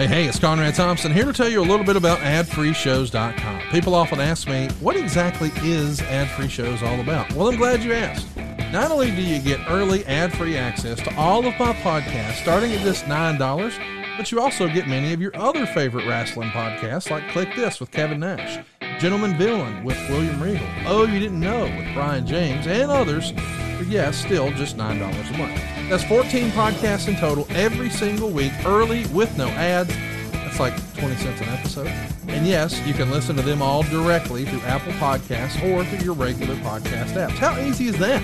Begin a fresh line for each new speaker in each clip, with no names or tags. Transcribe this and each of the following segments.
Hey, hey, it's Conrad Thompson here to tell you a little bit about adfreeshows.com. People often ask me, what exactly is Ad Free Shows all about? Well, I'm glad you asked. Not only do you get early ad free access to all of my podcasts starting at just $9, but you also get many of your other favorite wrestling podcasts like Click This with Kevin Nash, Gentleman Villain with William Regal, Oh You Didn't Know with Brian James, and others for yes, still just $9 a month. That's 14 podcasts in total every single week, early with no ads. That's like 20 cents an episode. And yes, you can listen to them all directly through Apple Podcasts or through your regular podcast apps. How easy is that?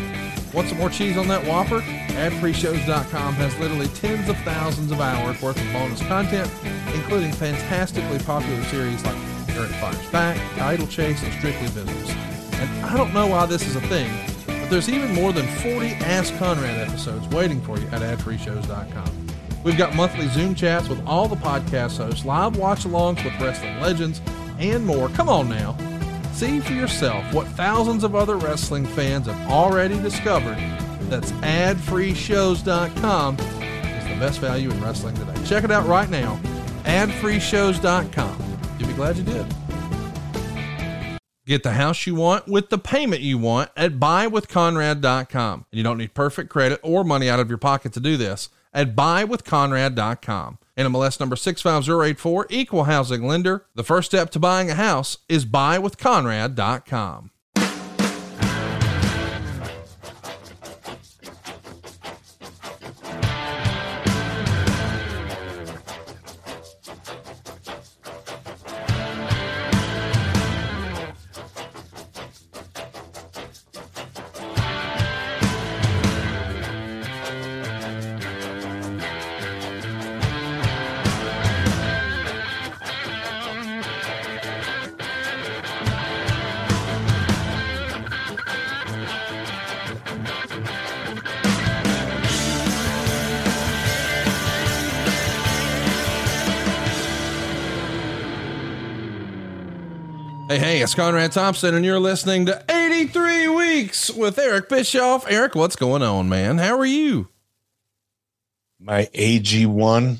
Want some more cheese on that Whopper? AdFreeShows.com has literally tens of thousands of hours worth of bonus content, including fantastically popular series like Eric Fires Back, Idle Chase, and Strictly Business. And I don't know why this is a thing, but there's even more than 40 Ask Conrad episodes waiting for you at adfreeshows.com. We've got monthly Zoom chats with all the podcast hosts, live watch alongs with wrestling legends, and more. Come on now. See for yourself what thousands of other wrestling fans have already discovered. That's adfreeshows.com is the best value in wrestling today. Check it out right now. Adfreeshows.com. You'll be glad you did. Get the house you want with the payment you want at buywithconrad.com. And you don't need perfect credit or money out of your pocket to do this at buywithconrad.com. NMLS number 65084, equal housing lender. The first step to buying a house is buywithconrad.com. Hey, it's Conrad Thompson, and you're listening to 83 Weeks with Eric Bischoff. Eric, what's going on, man? How are you?
My AG1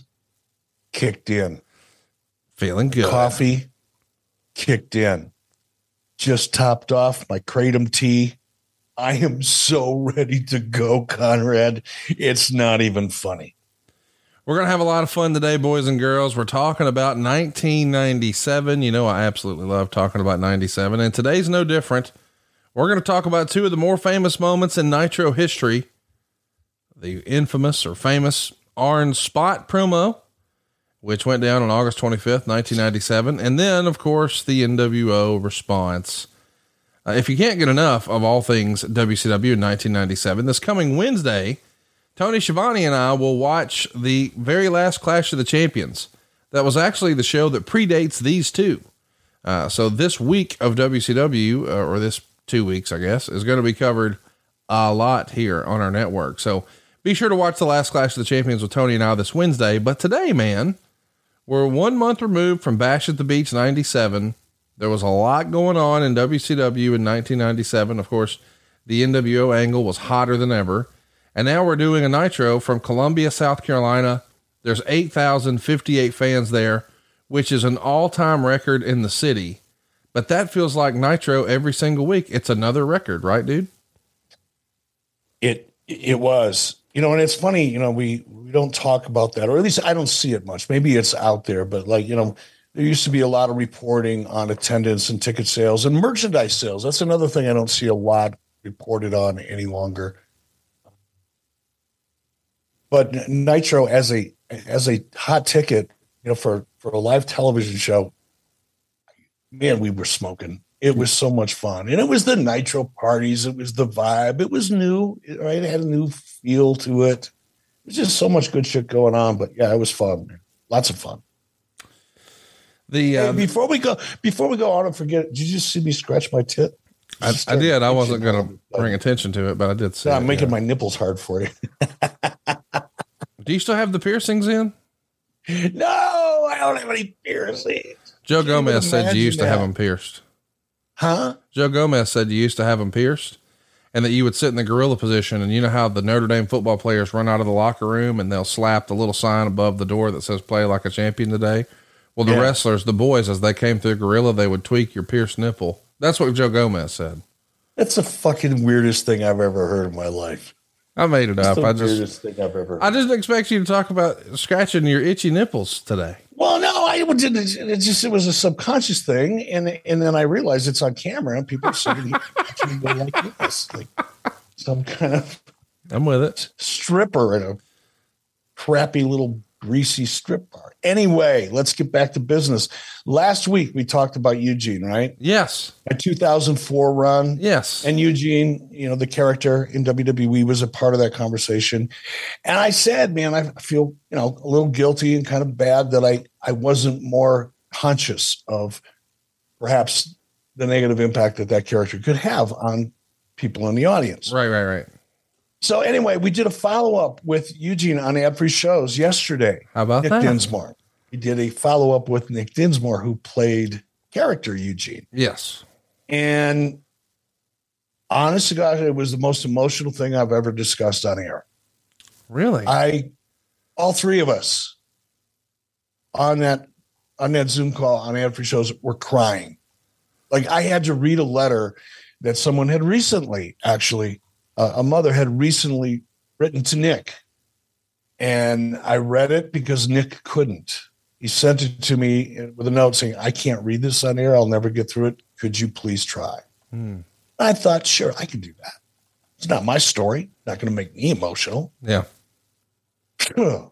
kicked in.
Feeling good.
Coffee kicked in. Just topped off my Kratom tea. I am so ready to go, Conrad. It's not even funny.
We're going to have a lot of fun today, boys and girls. We're talking about 1997. You know, I absolutely love talking about 97, and today's no different. We're going to talk about two of the more famous moments in Nitro history the infamous or famous Arn's Spot promo, which went down on August 25th, 1997, and then, of course, the NWO response. Uh, if you can't get enough of all things WCW in 1997, this coming Wednesday, Tony Schiavone and I will watch the very last Clash of the Champions. That was actually the show that predates these two. Uh, so this week of WCW, uh, or this two weeks, I guess, is going to be covered a lot here on our network. So be sure to watch the last Clash of the Champions with Tony and I this Wednesday. But today, man, we're one month removed from Bash at the Beach 97. There was a lot going on in WCW in 1997. Of course, the NWO angle was hotter than ever. And now we're doing a Nitro from Columbia, South Carolina. There's 8,058 fans there, which is an all time record in the city. But that feels like Nitro every single week. It's another record, right, dude?
It it was. you know, and it's funny, you know, we we don't talk about that, or at least I don't see it much. Maybe it's out there, but like you know, there used to be a lot of reporting on attendance and ticket sales and merchandise sales. That's another thing I don't see a lot reported on any longer. But Nitro as a as a hot ticket, you know, for for a live television show, man, we were smoking. It was so much fun, and it was the Nitro parties. It was the vibe. It was new, right? It had a new feel to it. It was just so much good shit going on. But yeah, it was fun. Lots of fun.
The
Hey,
um,
before we go, before we go on and forget, did you just see me scratch my tit?
I, I did. I wasn't going to bring attention to it, but I did see.
I'm
it,
making
yeah.
my nipples hard for you.
Do you still have the piercings in?
no, I don't have any piercings.
Joe
even
Gomez said you used to have them pierced.
Huh?
Joe Gomez said you used to have them pierced and that you would sit in the gorilla position. And you know how the Notre Dame football players run out of the locker room and they'll slap the little sign above the door that says play like a champion today. Well, the
Yeah.
wrestlers, the boys, as they came through gorilla, they would tweak your pierced nipple. That's what Joe Gomez said.
That's the fucking weirdest thing I've ever heard in my life.
I made it up. I just,
weirdest thing I've ever.
I didn't expect you to talk about scratching your itchy nipples today.
well, no, I did. It just it was a subconscious thing, and and then I realized it's on camera, and people are go like this, like some kind of
I'm with it.
stripper in a crappy little greasy strip bar. Anyway, let's get back to business. Last week we talked about Eugene, right?
Yes.
A 2004 run.
Yes.
And Eugene, you know, the character in WWE was a part of that conversation. And I said, man, I feel, you know, a little guilty and kind of bad that I I wasn't more conscious of perhaps the negative impact that that character could have on people in the audience.
right, right, right.
So anyway, we did a follow up with Eugene on ad free shows yesterday.
How about
Nick
that?
Dinsmore. We did a follow up with Nick Dinsmore, who played character Eugene.
Yes.
And honest to God, it was the most emotional thing I've ever discussed on air.
Really?
I, all three of us on that on that Zoom call on ad free shows were crying. Like I had to read a letter that someone had recently, actually, uh, a mother had recently written to Nick, and I read it because Nick couldn't. He sent it to me with a note saying, "I can't read this on air. I'll never get through it. Could you please try?"
Hmm.
I thought, sure, I can do that. It's not my story. Not going to make me emotional.
yeah.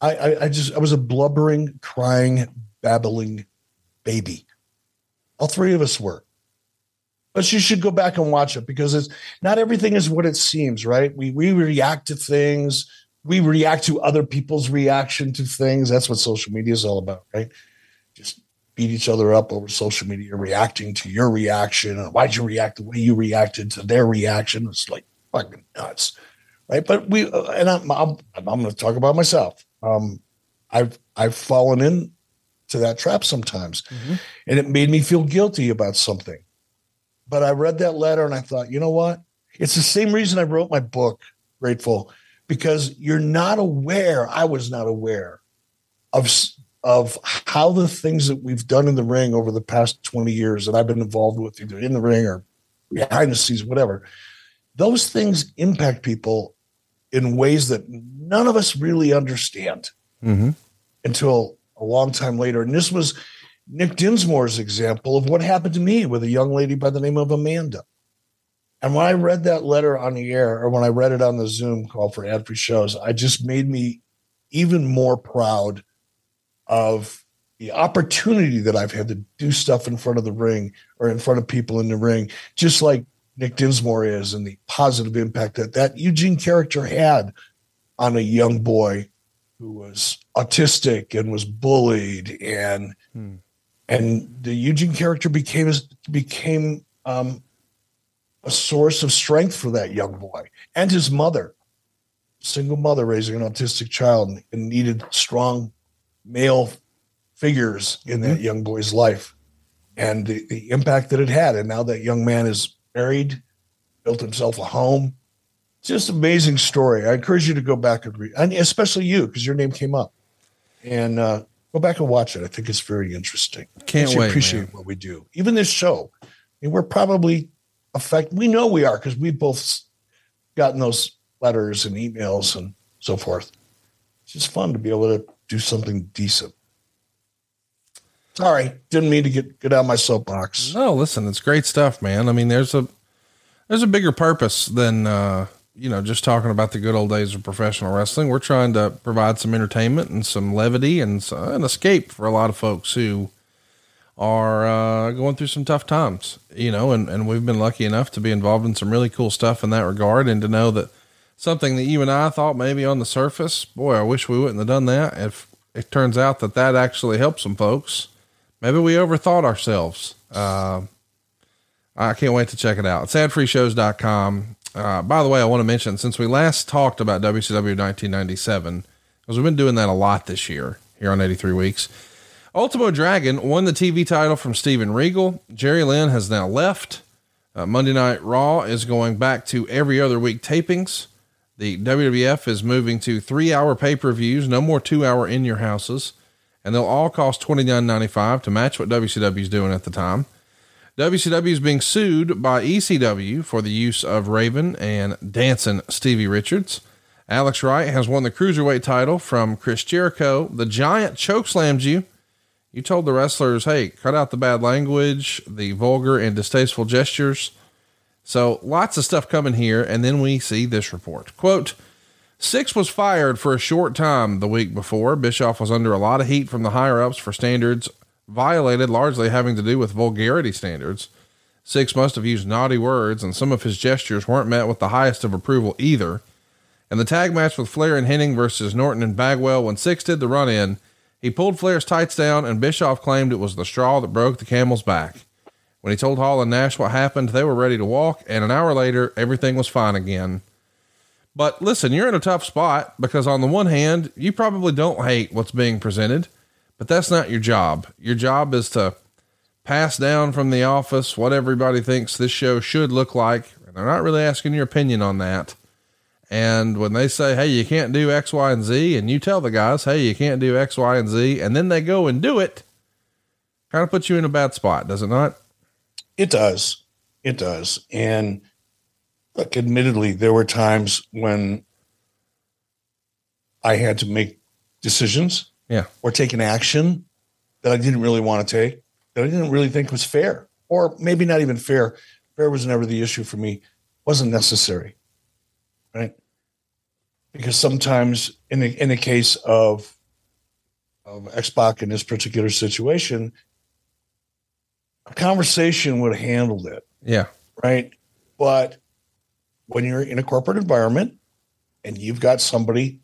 I, I, I just, I was a blubbering, crying, babbling baby. All three of us were. But you should go back and watch it because it's not everything is what it seems, right? We we react to things. We react to other people's reaction to things. That's what social media is all about, right? Just beat each other up over social media, reacting to your reaction. And why'd you react the way you reacted to their reaction? It's like fucking nuts right? But we uh, and I'm I'm, I'm going to talk about myself. Um, I've I've fallen in to that trap sometimes, and it made me feel guilty about something. But I read that letter and I thought, you know what? It's the same reason I wrote my book, Grateful, because you're not aware. I was not aware of of how the things that we've done in the ring over the past 20 years that I've been involved with, either in the ring or behind the scenes, whatever those things impact people in ways that none of us really understand
Mm-hmm.
until a long time later. And this was Nick Dinsmore's example of what happened to me with a young lady by the name of Amanda. And when I read that letter on the air, or when I read it on the Zoom call for ad free shows, I just made me even more proud of the opportunity that I've had to do stuff in front of the ring or in front of people in the ring, just like Nick Dinsmore is, and the positive impact that that Eugene character had on a young boy who was autistic and was bullied, and
Hmm.
And the Eugene character became became um, a source of strength for that young boy and his mother, single mother raising an autistic child, and needed strong male figures in that young boy's life and the, the impact that it had. And now that young man is married, built himself a home. Just amazing story. I encourage you to go back and read, and especially you, because your name came up. And uh, go back and watch it. I think it's very interesting.
Can't wait,
Appreciate
man.
what we do. Even this show, I mean, we're probably affect. We know we are because we both gotten those letters and emails and so forth. It's just fun to be able to do something decent. Sorry, didn't mean to get get out my soapbox.
No, listen, it's great stuff, man. I mean, there's a there's a bigger purpose than uh, you know just talking about the good old days of professional wrestling. We're trying to provide some entertainment and some levity and uh, an escape for a lot of folks who are uh, going through some tough times, you know, and, and we've been lucky enough to be involved in some really cool stuff in that regard and to know that something that you and I thought maybe on the surface, boy, I wish we wouldn't have done that. If it turns out that that actually helps some folks, maybe we overthought ourselves. Uh, I can't wait to check it out. It's adfreeshows.com. Uh, by the way, I want to mention since we last talked about WCW 1997, because we've been doing that a lot this year here on 83 Weeks Ultimo Dragon won the TV title from Steven Regal. Jerry Lynn has now left. Uh, Monday Night Raw is going back to every other week tapings. The WWF is moving to three hour pay per views, no more two hour in your houses, and they'll all cost twenty nine ninety five to match what WCW is doing at the time. WCW is being sued by ECW for the use of Raven and dancing Stevie Richards. Alex Wright has won the cruiserweight title from Chris Jericho. The Giant chokeslammed you you told the wrestlers, hey, cut out the bad language, the vulgar and distasteful gestures. So lots of stuff coming here. And then we see this report. Quote, Syxx was fired for a short time the week before. Bischoff was under a lot of heat from the higher ups for standards violated, largely having to do with vulgarity standards. Syxx must have used naughty words, and some of his gestures weren't met with the highest of approval either. And the tag match with Flair and Hennig versus Norton and Bagwell, when Syxx did the run in, he pulled Flair's tights down, and Bischoff claimed it was the straw that broke the camel's back. When he told Hall and Nash what happened, they were ready to walk, and an hour later, everything was fine again. But listen, you're in a tough spot because, on the one hand, you probably don't hate what's being presented, but that's not your job. Your job is to pass down from the office what everybody thinks this show should look like. And they're not really asking your opinion on that. And when they say, Hey, you can't do X, Y, and Z, and you tell the guys, Hey, you can't do X, Y, and Z, and then they go and do it, kind of puts you in a bad spot, does it not?
It does. It does. And look, admittedly, there were times when I had to make decisions
yeah.
or take an action that I didn't really want to take, that I didn't really think was fair, or maybe not even fair. Fair was never the issue for me, wasn't necessary right? Because sometimes in the in the case of of X-Pac in this particular situation, a conversation would have handled it.
Yeah.
Right. But when you're in a corporate environment and you've got somebody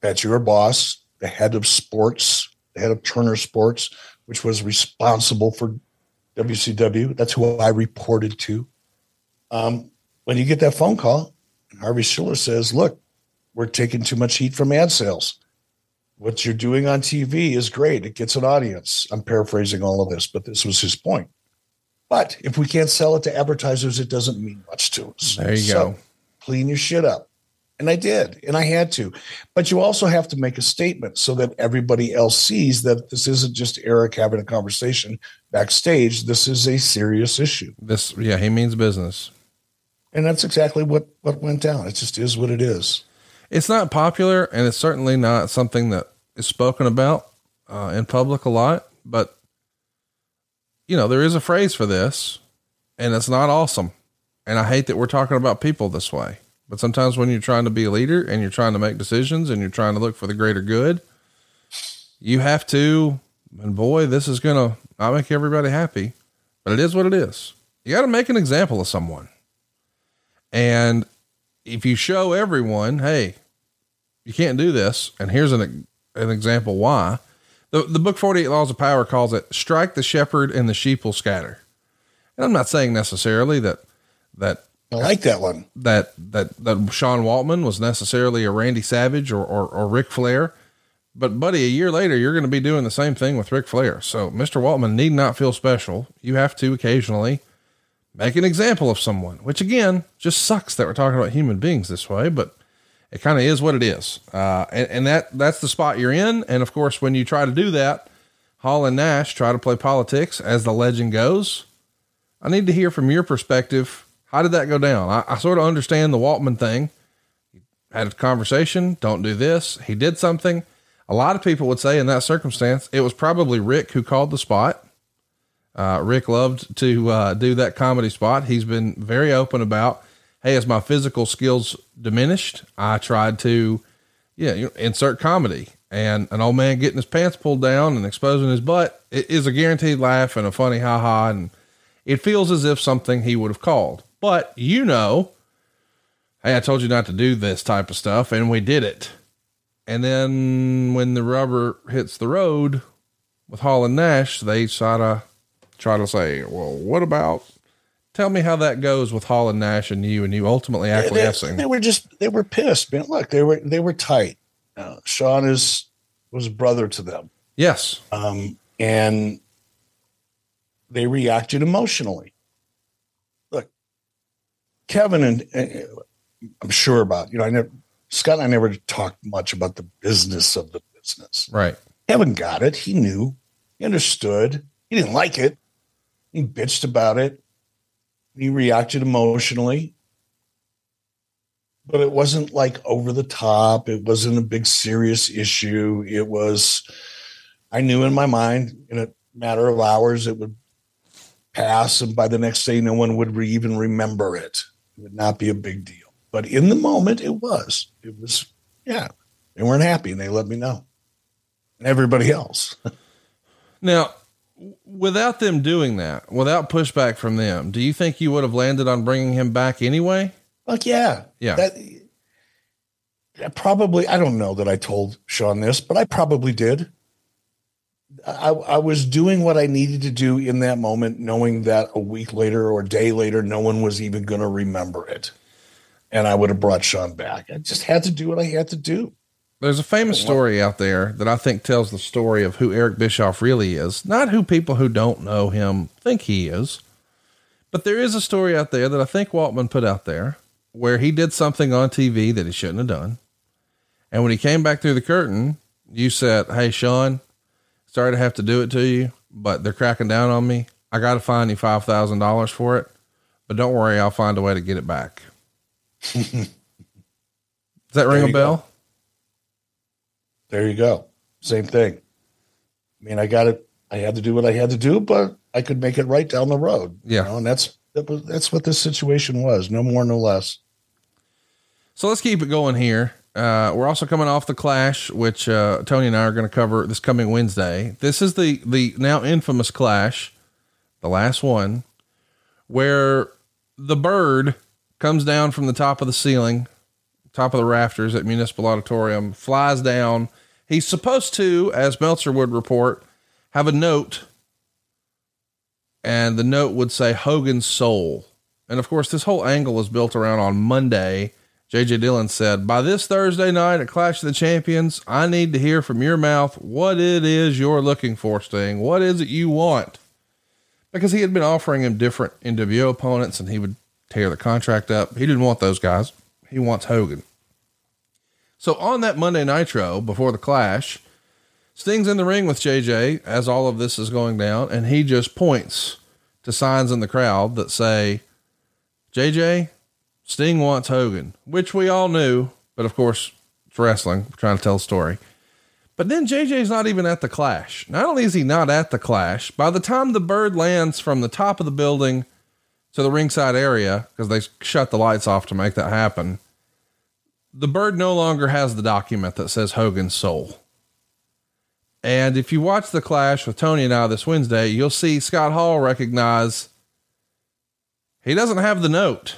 that's your boss, the head of sports, the head of Turner Sports, which was responsible for WCW, that's who I reported to. Um, when you get that phone call, Harvey Schiller says, look, we're taking too much heat from ad sales. What you're doing on TV is great. It gets an audience. I'm paraphrasing all of this, but this was his point. But if we can't sell it to advertisers, it doesn't mean much to us.
There you so, go.
Clean your shit up. And I did, and I had to. But you also have to make a statement so that everybody else sees that this isn't just Eric having a conversation backstage. This is a serious issue.
This, yeah, he means business
and that's exactly what what went down. It just is what it is.
It's not popular, and it's certainly not something that is spoken about uh, in public a lot. But you know, there is a phrase for this, and it's not awesome. And I hate that we're talking about people this way. But sometimes when you're trying to be a leader and you're trying to make decisions and you're trying to look for the greater good, you have to. And boy, this is going to not make everybody happy, but it is what it is. You got to make an example of someone. And if you show everyone, hey, you can't do this, and here's an an example why. The the book 48 Laws of Power calls it strike the shepherd and the sheep will scatter. And I'm not saying necessarily that that
I like that one.
That that that Sean Waltman was necessarily a Randy Savage or or, or Flair. But buddy, a year later, you're going to be doing the same thing with Ric Flair. So Mr. Waltman need not feel special. You have to occasionally make an example of someone, which again, just sucks that we're talking about human beings this way, but it kind of is what it is. Uh, and, and that, that's the spot you're in. And of course, when you try to do that, Hall and Nash try to play politics as the legend goes. I need to hear from your perspective. How did that go down? I, I sort of understand the Waltman thing. He had a conversation. Don't do this. He did something. A lot of people would say in that circumstance, it was probably Rick who called the spot. Uh, Rick loved to uh, do that comedy spot. He's been very open about, hey, as my physical skills diminished, I tried to, yeah, you know, insert comedy. And an old man getting his pants pulled down and exposing his butt is a guaranteed laugh and a funny ha ha. And it feels as if something he would have called. But you know, hey, I told you not to do this type of stuff, and we did it. And then when the rubber hits the road with Hall and Nash, they try to try to say, well, what about? Tell me how that goes with Hall and Nash and you, and you ultimately acquiescing.
They, they were just they were pissed, man. Look, they were they were tight. Uh, Sean is was brother to them.
Yes,
um, and they reacted emotionally. Kevin and I'm sure about you know I never Scott and I never talked much about the business of the business.
Right.
Kevin got it. He knew. He understood. He didn't like it. He bitched about it. He reacted emotionally. But it wasn't like over the top. It wasn't a big serious issue. It was, I knew in my mind in a matter of hours it would pass. And by the next day, no one would re- even remember it. It would not be a big deal. But in the moment, it was. It was, yeah. They weren't happy and they let me know. And everybody else.
now, without them doing that, without pushback from them, do you think you would have landed on bringing him back anyway?
Like, yeah.
Yeah.
That, probably, I don't know that I told Sean this, but I probably did. I, I was doing what I needed to do in that moment, knowing that a week later or a day later, no one was even going to remember it and I would have brought Sean back. I just had to do what I had to do.
There's a famous story out there that I think tells the story of who Eric Bischoff really is, not who people who don't know him think he is. But there is a story out there that I think Waltman put out there where he did something on TV that he shouldn't have done. And when he came back through the curtain, you said, Hey, Sean, sorry to have to do it to you, but they're cracking down on me. I got to find you $5,000 for it, but don't worry, I'll find a way to get it back. Does that ring a bell? Go.
There you go. Same thing. I mean, I got it. I had to do what I had to do, but I could make it right down the road.
Yeah,
you know, and that's that was, that's what this situation was. No more, no less.
So let's keep it going here. Uh, we're also coming off the clash, which uh, Tony and I are going to cover this coming Wednesday. This is the the now infamous clash, the last one, where the bird comes down from the top of the ceiling, top of the rafters at Municipal Auditorium, flies down. He's supposed to, as Meltzer would report, have a note, and the note would say Hogan's soul. And of course, this whole angle is built around on Monday. JJ Dillon said, By this Thursday night at Clash of the Champions, I need to hear from your mouth what it is you're looking for, Sting. What is it you want? Because he had been offering him different NWO opponents and he would tear the contract up. He didn't want those guys. He wants Hogan. So on that Monday Nitro before the clash, Sting's in the ring with JJ as all of this is going down, and he just points to signs in the crowd that say, JJ, Sting wants Hogan, which we all knew, but of course, it's wrestling, We're trying to tell a story. But then JJ's not even at the clash. Not only is he not at the clash, by the time the bird lands from the top of the building to the ringside area because they shut the lights off to make that happen. The bird no longer has the document that says Hogan's soul. And if you watch the clash with Tony and I this Wednesday, you'll see Scott Hall recognize he doesn't have the note.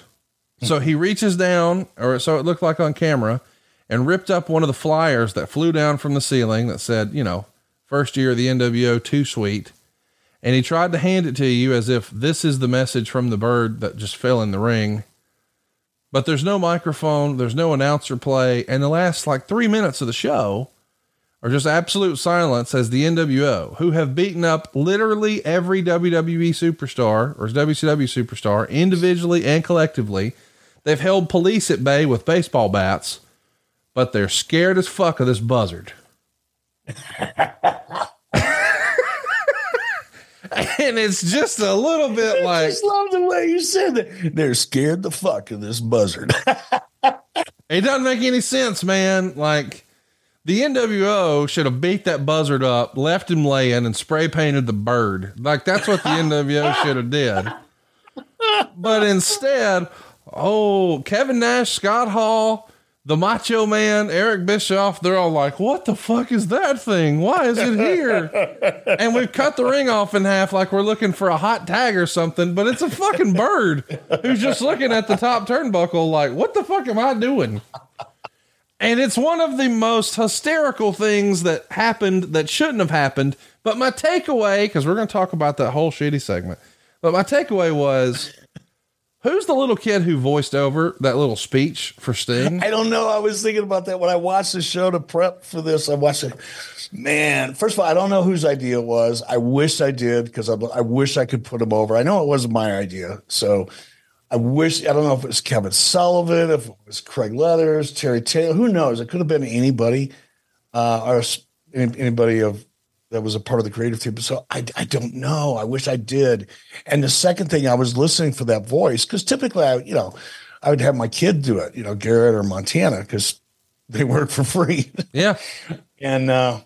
So he mm-hmm. reaches down, or so it looked like on camera, and ripped up one of the flyers that flew down from the ceiling that said, you know, first year of the NWO two suite and he tried to hand it to you as if this is the message from the bird that just fell in the ring. But there's no microphone, there's no announcer play, and the last like three minutes of the show are just absolute silence as the NWO, who have beaten up literally every WWE superstar or WCW superstar individually and collectively. They've held police at bay with baseball bats, but they're scared as fuck of this buzzard. and it's just a little bit like. I
just love the way you said that. They're scared the fuck of this buzzard.
It doesn't make any sense, man. Like the NWO should have beat that buzzard up, left him laying, and spray painted the bird. Like that's what the NWO should have did. But instead, oh, Kevin Nash, Scott Hall, the Macho Man, Eric Bischoff, they're all like, what the fuck is that thing? Why is it here? and we've cut the ring off in half like we're looking for a hot tag or something, but it's a fucking bird who's just looking at the top turnbuckle like, what the fuck am I doing? And it's one of the most hysterical things that happened that shouldn't have happened. But my takeaway, because we're going to talk about that whole shitty segment, but my takeaway was who's the little kid who voiced over that little speech for Sting?
I don't know. I was thinking about that when I watched the show to prep for this. I watched it. Man, first of all, I don't know whose idea it was. I wish I did because I, I wish I could put him over. I know it wasn't my idea. So I wish, I don't know if it was Kevin Sullivan, if it was Craig Leathers, Terry Taylor, who knows? It could have been anybody uh, or anybody of that was a part of the creative team. So I, I don't know. I wish I did. And the second thing, I was listening for that voice because typically I, you know, I would have my kid do it, you know, Garrett or Montana because they work for free.
Yeah.
and, uh,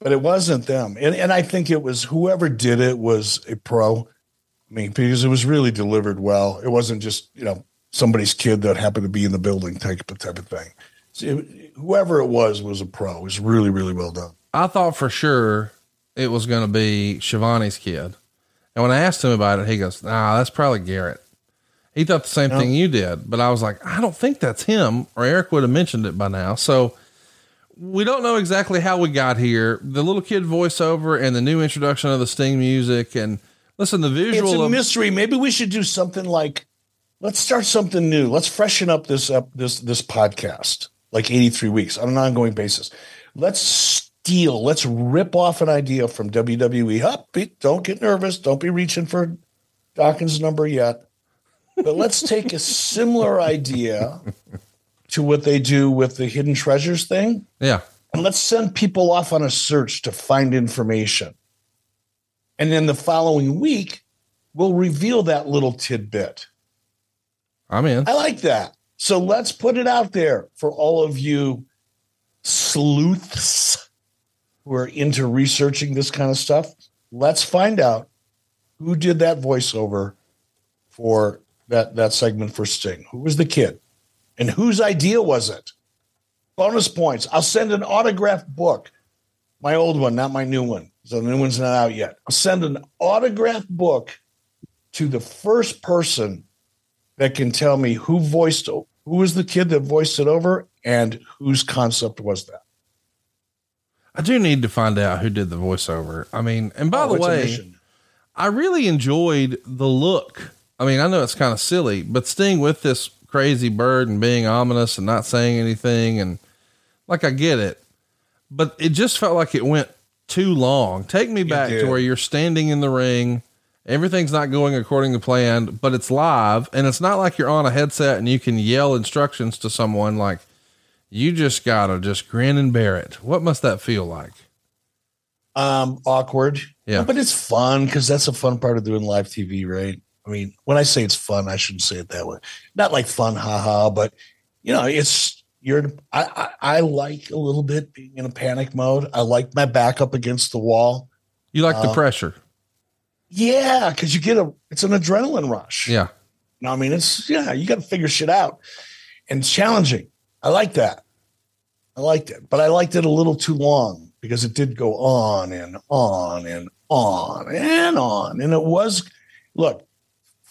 but it wasn't them. And, and I think it was whoever did it was a pro. Mean, because it was really delivered well. It wasn't just, you know, somebody's kid that happened to be in the building type of type of thing. It, whoever it was was a pro. It was really, really well done.
I thought for sure it was going to be Schiavone's kid. And when I asked him about it, he goes, nah, that's probably Garrett. He thought the same thing you did, but I was like, I don't think that's him or Eric would have mentioned it by now. So we don't know exactly how we got here. The little kid voiceover and the new introduction of the Sting music and listen, the visual
it's a
of,
mystery. Maybe we should do something like, let's start something new. Let's freshen up this, up this, this podcast like 83 weeks on an ongoing basis. Let's steal, let's rip off an idea from WWE. Up, don't get nervous. Don't be reaching for Dawkins' number yet. But let's take a similar idea to what they do with the hidden treasures thing.
Yeah.
And let's send people off on a search to find information. And then the following week, we'll reveal that little tidbit.
I'm in.
I like that. So let's put it out there for all of you sleuths who are into researching this kind of stuff, let's find out who did that voiceover for that that segment for Sting. Who was the kid? And whose idea was it? Bonus points. I'll send an autographed book. My old one, not my new one. So the new one's not out yet. I'll send an autographed book to the first person that can tell me who voiced who was the kid that voiced it over and whose concept was that.
I do need to find out who did the voiceover. I mean, and by oh, the way, I really enjoyed the look. I mean, I know it's kind of silly, but Sting with this crazy bird and being ominous and not saying anything and like I get it, but it just felt like it went too long. Take me back to where you're standing in the ring. Everything's not going according to plan, but it's live and it's not like you're on a headset and you can yell instructions to someone like, you just gotta just grin and bear it. What must that feel like?
Um, awkward.
Yeah,
but it's fun because that's a fun part of doing live TV, right? I mean, when I say it's fun, I shouldn't say it that way. Not like fun, haha, but you know, it's you're. I, I, I like a little bit being in a panic mode. I like my back up against the wall.
You like uh, the pressure,
yeah, because you get a. It's an adrenaline rush.
Yeah,
I mean, it's yeah, you got to figure shit out, and it's challenging. I like that. I liked it, but I liked it a little too long because it did go on and on and on and on. And it was, look,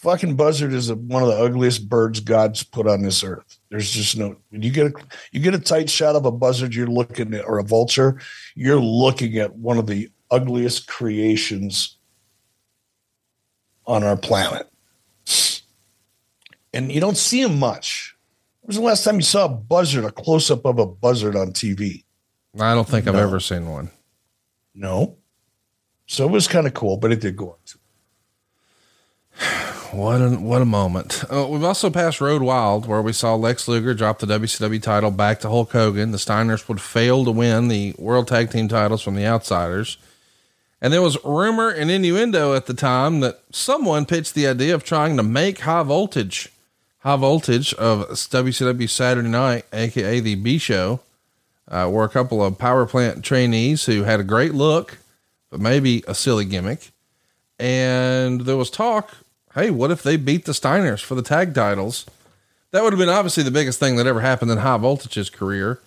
fucking buzzard is a, one of the ugliest birds God's put on this earth. There's just no, when you get a, you get a tight shot of a buzzard, you're looking at, or a vulture, you're looking at one of the ugliest creations on our planet. And you don't see them much was the last time you saw a buzzard, a close up of a buzzard on TV?
I don't think no. I've ever seen one.
No. So it was kind of cool, but it did go on.
What a what a moment! Uh, we've also passed Road Wild, where we saw Lex Luger drop the WCW title back to Hulk Hogan. The Steiners would fail to win the World Tag Team titles from the Outsiders, and there was rumor and innuendo at the time that someone pitched the idea of trying to make High Voltage High Voltage of WCW Saturday Night, aka the B Show, uh, were a couple of power plant trainees who had a great look, but maybe a silly gimmick. And there was talk hey, what if they beat the Steiners for the tag titles? That would have been obviously the biggest thing that ever happened in High Voltage's career.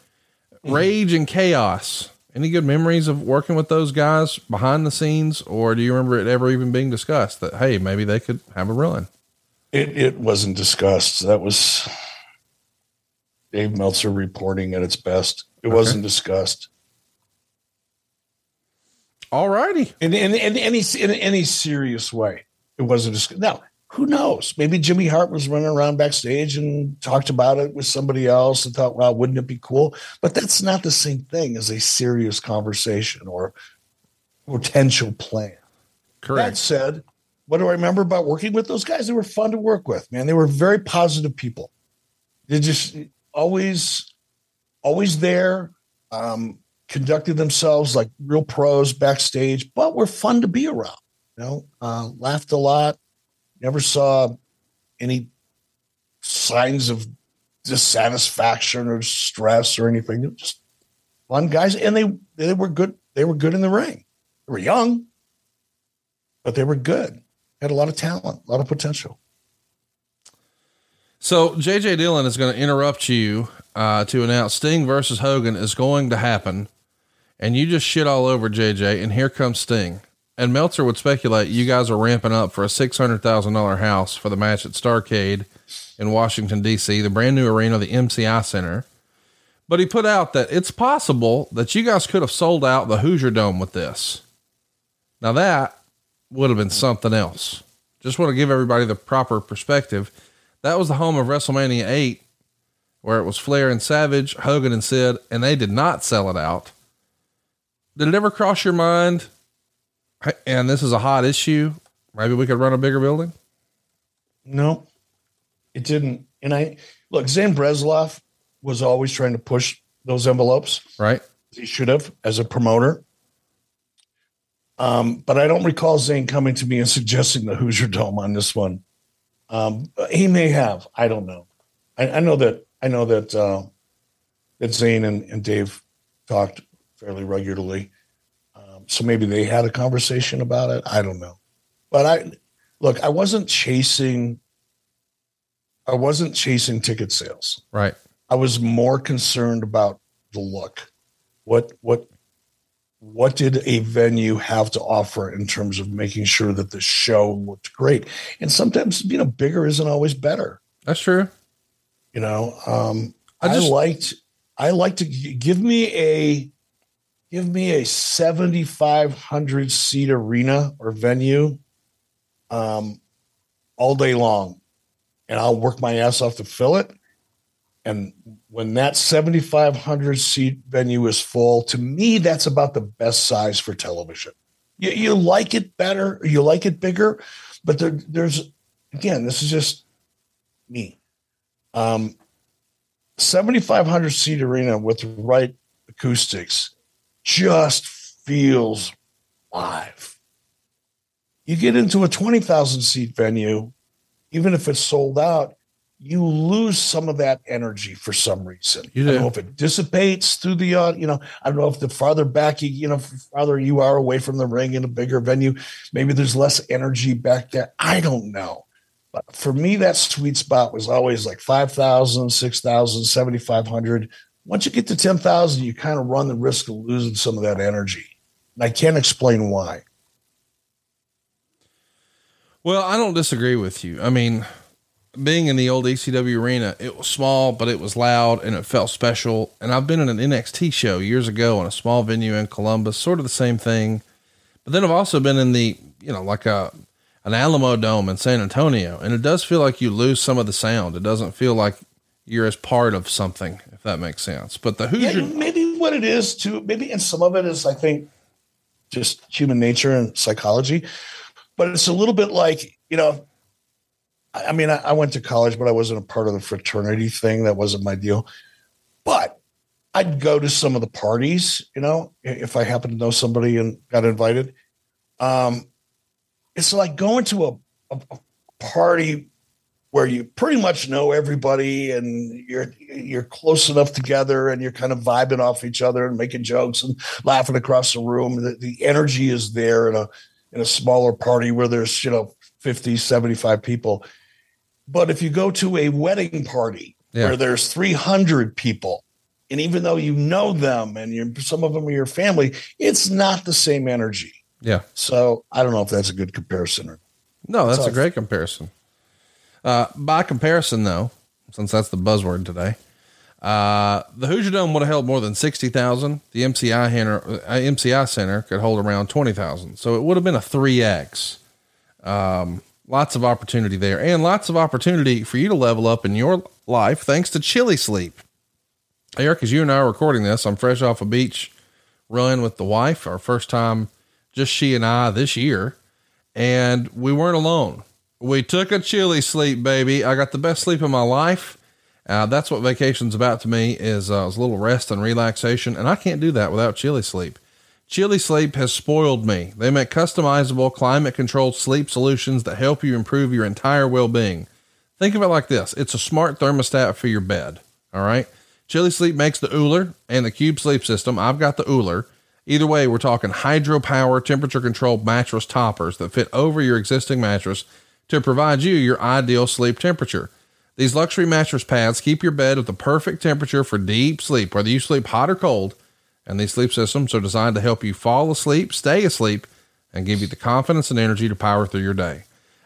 Mm-hmm. Rage and Kaos. Any good memories of working with those guys behind the scenes, or do you remember it ever even being discussed that hey, maybe they could have a run?
It it wasn't discussed. That was Dave Meltzer reporting at its best. It okay. wasn't discussed.
All righty.
In, in, in any in any serious way, it wasn't discussed. Now, who knows? Maybe Jimmy Hart was running around backstage and talked about it with somebody else and thought, "Well, wouldn't it be cool?" But that's not the same thing as a serious conversation or potential plan. Correct. That said, what do I remember about working with those guys? They were fun to work with, man. They were very positive people. They just always, always there, um, conducted themselves like real pros backstage, but were fun to be around. You know, uh, laughed a lot, Never saw any signs of dissatisfaction or stress or anything. Just fun guys, and they they were good. They were good in the ring. They were young, but they were good. Had a lot of talent, a lot of potential.
So JJ Dillon is going to interrupt you uh, to announce Sting versus Hogan is going to happen, and you just shit all over JJ, and here comes Sting and Meltzer would speculate you guys are ramping up for a six hundred thousand dollar house for the match at Starcade in Washington D.C., the brand new arena, the MCI Center. But he put out that it's possible that you guys could have sold out the Hoosier Dome with this. Now that would have been something else. Just want to give everybody the proper perspective. That was the home of WrestleMania 8, where it was Flair and Savage, Hogan and Sid, and they did not sell it out. Did it ever cross your mind and this is a hot issue. Maybe we could run a bigger building.
No, it didn't. And I look, Zane Bresloff was always trying to push those envelopes.
Right.
He should have as a promoter. Um, but I don't recall Zane coming to me and suggesting the Hoosier Dome on this one. Um, he may have. I don't know. I, I know that I know that uh, that Zane and, and Dave talked fairly regularly so maybe they had a conversation about it. I don't know. But I look, I wasn't chasing I wasn't chasing ticket sales.
Right.
I was more concerned about the look. What what what did a venue have to offer in terms of making sure that the show looked great? And sometimes, you know, bigger isn't always better.
That's true.
You know, um, I, just, I liked I like to give me a give me a 7,500 seat arena or venue um, all day long, and I'll work my ass off to fill it. And when that 7,500 seat venue is full, to me, that's about the best size for television. You, you like it better, you like it bigger, but there, there's, again, this is just me. Um, 7,500 seat arena with the right acoustics just feels live. You get into a 20,000 seat venue, even if it's sold out, you lose some of that energy for some reason. I don't know if it dissipates through the, uh, you know, I don't know if the farther back you, you know, farther you are away from the ring in a bigger venue, maybe there's less energy back there. I don't know. But for me, that sweet spot was always like 5,000, 6,000, 7,500 once you get to 10,000, you kind of run the risk of losing some of that energy. And I can't explain why.
Well, I don't disagree with you. I mean, being in the old ECW arena, it was small, but it was loud and it felt special. And I've been in an NXT show years ago on a small venue in Columbus, sort of the same thing. But then I've also been in the, you know, like a, an Alamo Dome in San Antonio, and it does feel like you lose some of the sound. It doesn't feel like you're as part of something, if that makes sense. But the Hoosier,
yeah, maybe what it is too, maybe, and some of it is, I think, just human nature and psychology. But it's a little bit like, you know, I mean, I, I went to college, but I wasn't a part of the fraternity thing. That wasn't my deal. But I'd go to some of the parties, you know, if I happened to know somebody and got invited. Um, it's like going to a, a, a party where you pretty much know everybody and you're you're close enough together and you're kind of vibing off each other and making jokes and laughing across the room. The, the energy is there in a in a smaller party where there's, you know, 50, 75 people. But if you go to a wedding party
Yeah.
where there's 300 people, and even though you know them and you're, some of them are your family, it's not the same energy.
Yeah.
So I don't know if that's a good comparison or
No, that's
So
a great comparison. Uh, by comparison, though, since that's the buzzword today, uh, the Hoosier Dome would have held more than 60,000. The MCI, Center, uh, MCI Center could hold around 20,000. So it would have been a 3X. Um, lots of opportunity there and lots of opportunity for you to level up in your life thanks to Chili Sleep. Eric, as you and I are recording this, I'm fresh off a beach run with the wife, our first time, just she and I this year and we weren't alone. We took a Chili Sleep, baby. I got the best sleep of my life. Uh, that's what vacation's about to me is, uh, is a little rest and relaxation. And I can't do that without Chili Sleep. Chili Sleep has spoiled me. They make customizable climate controlled sleep solutions that help you improve your entire well-being. Think of it like this. It's a smart thermostat for your bed. All right. Chili Sleep makes the OOLER and the Cube Sleep System. I've got the OOLER. Either way, we're talking hydropower temperature controlled mattress toppers that fit over your existing mattress to provide you your ideal sleep temperature. These luxury mattress pads keep your bed at the perfect temperature for deep sleep, whether you sleep hot or cold. And these sleep systems are designed to help you fall asleep, stay asleep, and give you the confidence and energy to power through your day.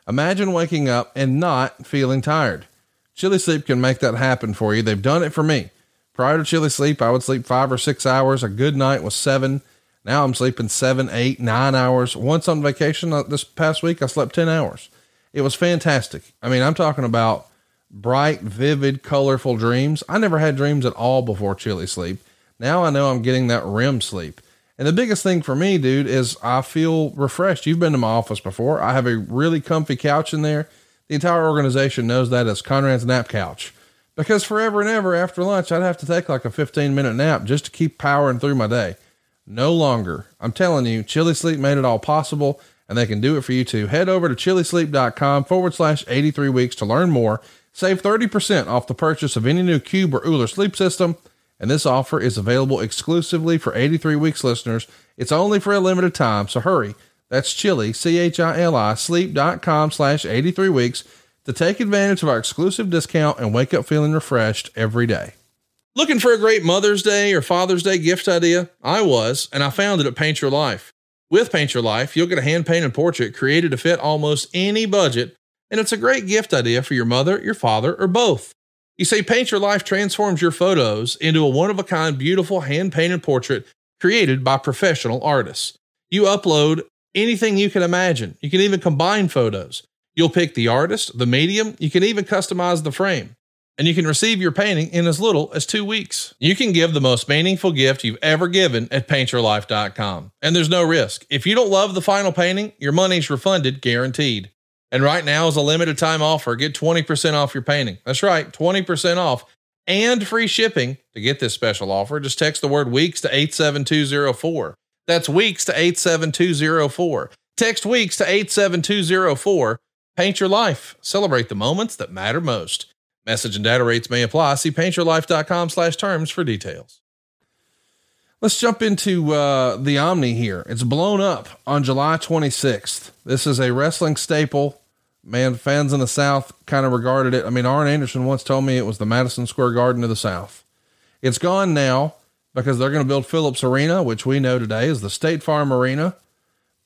Imagine waking up and not feeling tired. Chili Sleep can make that happen for you. They've done it for me. Prior to Chili Sleep, I would sleep five or six hours. A good night was seven. Now I'm sleeping seven, eight, nine hours. Once on vacation uh, this past week, I slept 10 hours. It was fantastic. I mean, I'm talking about bright, vivid, colorful dreams. I never had dreams at all before Chili Sleep. Now I know I'm getting that REM sleep. And the biggest thing for me, dude, is I feel refreshed. You've been to my office before. I have a really comfy couch in there. The entire organization knows that as Conrad's nap couch. Because forever and ever after lunch, I'd have to take like a 15 minute nap just to keep powering through my day. No longer. I'm telling you, Chili Sleep made it all possible and they can do it for you too. Head over to chilisleep.com forward slash 83 weeks to learn more. Save 30% off the purchase of any new Cube or OOLER sleep system. And this offer is available exclusively for 83 weeks listeners. It's only for a limited time, so hurry. That's chili, C-H-I-L-I, sleep.com slash 83 weeks to take advantage of our exclusive discount and wake up feeling refreshed every day. Looking for a great Mother's Day or Father's Day gift idea? I was, and I found it at Paint Your Life. With Paint Your Life, you'll get a hand painted portrait created to fit almost any budget, and it's a great gift idea for your mother, your father, or both. You see, Paint Your Life transforms your photos into a one of a kind, beautiful hand painted portrait created by professional artists. You upload anything you can imagine. You can even combine photos. You'll pick the artist, the medium, you can even customize the frame. And you can receive your painting in as little as two weeks. You can give the most meaningful gift you've ever given at paintyourlife.com. And there's no risk. If you don't love the final painting, your money's refunded guaranteed. And right now is a limited time offer. Get 20% off your painting. That's right, 20% off and free shipping. To get this special offer, just text the word weeks to 87204. That's weeks to 87204. Text weeks to 87204. Paint your life. Celebrate the moments that matter most. Message and data rates may apply. See paintyourlife.com slash terms for details. Let's jump into uh, the Omni here. It's blown up on July 26th. This is a wrestling staple. Man, fans in the South kind of regarded it. I mean, Arn Anderson once told me it was the Madison Square Garden of the South. It's gone now because they're going to build Phillips Arena, which we know today is the State Farm Arena.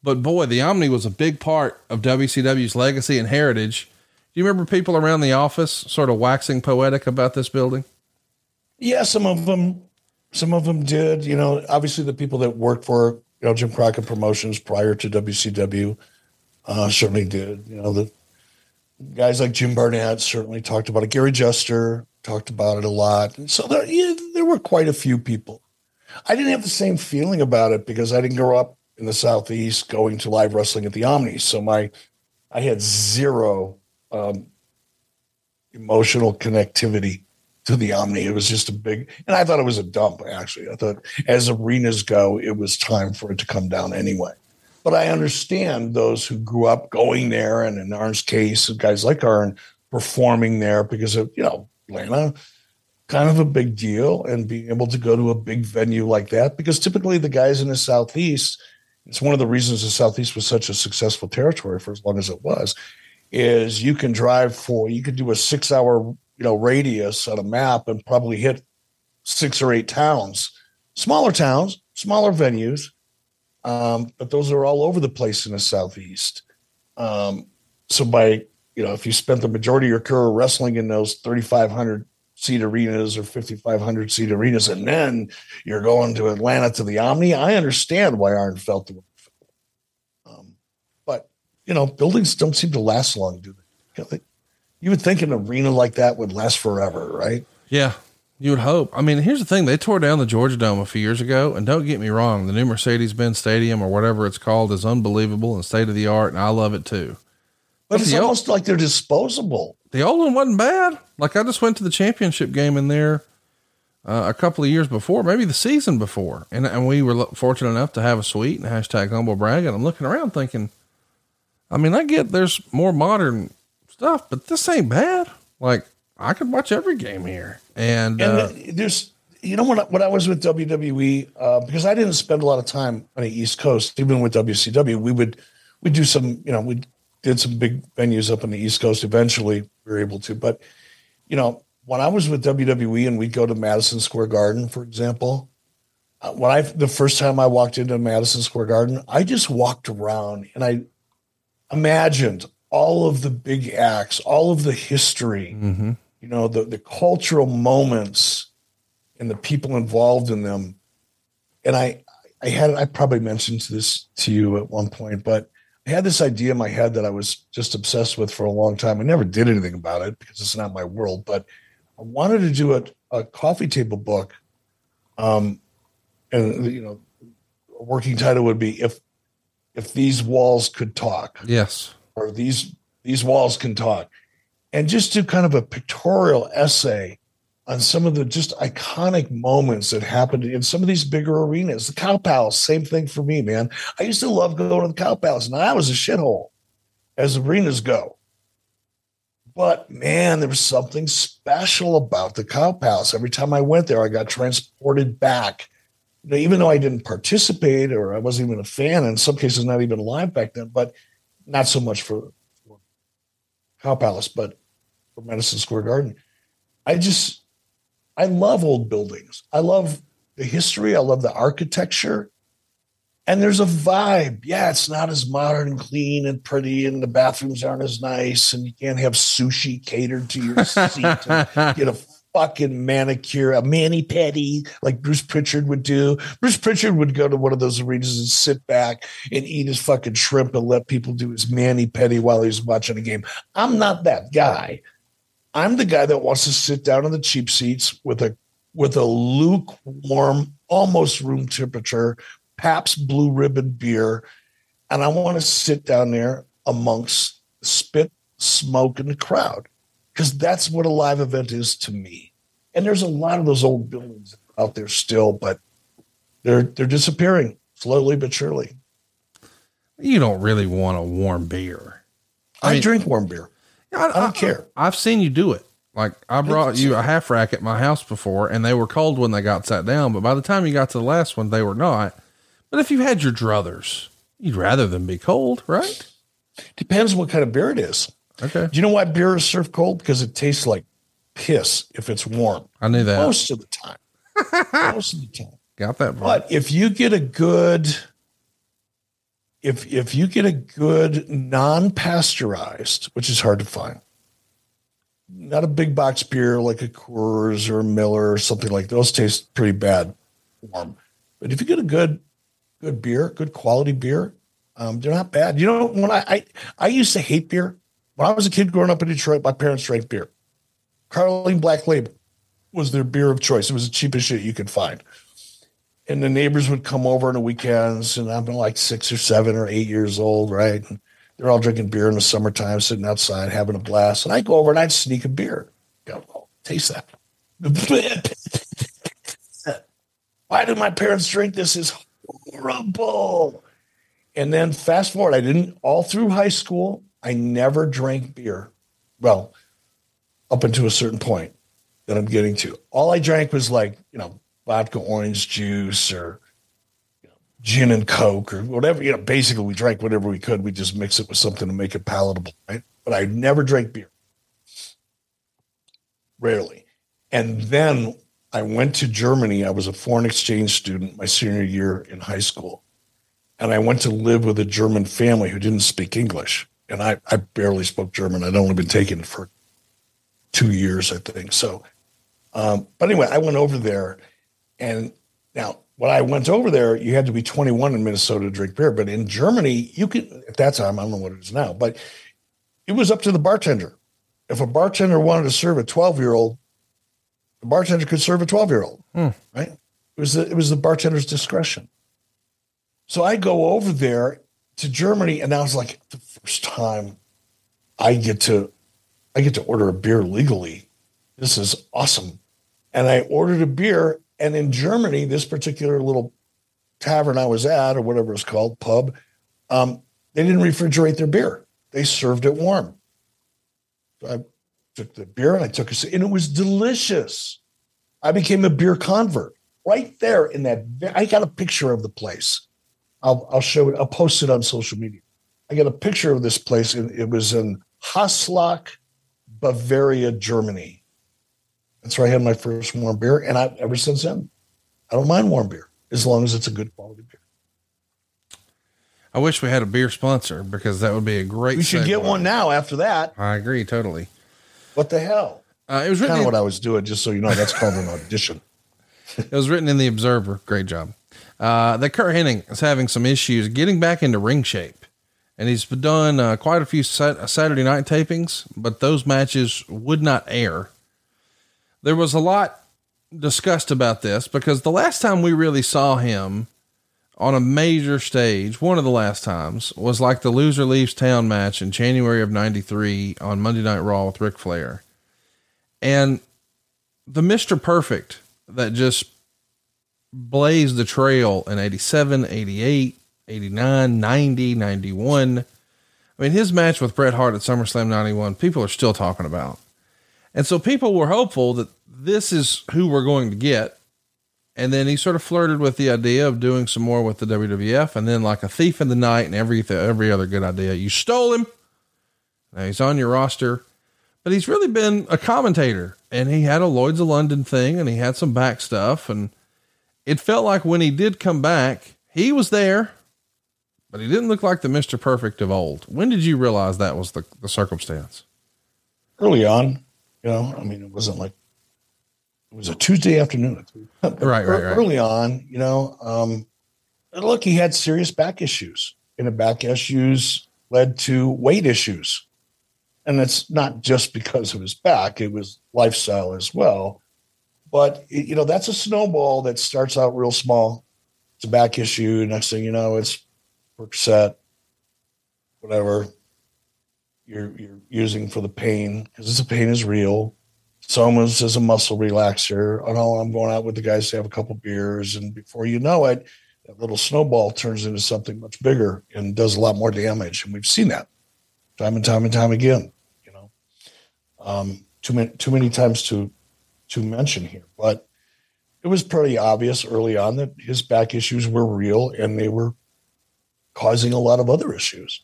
But boy, the Omni was a big part of WCW's legacy and heritage. Do you remember people around the office sort of waxing poetic about this building?
Yeah, some of them, some of them did. You know, obviously the people that worked for you know Jim Crockett Promotions prior to WCW uh, certainly did. You know, the guys like Jim Barnett certainly talked about it. Gary Juster talked about it a lot. And so there, yeah, there were quite a few people. I didn't have the same feeling about it because I didn't grow up in the southeast going to live wrestling at the Omni. So my, I had zero um, emotional connectivity to the Omni. It was just a big, and I thought it was a dump. Actually, I thought as arenas go, it was time for it to come down anyway. But I understand those who grew up going there, and in Arn's case, guys like Arn performing there because of, you know, Atlanta, kind of a big deal and being able to go to a big venue like that because typically the guys in the Southeast, it's one of the reasons the Southeast was such a successful territory for as long as it was, is you can drive for, you could do a six hour, you know, radius on a map and probably hit six or eight towns, smaller towns, smaller venues. Um, but those are all over the place in the Southeast. Um, so by you know, if you spent the majority of your career wrestling in those 3,500 seat arenas or 5,500 seat arenas, and then you're going to Atlanta to the Omni, I understand why Arn felt the you know, buildings don't seem to last long, do they? You, know, you would think an arena like that would last forever, right?
Yeah. You would hope. I mean, here's the thing: they tore down the Georgia Dome a few years ago, and don't get me wrong, the new Mercedes-Benz Stadium or whatever it's called is unbelievable and state of the art, and I love it too.
But, but it's almost old, like they're disposable.
The old one wasn't bad. Like I just went to the championship game in there uh, a couple of years before, maybe the season before, and and we were fortunate enough to have a suite and hashtag humble brag. And I'm looking around thinking, I mean, I get there's more modern stuff, but this ain't bad. Like I could watch every game here. And,
and uh, there's, you know, when I, when I was with WWE, uh, because I didn't spend a lot of time on the East Coast, even with WCW, we would we do some, you know, we did some big venues up on the East Coast. Eventually, we were able to, but you know, when I was with WWE and we'd go to Madison Square Garden, for example, uh, when I the first time I walked into Madison Square Garden, I just walked around and I imagined all of the big acts, all of the history, mm-hmm you know, the, the cultural moments and the people involved in them. And I, I had, I probably mentioned this to you at one point, but I had this idea in my head that I was just obsessed with for a long time. I never did anything about it because it's not my world, but I wanted to do a, a coffee table book. Um, and you know, a working title would be if, if these walls could talk.
Yes.
Or these, these walls can talk and just do kind of a pictorial essay on some of the just iconic moments that happened in some of these bigger arenas. The Cow Palace, same thing for me, man. I used to love going to the Cow Palace, and I was a shithole as arenas go. But man, there was something special about the Cow Palace. Every time I went there, I got transported back. You know, even though I didn't participate or I wasn't even a fan, in some cases not even alive back then, but not so much for, for Cow Palace, but for Madison Square Garden. I just, I love old buildings. I love the history. I love the architecture. And there's a vibe. Yeah, it's not as modern and clean and pretty, and the bathrooms aren't as nice, and you can't have sushi catered to your seat. get a fucking manicure, a mani pedi, like Bruce Pritchard would do. Bruce Pritchard would go to one of those arenas and sit back and eat his fucking shrimp and let people do his mani pedi while he's watching a game. I'm not that guy. I'm the guy that wants to sit down in the cheap seats with a with a lukewarm, almost room temperature Pabst Blue Ribbon beer, and I want to sit down there amongst spit, smoke, and the crowd because that's what a live event is to me. And there's a lot of those old buildings out there still, but they're they're disappearing slowly but surely.
You don't really want a warm beer.
I, I mean, drink warm beer. I, I don't I, care.
I've seen you do it. Like I brought you a half rack at my house before, and they were cold when they got sat down. But by the time you got to the last one, they were not. But if you had your druthers, you'd rather them be cold, right?
Depends what kind of beer it is.
Okay.
Do you know why beer is served cold? Because it tastes like piss if it's warm.
I knew that
most of the time. most of the time.
Got that.
Part. But if you get a good if if you get a good non-pasteurized, which is hard to find, not a big box beer like a Coors or a Miller or something like those taste pretty bad warm. But if you get a good good beer, good quality beer, um, they're not bad. You know, when I, I I used to hate beer. When I was a kid growing up in Detroit, my parents drank beer. Carling Black Label was their beer of choice. It was the cheapest shit you could find and the neighbors would come over on the weekends, and I'm like six or seven or eight years old, right? And they're all drinking beer in the summertime, sitting outside having a blast. And I go over and I'd sneak a beer. Go, oh, taste that. Why do my parents drink this? Is horrible. And then fast forward, I didn't all through high school. I never drank beer. Well, up until a certain point that I'm getting to. All I drank was like, you know, vodka orange juice or you know, gin and coke or whatever. You know, basically we drank whatever we could. We just mix it with something to make it palatable, right? But I never drank beer. Rarely. And then I went to Germany. I was a foreign exchange student my senior year in high school. And I went to live with a German family who didn't speak English. And I, I barely spoke German. I'd only been taking it for two years, I think. So, um, but anyway, I went over there. And now, when I went over there, you had to be 21 in Minnesota to drink beer. But in Germany, you could, at that time, I don't know what it is now, but it was up to the bartender. If a bartender wanted to serve a 12 year old, the bartender could serve a 12 year old,
Hmm.
right? It was, the, it was the bartender's discretion. So I go over there to Germany, and that was like the first time I get to I get to order a beer legally. This is awesome. And I ordered a beer, and in Germany, this particular little tavern I was at, or whatever it's called, pub, um, they didn't refrigerate their beer. They served it warm. So I took the beer and I took a and it was delicious. I became a beer convert right there in that. I got a picture of the place. I'll, I'll show it. I'll post it on social media. I got a picture of this place, and it was in Haslach, Bavaria, Germany. That's where I had my first warm beer, and I ever since then, I don't mind warm beer as long as it's a good quality beer.
I wish we had a beer sponsor because that would be a great.
We should get one now. After that,
I agree totally.
what the hell?
Uh, it was
Kind of what I was doing, just so you know. That's called an audition.
it was written in the Observer. Great job. Uh, that Curt Hennig is having some issues getting back into ring shape, and he's done uh, quite a few sat- Saturday night tapings, but those matches would not air. There was a lot discussed about this because the last time we really saw him on a major stage, one of the last times, was like the loser leaves town match in January of 93 on Monday Night Raw with Ric Flair. And the Mr. Perfect that just blazed the trail in 87, 88, 89, 90, 91. I mean, his match with Bret Hart at SummerSlam 91, people are still talking about. And so people were hopeful that this is who we're going to get. And then he sort of flirted with the idea of doing some more with the WWF. And then, like a thief in the night and every, every other good idea, you stole him. Now he's on your roster, but he's really been a commentator. And he had a Lloyd's of London thing and he had some back stuff. And it felt like when he did come back, he was there, but he didn't look like the Mr. Perfect of old. When did you realize that was the, the circumstance?
Early on, you know, I mean, it wasn't like it was a Tuesday afternoon.
Right, right, right.
Early on, you know, um, look, he had serious back issues, and the back issues led to weight issues. And it's not just because of his back, it was lifestyle as well. But, you know, that's a snowball that starts out real small. It's a back issue. Next thing you know, it's Percocet, whatever you're, you're using for the pain because the pain is real. Soma's is a muscle relaxer. Oh I'm going out with the guys to have a couple beers, and before you know it, that little snowball turns into something much bigger and does a lot more damage. And we've seen that time and time and time again. You know, um, too many too many times to to mention here, but it was pretty obvious early on that his back issues were real and they were causing a lot of other issues.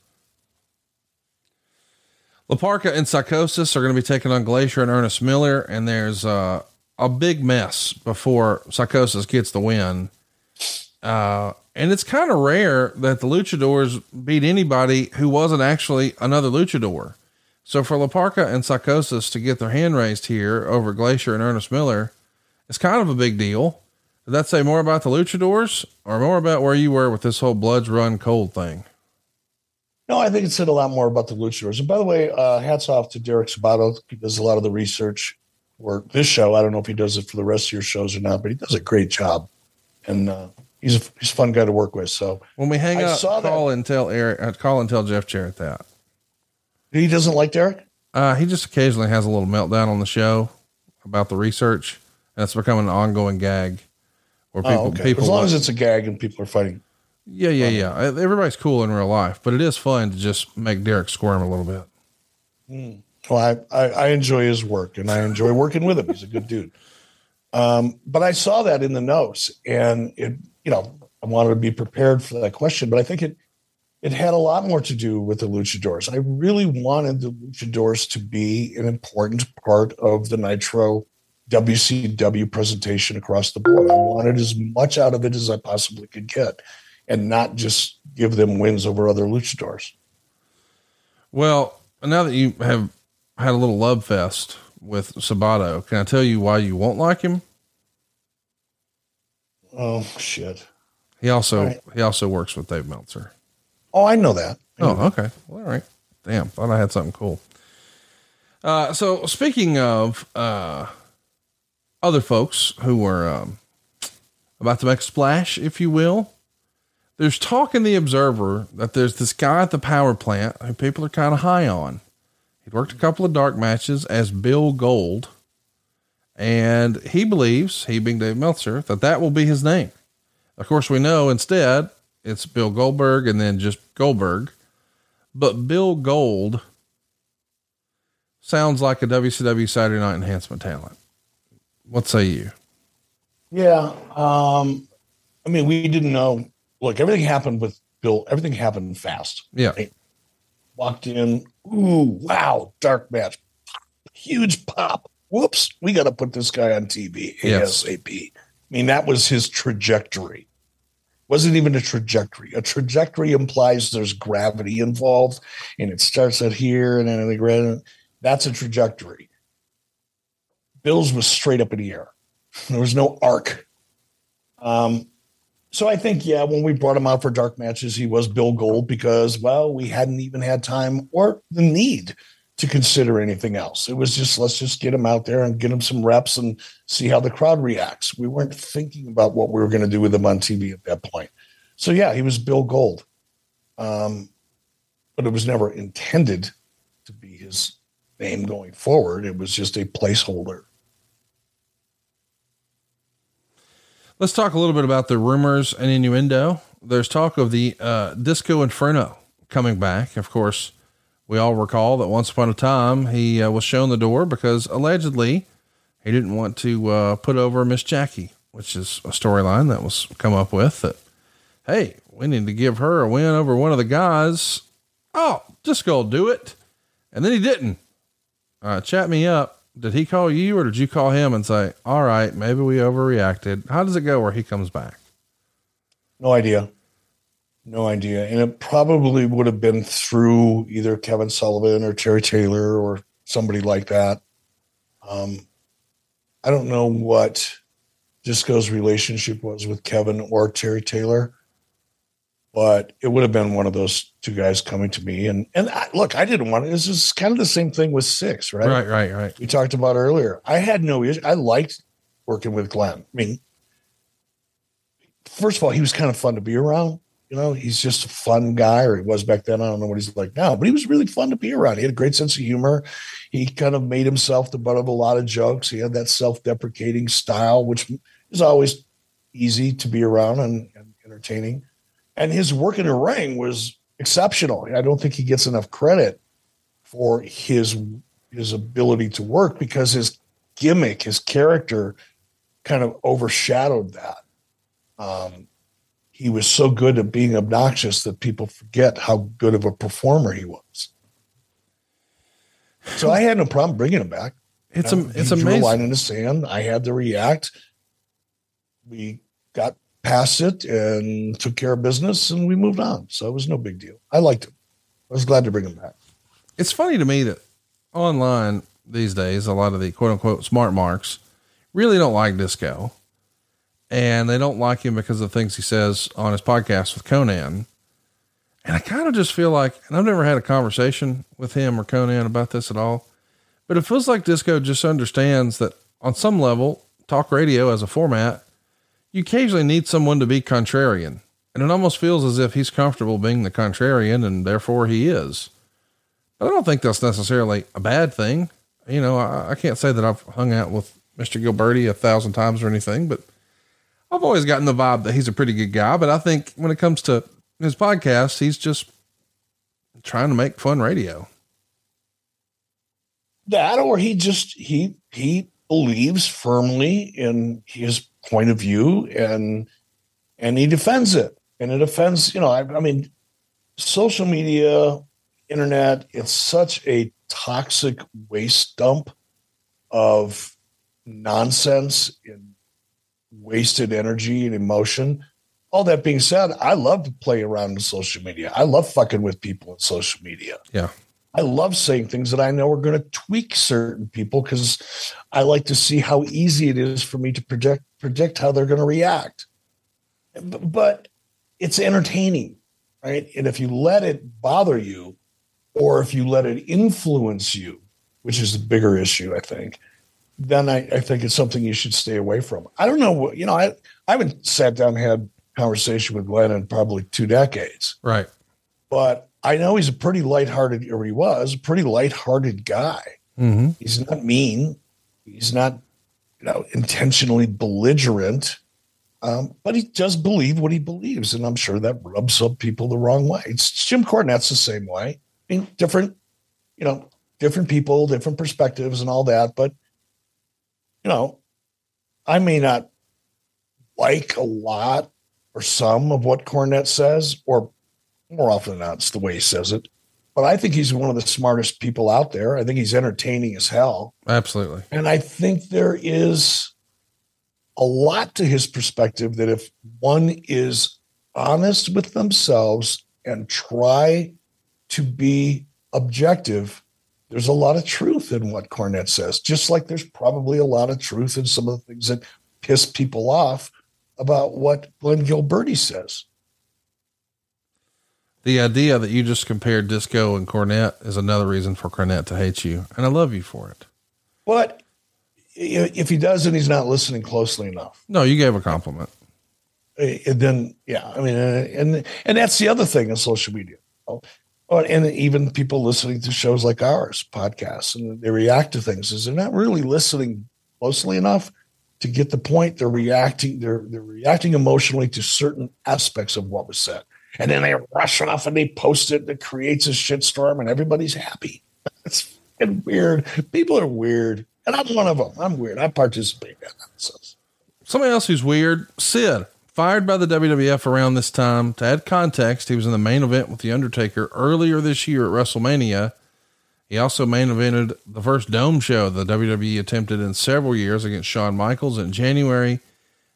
La Parka and Psychosis are going to be taking on Glacier and Ernest Miller, and there's uh, a big mess before Psychosis gets the win. Uh, and it's kind of rare that the luchadors beat anybody who wasn't actually another luchador. So for La Parka and Psychosis to get their hand raised here over Glacier and Ernest Miller, it's kind of a big deal. Did that say more about the luchadors or more about where you were with this whole Bloods Run Cold thing?
No, I think it said a lot more about the luchadors. And by the way, uh, hats off to Derek Sabato. He does a lot of the research for this show. I don't know if he does it for the rest of your shows or not, but he does a great job. And uh, he's a he's a fun guy to work with. So
When we hang
I
up,
saw that.
call and tell Eric, uh, call and tell Jeff Jarrett that.
He doesn't like Derek.
Uh, he just occasionally has a little meltdown on the show about the research, and it's become an ongoing gag where people,
oh, okay.
people,
as long
like-
as it's a gag and people are fighting.
yeah, yeah, yeah. Uh, Everybody's cool in real life, but it is fun to just make Derek squirm a little bit.
Well, I, I, I enjoy his work and I enjoy working with him. He's a good dude. Um, but I saw that in the notes and it, you know, I wanted to be prepared for that question, but I think it, it had a lot more to do with the luchadors. I really wanted the luchadors to be an important part of the Nitro WCW presentation across the board. I wanted as much out of it as I possibly could get and not just give them wins over other luchadors.
Well, now that you have had a little love fest with Sabato, can I tell you why you won't like him?
Oh shit.
He also right. he also works with Dave Meltzer.
Oh, I know that. I
know oh, okay. Well, all right. Damn, thought I had something cool. Uh, so speaking of uh, other folks who were um, about to make a splash, if you will, there's talk in the Observer that there's this guy at the power plant who people are kind of high on. He'd worked a couple of dark matches as Bill Gold, and he believes, he being Dave Meltzer, that that will be his name. Of course, we know instead it's Bill Goldberg and then just Goldberg. But Bill Gold sounds like a WCW Saturday Night Enhancement talent. What say you?
Yeah. Um, I mean, we didn't know. Look, everything happened with Bill, everything happened fast.
Yeah. Right?
Walked in. Ooh, wow. Dark match. Huge pop. Whoops. We got to put this guy on TV yes. ASAP. I mean, that was his trajectory wasn't even a trajectory. A trajectory implies there's gravity involved, and it starts at here and then the. That's a trajectory. Bill's was straight up in the air. There was no arc. Um, so I think, yeah, when we brought him out for dark matches, he was Bill Gold because, well, we hadn't even had time or the need to consider anything else. It was just let's just get him out there and get him some reps and see how the crowd reacts. We weren't thinking about what we were going to do with him on TV at that point. So yeah, he was Bill Gold, um, but it was never intended to be his name going forward. It was just a placeholder.
Let's talk a little bit about the rumors and innuendo. There's talk of the uh, Disco Inferno coming back. Of course, we all recall that once upon a time he uh, was shown the door because allegedly he didn't want to uh, put over Miss Jackie, which is a storyline that was come up with that, hey, we need to give her a win over one of the guys. Oh, just go do it. And then he didn't. Chat me up. Did he call you or did you call him and say, all right, maybe we overreacted? How does it go where he comes back?
No idea. No idea. And it probably would have been through either Kevin Sullivan or Terry Taylor or somebody like that. Um, I don't know what Disco's relationship was with Kevin or Terry Taylor, but it would have been one of those two guys coming to me. And and I, look, I didn't want it. This is kind of the same thing with Syxx, right?
Right, right, right.
We talked about earlier. I had no issue. I liked working with Glenn. I mean, first of all, he was kind of fun to be around. You know, he's just a fun guy, or he was back then. I don't know what he's like now, but he was really fun to be around. He had a great sense of humor. He kind of made himself the butt of a lot of jokes. He had that self-deprecating style, which is always easy to be around and, and entertaining. And his work in the ring was exceptional. I don't think he gets enough credit for his his ability to work because his gimmick, his character, kind of overshadowed that. Um, he was so good at being obnoxious that people forget how good of a performer he was. So I had no problem bringing him back.
It's uh, you know, it's amazing.
Drew a line in the sand. I had to react. We got past it and took care of business, and we moved on. So it was no big deal. I liked him. I was glad to bring him back.
It's funny to me that online these days, a lot of the quote unquote smart marks really don't like disco and they don't like him because of the things he says on his podcast with Konnan. And I kind of just feel like, and I've never had a conversation with him or Konnan about this at all, but it feels like Disco just understands that on some level, talk radio as a format, you occasionally need someone to be contrarian. And it almost feels as if he's comfortable being the contrarian and therefore he is. But I don't think that's necessarily a bad thing. You know, I, I can't say that I've hung out with Mr. Gilberti a thousand times or anything, but I've always gotten the vibe that he's a pretty good guy, but I think when it comes to his podcast, he's just trying to make fun radio.
that or he just he he believes firmly in his point of view and and he defends it and it offends you know I, I mean social media internet it's such a toxic waste dump of nonsense and wasted energy and emotion all that being said i love to play around in social media i love fucking with people in social media
Yeah.
I love saying things that I know are going to tweak certain people because I like to see how easy it is for me to project predict how they're going to react. But it's entertaining, right? And if you let it bother you, or if you let it influence you, which is the bigger issue, I think, then I, I think it's something you should stay away from. I don't know, what- you know, I I haven't sat down and had conversation with Glenn in probably two decades
Right.
but I know he's a pretty lighthearted, or he was a pretty lighthearted guy.
Mm-hmm.
He's not mean. He's not, you know, intentionally belligerent. Um, but he does believe what he believes, and I'm sure that rubs some people the wrong way. It's Jim Cornette's the same way. I mean, different, you know, different people, different perspectives, and all that. But you know, I may not like a lot or some of what Cornette says, or more often than not, it's the way he says it. But I think he's one of the smartest people out there. I think he's entertaining as hell.
Absolutely.
And I think there is a lot to his perspective that if one is honest with themselves and try to be objective, there's a lot of truth in what Cornette says, just like there's probably a lot of truth in some of the things that piss people off about what Glenn Gilberti says.
The idea that you just compared disco and Cornette is another reason for Cornette to hate you. And I love you for it.
But if he doesn't, he's not listening closely enough.
No, you gave a compliment.
And then yeah i mean uh, and and that's the other thing in social media and even people listening to shows like ours podcasts and they react to things is they're not really listening closely enough to get the point. They're reacting they're they're reacting emotionally to certain aspects of what was said. And then they rush off and they post it that creates a shitstorm and everybody's happy. It's weird. People are weird and i'm one of them i'm weird. I participate in that.
Somebody else who's weird, Sid, fired by the WWF around this time. To add context, he was in the main event with The Undertaker earlier this year at WrestleMania. He also main evented the first Dome show the WWE attempted in several years against Shawn Michaels in January.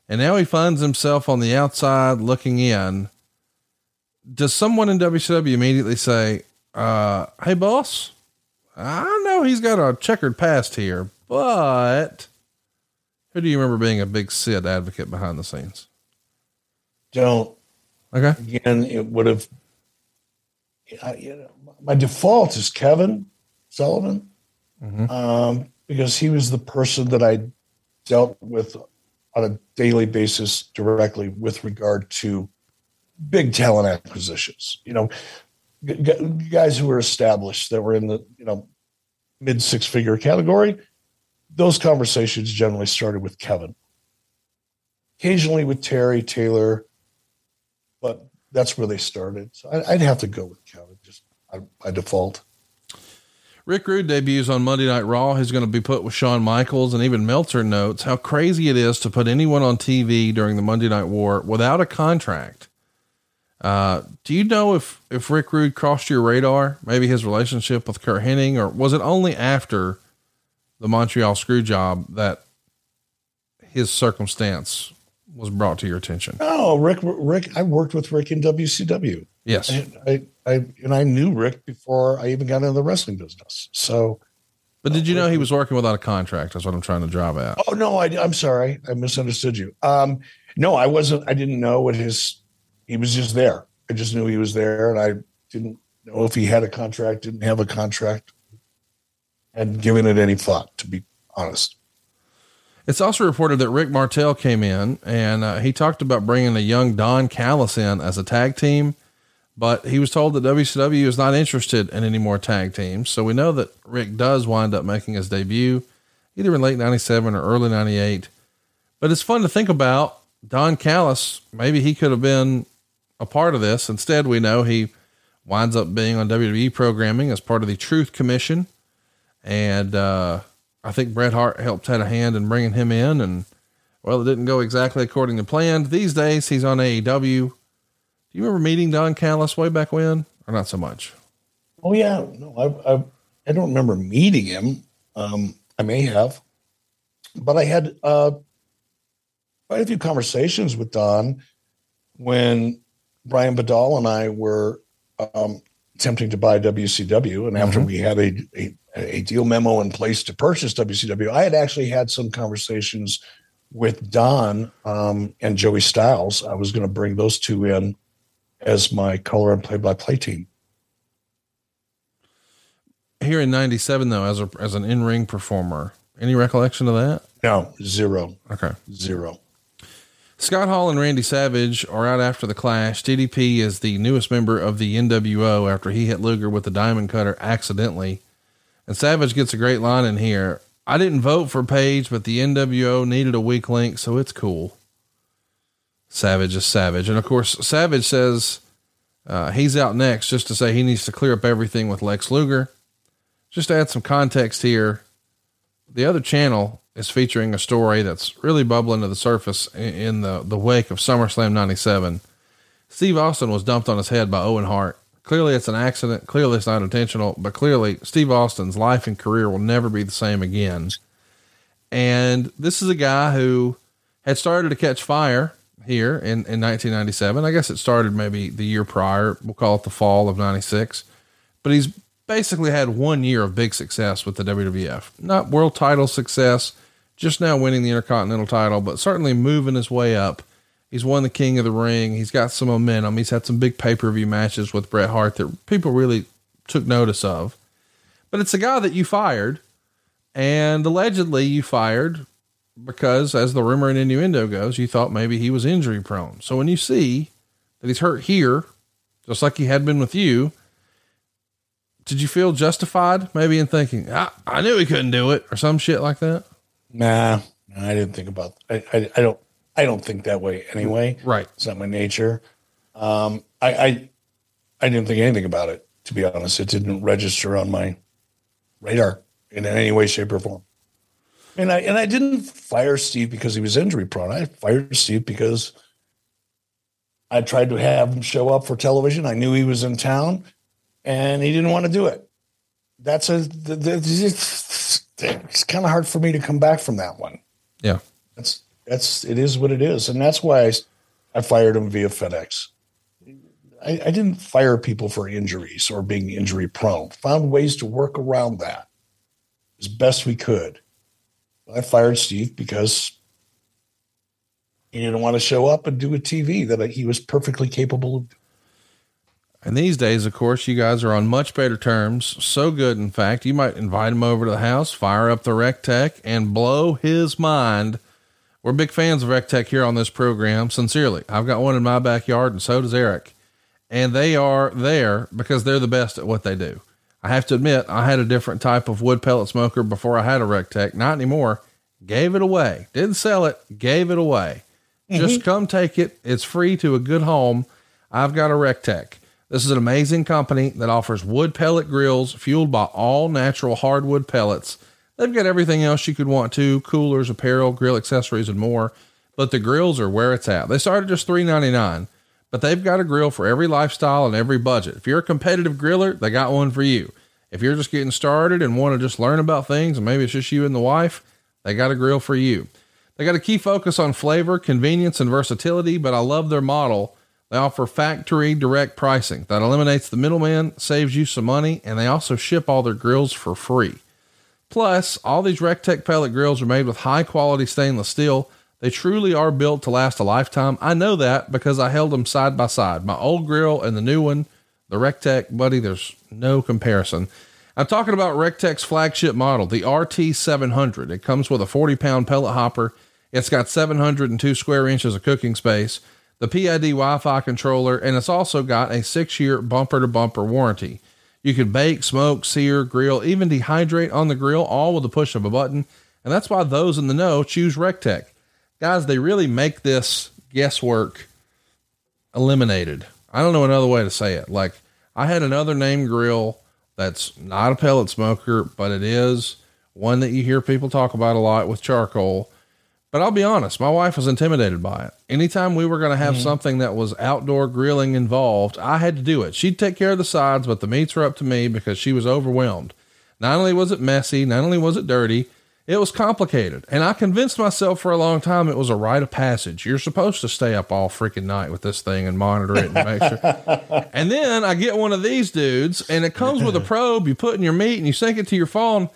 And now he finds himself on the outside looking in. Does someone in WCW immediately say, uh, Hey, boss, I know he's got a checkered past here, but who do you remember being a big Sid advocate behind the scenes?
Don't
Okay.
again, it would have. You know, my default is Kevin Sullivan,
Mhm.
um, because he was the person that I dealt with on a daily basis directly with regard to big talent acquisitions. You know, g- guys who were established that were in the you know mid six figure category. Those conversations generally started with Kevin. Occasionally with Terry Taylor, that's where they started. So I, I'd have to go with Kevin just by, by default.
Rick Rude debuts on Monday Night Raw. He's going to be put with Shawn Michaels, and even Meltzer notes how crazy it is to put anyone on TV during the Monday Night War without a contract. Uh, do you know if if Rick Rude crossed your radar? Maybe his relationship with Curt Hennig, or was it only after the Montreal screw job that his circumstance was brought to your attention?
Oh, Rick, Rick, I worked with Rick in WCW.
Yes.
I, I, I, and I knew Rick before I even got into the wrestling business. So,
But did you know he was working without a contract? That's what I'm trying to drive at.
oh no, I, I'm sorry, I misunderstood you. Um, no, I wasn't. I didn't know what his. He was just there. I just knew he was there, and I didn't know if he had a contract, didn't have a contract, and given it any thought, to be honest.
It's also reported that Rick Martel came in and uh, he talked about bringing a young Don Callis in as a tag team, but he was told that WCW is not interested in any more tag teams. So we know that Rick does wind up making his debut either in late 97 or early 98. But it's fun to think about Don Callis. Maybe he could have been a part of this. Instead, we know he winds up being on WWE programming as part of the Truth Commission. And, uh, I think Bret Hart helped had a hand in bringing him in and, well, it didn't go exactly according to plan. These days he's on AEW. Do you remember meeting Don Callis way back when or not so much?
Oh yeah. No, I, I, I don't remember meeting him. Um, I may have, but I had, uh, quite a few conversations with Don when Brian Bedol and I were um, attempting to buy WCW, and after mm-hmm. we had a, a, a deal memo in place to purchase WCW, I had actually had some conversations with Don um, and Joey Styles. I was going to bring those two in as my color and play-by-play team.
Here in '97, though, as a as an in-ring performer, any recollection of that?
No, zero.
Okay,
zero.
Scott Hall and Randy Savage are out after the clash. DDP is the newest member of the NWO after he hit Luger with the diamond cutter accidentally. And Savage gets a great line in here. I didn't vote for Page, but the NWO needed a weak link, so it's cool. Savage is Savage. And of course, Savage says uh, he's out next just to say he needs to clear up everything with Lex Luger. Just to add some context here, the other channel is featuring a story that's really bubbling to the surface in, the, the wake of SummerSlam 97. Steve Austin was dumped on his head by Owen Hart. Clearly, it's an accident. Clearly, it's not intentional, but clearly, Steve Austin's life and career will never be the same again. And this is a guy who had started to catch fire here in, in 1997. I guess it started maybe the year prior. We'll call it the fall of 96. But he's basically had one year of big success with the WWF. Not world title success, just now winning the Intercontinental title, but certainly moving his way up. He's won the King of the Ring. He's got some momentum. He's had some big pay per view matches with Bret Hart that people really took notice of. But it's a guy that you fired, and allegedly you fired because, as the rumor and innuendo goes, you thought maybe he was injury prone. So when you see that he's hurt here, just like he had been with you, did you feel justified maybe in thinking, I, I knew he couldn't do it or some shit like that?
Nah, I didn't think about. I, I, I don't. I don't think that way anyway.
Right.
It's not my nature. Um, I, I, I didn't think anything about it. To be honest, it didn't register on my radar in any way, shape, or form. And I and I didn't fire Steve because he was injury prone. I fired Steve because I tried to have him show up for television. I knew he was in town, and he didn't want to do it. That's a the, it's kind of hard for me to come back from that one.
Yeah,
that's that's it is what it is, and that's why I, I fired him via FedEx. I, I didn't fire people for injuries or being injury prone. Found ways to work around that as best we could. I fired Steve because he didn't want to show up and do a TV that he was perfectly capable of.
And these days, of course, you guys are on much better terms. So good, in fact, you might invite him over to the house, fire up the RECTEQ, and blow his mind. We're big fans of RECTEQ here on this program. Sincerely, I've got one in my backyard, and so does Eric. And they are there because they're the best at what they do. I have to admit, I had a different type of wood pellet smoker before I had a RECTEQ. Not anymore. Gave it away. Didn't sell it. Gave it away. Mm-hmm. Just come take it. It's free to a good home. I've got a RECTEQ. This is an amazing company that offers wood pellet grills fueled by all natural hardwood pellets. They've got everything else you could want to coolers, apparel, grill accessories, and more. But the grills are where it's at. They start at just $3.99, but they've got a grill for every lifestyle and every budget. If you're a competitive griller, they got one for you. If you're just getting started and want to just learn about things, and maybe it's just you and the wife, they got a grill for you. They got a key focus on flavor, convenience, and versatility, but I love their model they offer factory direct pricing that eliminates the middleman, saves you some money, and they also ship all their grills for free. Plus, all these RECTEQ pellet grills are made with high quality stainless steel. They truly are built to last a lifetime. I know that because I held them side by side. My old grill and the new one, the RECTEQ, buddy, there's no comparison. I'm talking about RECTEQ's flagship model, the RT700. It comes with a 40 pound pellet hopper. It's got 702 square inches of cooking space the PID Wi Fi controller, and it's also got a six year bumper to bumper warranty. You can bake, smoke, sear, grill, even dehydrate on the grill, all with the push of a button. And that's why those in the know choose RECTEQ. Guys, they really make this guesswork eliminated. I don't know another way to say it. Like, I had another name grill that's not a pellet smoker, but it is one that you hear people talk about a lot with charcoal. But I'll be honest, my wife was intimidated by it. Anytime we were going to have mm-hmm. something that was outdoor grilling involved, I had to do it. She'd take care of the sides, but the meats were up to me because she was overwhelmed. Not only was it messy, not only was it dirty, it was complicated. And I convinced myself for a long time it was a rite of passage. You're supposed to stay up all freaking night with this thing and monitor it and make sure. and then I get one of these dudes and it comes with a probe. You put in your meat and you sync it to your phone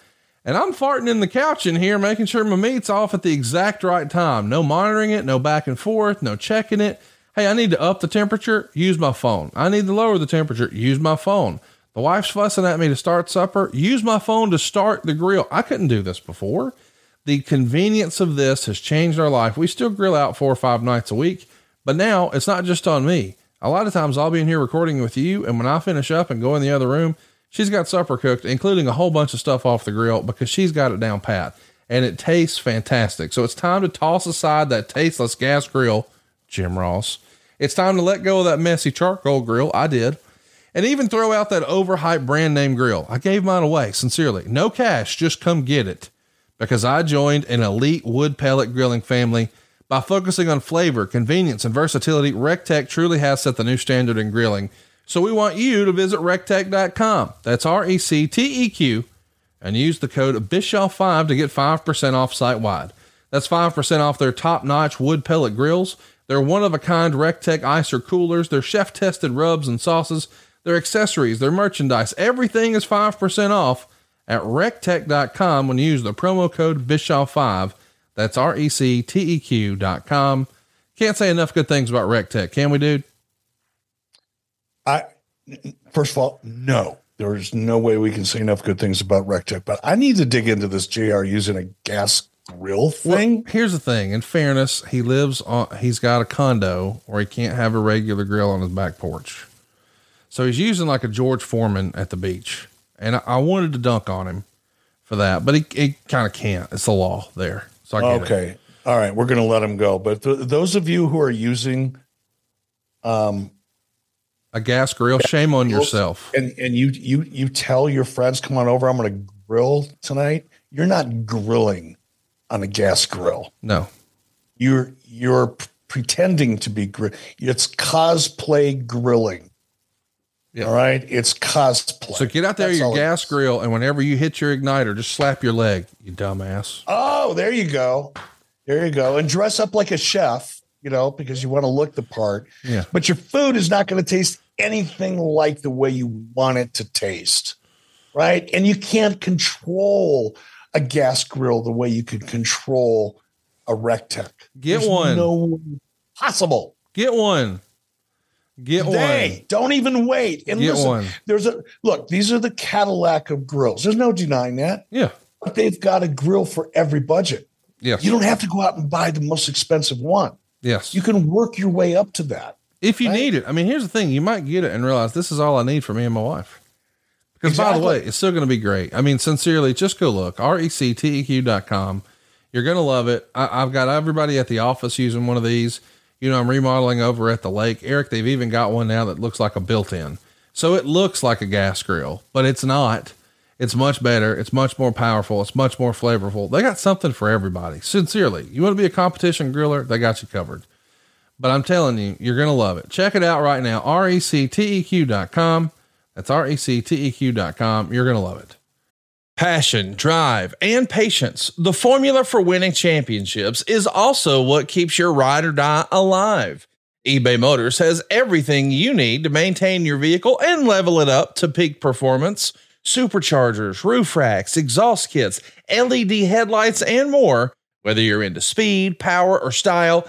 and I'm farting in the couch in here, making sure my meat's off at the exact right time. No monitoring it, no back and forth, no checking it. Hey, I need to up the temperature, use my phone. I need to lower the temperature, use my phone. The wife's fussing at me to start supper, use my phone to start the grill. I couldn't do this before. The convenience of this has changed our life. We still grill out four or five nights a week, but now it's not just on me. A lot of times I'll be in here recording with you, and when I finish up and go in the other room, She's got supper cooked, including a whole bunch of stuff off the grill because she's got it down pat and it tastes fantastic. So it's time to toss aside that tasteless gas grill, Jim Ross. It's time to let go of that messy charcoal grill. I did. And even throw out that overhyped brand name grill. I gave mine away, sincerely. No cash, just come get it. Because I joined an elite wood pellet grilling family. By focusing on flavor, convenience, and versatility, RECTEQ truly has set the new standard in grilling. So we want you to visit recteq.com. That's R E C T E Q and use the code Bischoff5 to get 5% off site wide. That's 5% off their top notch wood pellet grills, their one of a kind RECTEQ icer coolers, their chef tested rubs and sauces, their accessories, their merchandise. Everything is 5% off at recteq.com when you use the promo code Bischoff5. That's R E C T E Q.com. Can't say enough good things about RECTEQ, can we, dude?
First of all, no, there's no way we can say enough good things about RECTEQ, but I need to dig into this JR using a gas grill thing.
Well, here's the thing. In fairness, he lives on, he's got a condo where he can't have a regular grill on his back porch. So he's using like a George Foreman at the beach. And I, I wanted to dunk on him for that, but he, he kind of can't. It's the law there. So I can't
okay. It. All right. We're going to let him go. But th- those of you who are using, um,
a gas grill. Shame on yourself.
And and you you you tell your friends, come on over. I'm going to grill tonight. You're not grilling on a gas grill.
No,
you're you're p- pretending to be grill. It's cosplay grilling. Yeah. All right, it's cosplay.
So get out there That's your gas grill, and whenever you hit your igniter, just slap your leg, you dumbass.
Oh, there you go. There you go. And dress up like a chef, you know, because you want to look the part.
Yeah.
But your food is not going to taste anything like the way you want it to taste, right? And you can't control a gas grill the way you could control a RECTEQ.
Get There's one.
No possible.
Get one. Get they,
one. Don't even wait. And Get listen, one. there's a look, these are the Cadillac of grills. There's no denying that.
Yeah.
But they've got a grill for every budget.
Yes.
You don't have to go out and buy the most expensive one.
Yes.
You can work your way up to that
if you right? need it. I mean, here's the thing: you might get it and realize this is all I need for me and my wife. Because exactly. by the way, it's still going to be great. I mean, sincerely, just go look recteq.com. You're going to love it. I, I've got everybody at the office using one of these. You know, I'm remodeling over at the lake. Eric, they've even got one now that looks like a built-in. So it looks like a gas grill, but it's not. It's much better. It's much more powerful. It's much more flavorful. They got something for everybody. Sincerely, you want to be a competition griller? They got you covered. But I'm telling you, you're going to love it. Check it out right now. RECTEQ.com. That's RECTEQ.com. You're going to love it. Passion, drive, and patience. The formula for winning championships is also what keeps your ride or die alive. eBay Motors has everything you need to maintain your vehicle and level it up to peak performance. Superchargers, roof racks, exhaust kits, LED headlights, and more. Whether you're into speed, power, or style,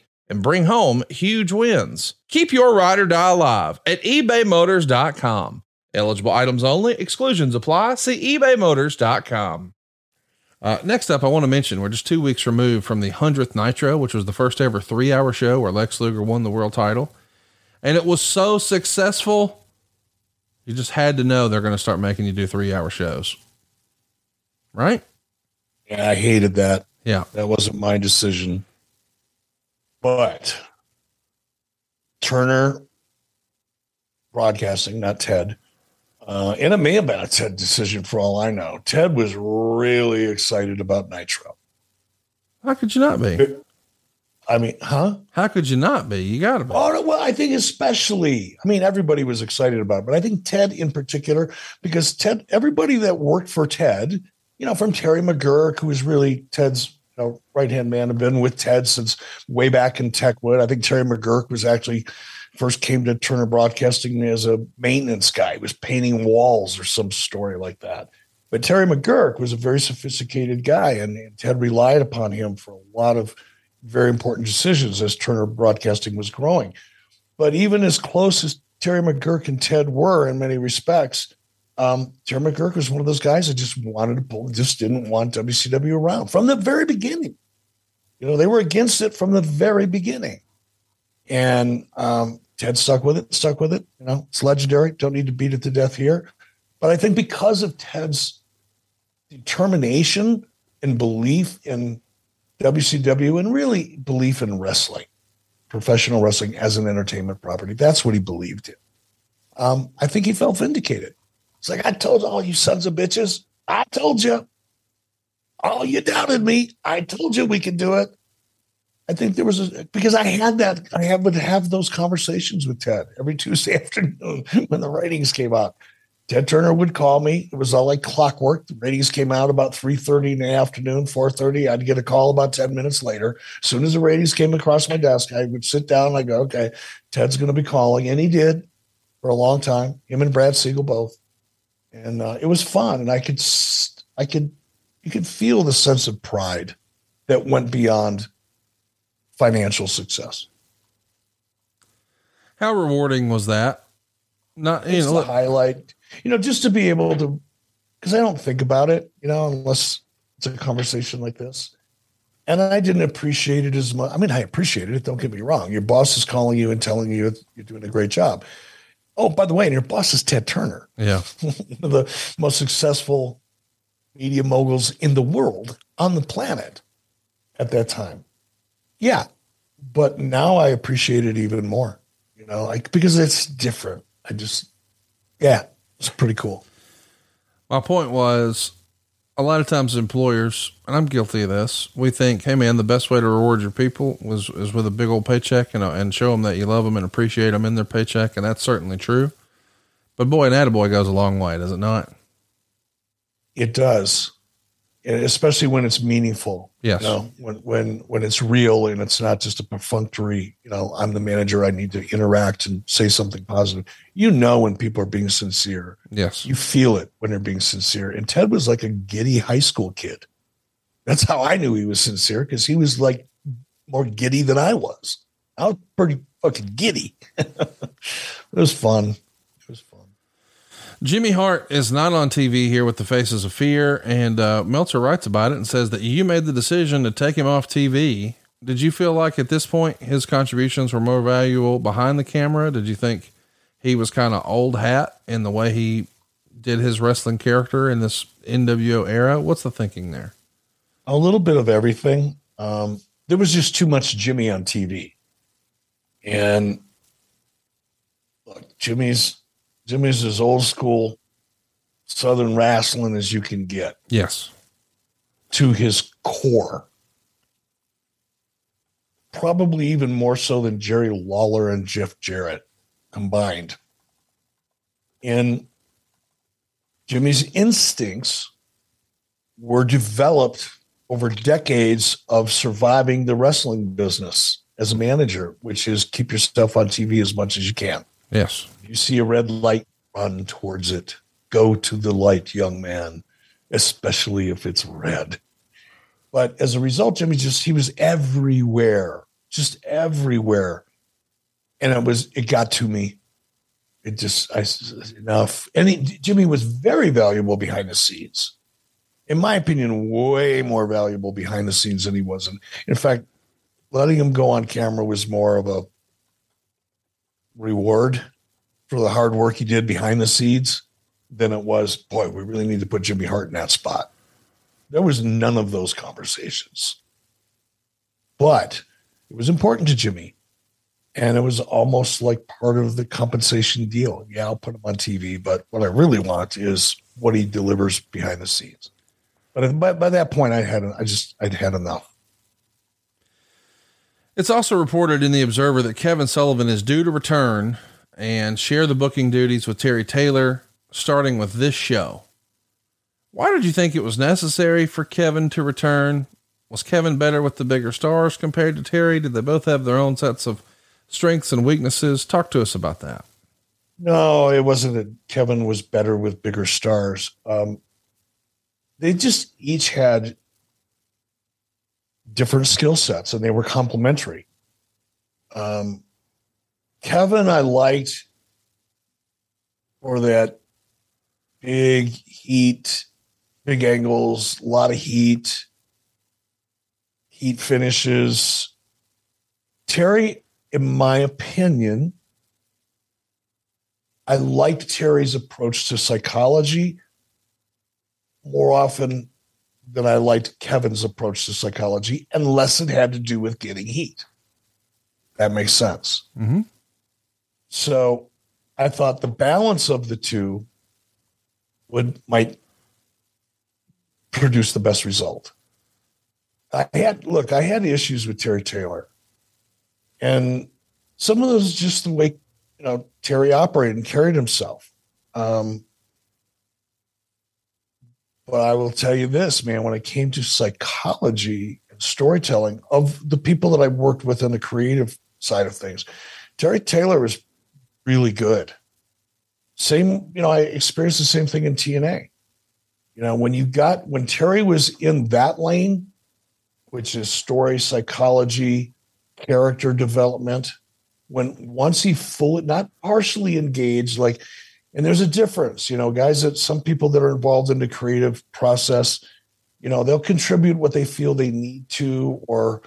and bring home huge wins. Keep your ride or die alive at ebaymotors.com. Eligible items only, exclusions apply. See ebaymotors.com. Uh, next up, I want to mention we're just two weeks removed from the 100th Nitro, which was the first ever three hour show where Lex Luger won the world title. And it was so successful, you just had to know they're going to start making you do three hour shows. Right?
Yeah, I hated that.
Yeah.
That wasn't my decision. But Turner Broadcasting, not Ted, uh, and it may have been a Ted decision for all I know. Ted was really excited about Nitro.
How could you not be?
I mean, huh?
How could you not be? You got to be.
Oh, well, I think especially, I mean, everybody was excited about it, but I think Ted in particular, because Ted, everybody that worked for Ted, you know, from Terry McGuirk, who was really Ted's know, right hand man, have been with Ted since way back in Techwood. I think Terry McGuirk was actually first came to Turner Broadcasting as a maintenance guy. He was painting walls or some story like that. But Terry McGuirk was a very sophisticated guy, and, and Ted relied upon him for a lot of very important decisions as Turner Broadcasting was growing. But even as close as Terry McGuirk and Ted were in many respects, um, Terry McGuirk was one of those guys that just wanted to pull, just didn't want WCW around from the very beginning. You know, they were against it from the very beginning. And um, Ted stuck with it, stuck with it. You know, it's legendary. Don't need to beat it to death here. But I think because of Ted's determination and belief in WCW and really belief in wrestling, professional wrestling as an entertainment property, that's what he believed in. Um, I think he felt vindicated. It's like, I told all you sons of bitches, I told you. All you doubted me. I told you we could do it. I think there was a because I had that I had would have those conversations with Ted every Tuesday afternoon when the ratings came out. Ted Turner would call me. It was all like clockwork. The ratings came out about 3:30 in the afternoon, 4:30. I'd get a call about 10 minutes later. As soon as the ratings came across my desk, I would sit down and I go, okay, Ted's going to be calling. And he did for a long time, him and Brad Siegel both. And uh, it was fun. And I could, I could, you could feel the sense of pride that went beyond financial success.
How rewarding was that? Not you
It's
know, look,
highlight, you know, just to be able to, because I don't think about it, you know, unless it's a conversation like this. And I didn't appreciate it as much. I mean, I appreciated it. Don't get me wrong. Your boss is calling you and telling you you're doing a great job. Oh, by the way, and your boss is Ted Turner,
yeah.
one of the most successful media moguls in the world on the planet at that time. Yeah, but now I appreciate it even more. You know, like because it's different. I just, yeah, it's pretty cool.
My point was a lot of times employers, and I'm guilty of this, we think, hey man, the best way to reward your people was is with a big old paycheck and, uh, and show them that you love them and appreciate them in their paycheck. And that's certainly true. But boy, an attaboy goes a long way, does it not?
It does, especially when it's meaningful.
Yes.
You know, when when when it's real and it's not just a perfunctory. You know, I'm the manager. I need to interact and say something positive. You know when people are being sincere.
Yes.
You feel it when they're being sincere. And Ted was like a giddy high school kid. That's how I knew he was sincere because he was like more giddy than I was. I was pretty fucking giddy. it was fun.
Jimmy Hart is not on TV here with the Faces of Fear, and uh, Meltzer writes about it and says that you made the decision to take him off TV. Did you feel like at this point his contributions were more valuable behind the camera? Did you think he was kind of old hat in the way he did his wrestling character in this NWO era? What's the thinking there?
A little bit of everything. Um, there was just too much Jimmy on TV. And look, Jimmy's Jimmy's as old school Southern wrestling as you can get.
Yes.
to his core. Probably even more so than Jerry Lawler and Jeff Jarrett combined. And Jimmy's instincts were developed over decades of surviving the wrestling business as a manager, which is keep yourself on TV as much as you can.
Yes.
You see a red light, run towards it. Go to the light, young man, especially if it's red. But as a result, Jimmy just he was everywhere, just everywhere. And it was it got to me. It just I enough. And he, Jimmy was very valuable behind the scenes. in my opinion, way more valuable behind the scenes than he was. And in fact, letting him go on camera was more of a reward for the hard work he did behind the scenes than it was, boy, we really need to put Jimmy Hart in that spot. There was none of those conversations. But it was important to Jimmy. And it was almost like part of the compensation deal. Yeah, I'll put him on TV, but what I really want is what he delivers behind the scenes. But by, by that point, I had I just I'd had enough.
It's also reported in the Observer that Kevin Sullivan is due to return and share the booking duties with Terry Taylor, starting with this show. Why did you think it was necessary for Kevin to return? Was Kevin better with the bigger stars compared to Terry? Did they both have their own sets of strengths and weaknesses? Talk to us about that.
No, it wasn't that Kevin was better with bigger stars. Um, they just each had different skill sets and they were complementary. Um, Kevin, I liked for that big heat, big angles, a lot of heat, heat finishes. Terry, in my opinion, I liked Terry's approach to psychology more often than I liked Kevin's approach to psychology, unless it had to do with getting heat. That makes sense.
Mm-hmm.
So I thought the balance of the two would might produce the best result. I had look, I had issues with Terry Taylor. And some of those just the way you know Terry operated and carried himself. Um, but I will tell you this, man, when it came to psychology and storytelling of the people that I worked with on the creative side of things, Terry Taylor was really good. Same, you know, I experienced the same thing in TNA. You know, when you got when Terry was in that lane, which is story, psychology, character development, when once he fully not partially engaged, like and there's a difference, you know, guys that some people that are involved in the creative process, you know, they'll contribute what they feel they need to or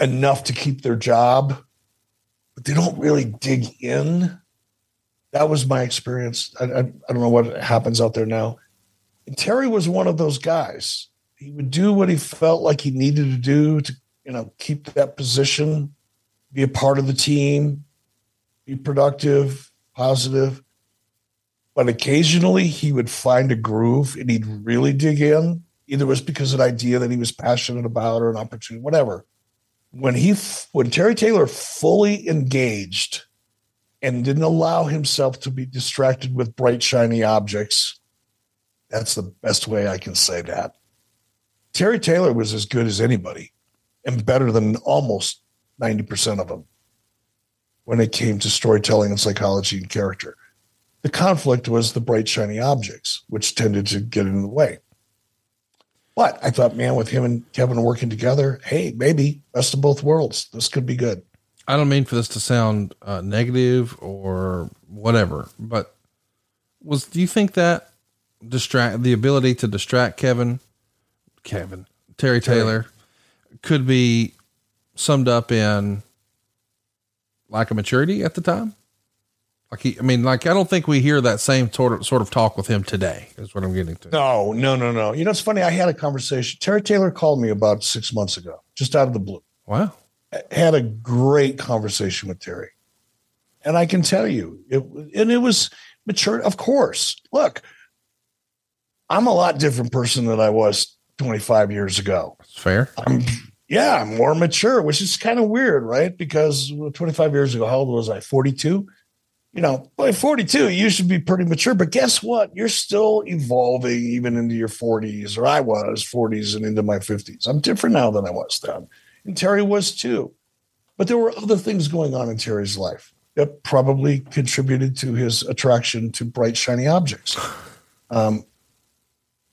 enough to keep their job, but they don't really dig in. That was my experience. I, I, I don't know what happens out there now. And Terry was one of those guys. He would do what he felt like he needed to do to, you know, keep that position, be a part of the team, be productive, positive. But occasionally he would find a groove and he'd really dig in. Either it was because of an idea that he was passionate about or an opportunity, whatever. When he, when Terry Taylor fully engaged and didn't allow himself to be distracted with bright, shiny objects, that's the best way I can say that. Terry Taylor was as good as anybody and better than almost 90% of them when it came to storytelling and psychology and character. The conflict was the bright, shiny objects, which tended to get in the way. But I thought, man, with him and Kevin working together, hey, maybe best of both worlds. This could be good.
I don't mean for this to sound uh, negative or whatever, but was do you think that distract the ability to distract Kevin, Kevin Terry Taylor, could be summed up in lack of maturity at the time? Like he, I mean, like I don't think we hear that same sort of sort of talk with him today. Is what I'm getting to.
No, no, no, no. You know, it's funny. I had a conversation. Terry Taylor called me about six months ago, just out of the blue.
Wow.
I had a great conversation with Terry, and I can tell you, it and it was mature. Of course, look, I'm a lot different person than I was 25 years ago.
That's fair.
I'm yeah, I'm more mature, which is kind of weird, right? Because 25 years ago, how old was I? 42. You know, by 42, you should be pretty mature. But guess what? You're still evolving even into your 40s, or I was 40s and into my 50s. I'm different now than I was then. And Terry was too. But there were other things going on in Terry's life that probably contributed to his attraction to bright, shiny objects. Um,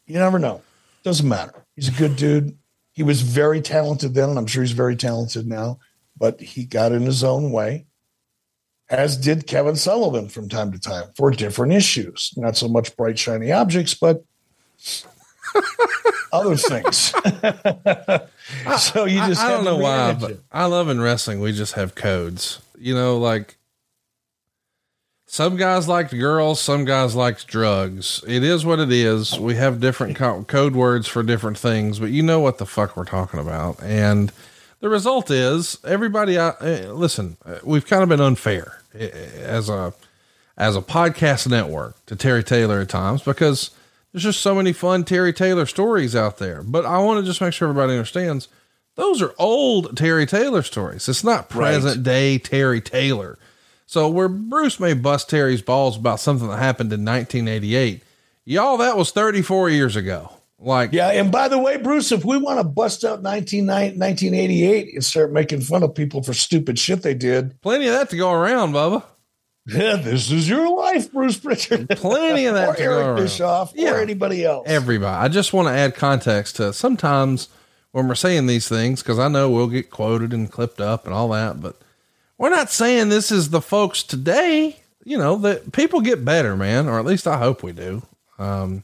you never know. Doesn't matter. He's a good dude. He was very talented then, and I'm sure he's very talented now, but he got in his own way, as did Kevin Sullivan from time to time for different issues. Not so much bright, shiny objects, but other things. so you just
I, I don't know why, but
it.
I love in wrestling. We just have codes. You know, like some guys liked girls, some guys liked drugs. It is what it is. We have different co- code words for different things, but you know what the fuck we're talking about. And the result is everybody. Uh, uh, listen, uh, we've kind of been unfair uh, as a as a podcast network to Terry Taylor at times because there's just so many fun Terry Taylor stories out there. But I want to just make sure everybody understands those are old Terry Taylor stories. It's not present day Terry Taylor. So where Bruce may bust Terry's balls about something that happened in 1988, y'all, that was 34 years ago. Like,
Yeah, and by the way, Bruce, if we want to bust out 19, 1988 and start making fun of people for stupid shit they did,
plenty of that to go around, Bubba.
yeah, this is your life, Bruce Pritchard.
Plenty of that
or
to go
Eric
around.
Bischoff
Yeah.
or anybody else.
Everybody. I just want to add context to sometimes when we're saying these things, because I know we'll get quoted and clipped up and all that, but we're not saying this is the folks today. You know, that people get better, man, or at least I hope we do. Um,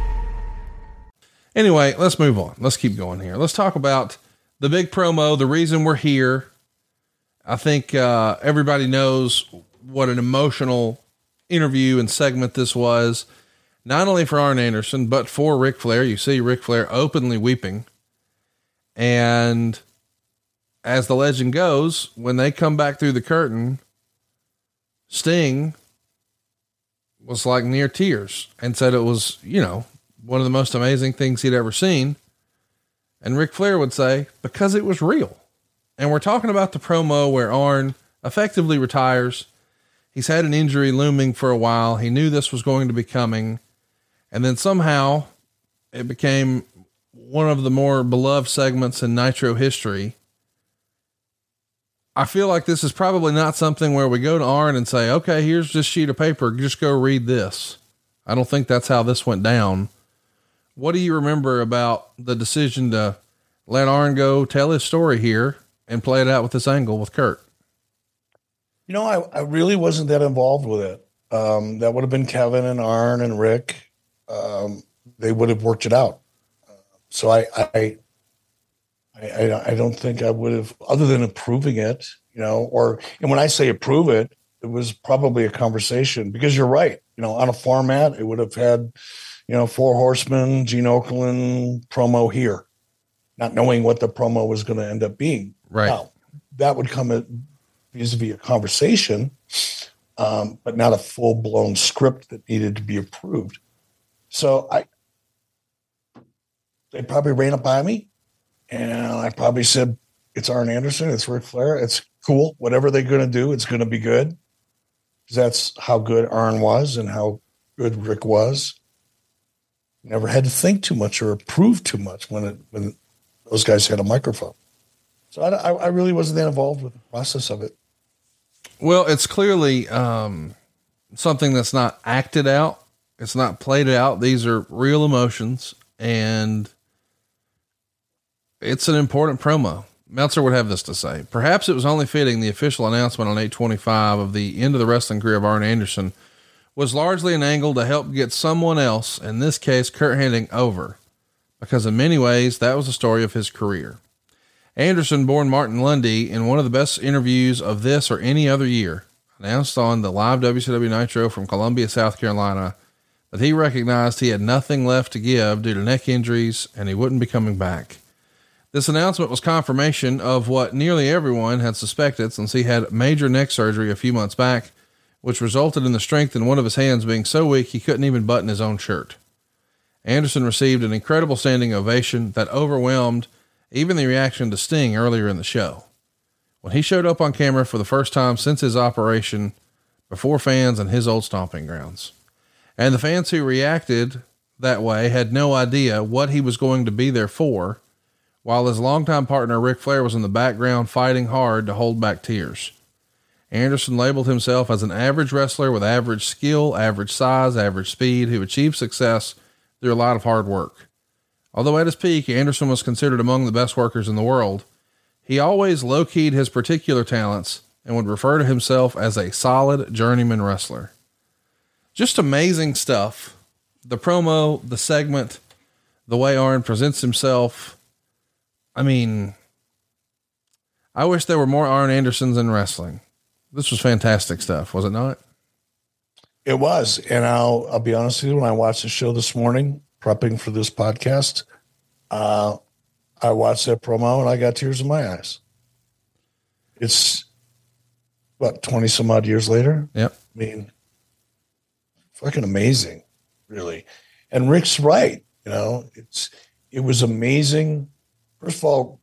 Anyway, let's move on. Let's keep going here. Let's talk about the big promo, the reason we're here. I think uh, everybody knows what an emotional interview and segment this was, not only for Arn Anderson, but for Ric Flair. You see Ric Flair openly weeping. And as the legend goes, when they come back through the curtain, Sting was like near tears and said it was, you know, one of the most amazing things he'd ever seen. And Ric Flair would say, because it was real. And we're talking about the promo where Arn effectively retires. He's had an injury looming for a while. He knew this was going to be coming. And then somehow it became one of the more beloved segments in Nitro history. I feel like this is probably not something where we go to Arn and say, okay, here's this sheet of paper. Just go read this. I don't think that's how this went down. What do you remember about the decision to let Arn go tell his story here and play it out with this angle with Curt?
You know, I, I really wasn't that involved with it. Um, that would have been Kevin and Arn and Ric. Um, they would have worked it out. So I, I, I, I, I don't think I would have, other than approving it, you know, or, and when I say approve it, it was probably a conversation because you're right. You know, on a format, it would have had, you know, Four Horsemen, Gene Okerlund promo here, not knowing what the promo was going to end up being.
Right.
Now, that would come at vis-a-vis a conversation, um, but not a full-blown script that needed to be approved. So I, they probably ran up by me, and I probably said, "It's Arn Anderson, it's Ric Flair, it's cool. Whatever they're going to do, it's going to be good." Because that's how good Arn was and how good Ric was. Never had to think too much or approve too much when it when those guys had a microphone. So I, I, really wasn't that involved with the process of it.
Well, it's clearly um, something that's not acted out. It's not played out. These are real emotions, and it's an important promo. Meltzer would have this to say. Perhaps it was only fitting the official announcement on 825 of the end of the wrestling career of Arn Anderson was largely an angle to help get someone else, in this case, Curt Hennig, over, because in many ways that was the story of his career. Anderson, born Martin Lunde, in one of the best interviews of this or any other year, announced on the live WCW Nitro from Columbia, South Carolina, that he recognized he had nothing left to give due to neck injuries and he wouldn't be coming back. This announcement was confirmation of what nearly everyone had suspected since he had major neck surgery a few months back, which resulted in the strength in one of his hands being so weak he couldn't even button his own shirt. Anderson received an incredible standing ovation that overwhelmed even the reaction to Sting earlier in the show. When he showed up on camera for the first time since his operation before fans in his old stomping grounds. And the fans who reacted that way had no idea what he was going to be there for, while his longtime partner Ric Flair was in the background fighting hard to hold back tears. Anderson labeled himself as an average wrestler with average skill, average size, average speed, who achieved success through a lot of hard work. Although at his peak, Anderson was considered among the best workers in the world, he always low keyed his particular talents and would refer to himself as a solid journeyman wrestler. Just amazing stuff. The promo, the segment, the way Arn presents himself. I mean, I wish there were more Arn Andersons in wrestling. This was fantastic stuff, was it not?
It was. And I'll I'll be honest with you, when I watched the show this morning, prepping for this podcast, uh, I watched that promo and I got tears in my eyes. It's what, 20 some odd years later?
Yep.
I mean, fucking amazing, really. And Ric's right. You know, it's it was amazing. First of all,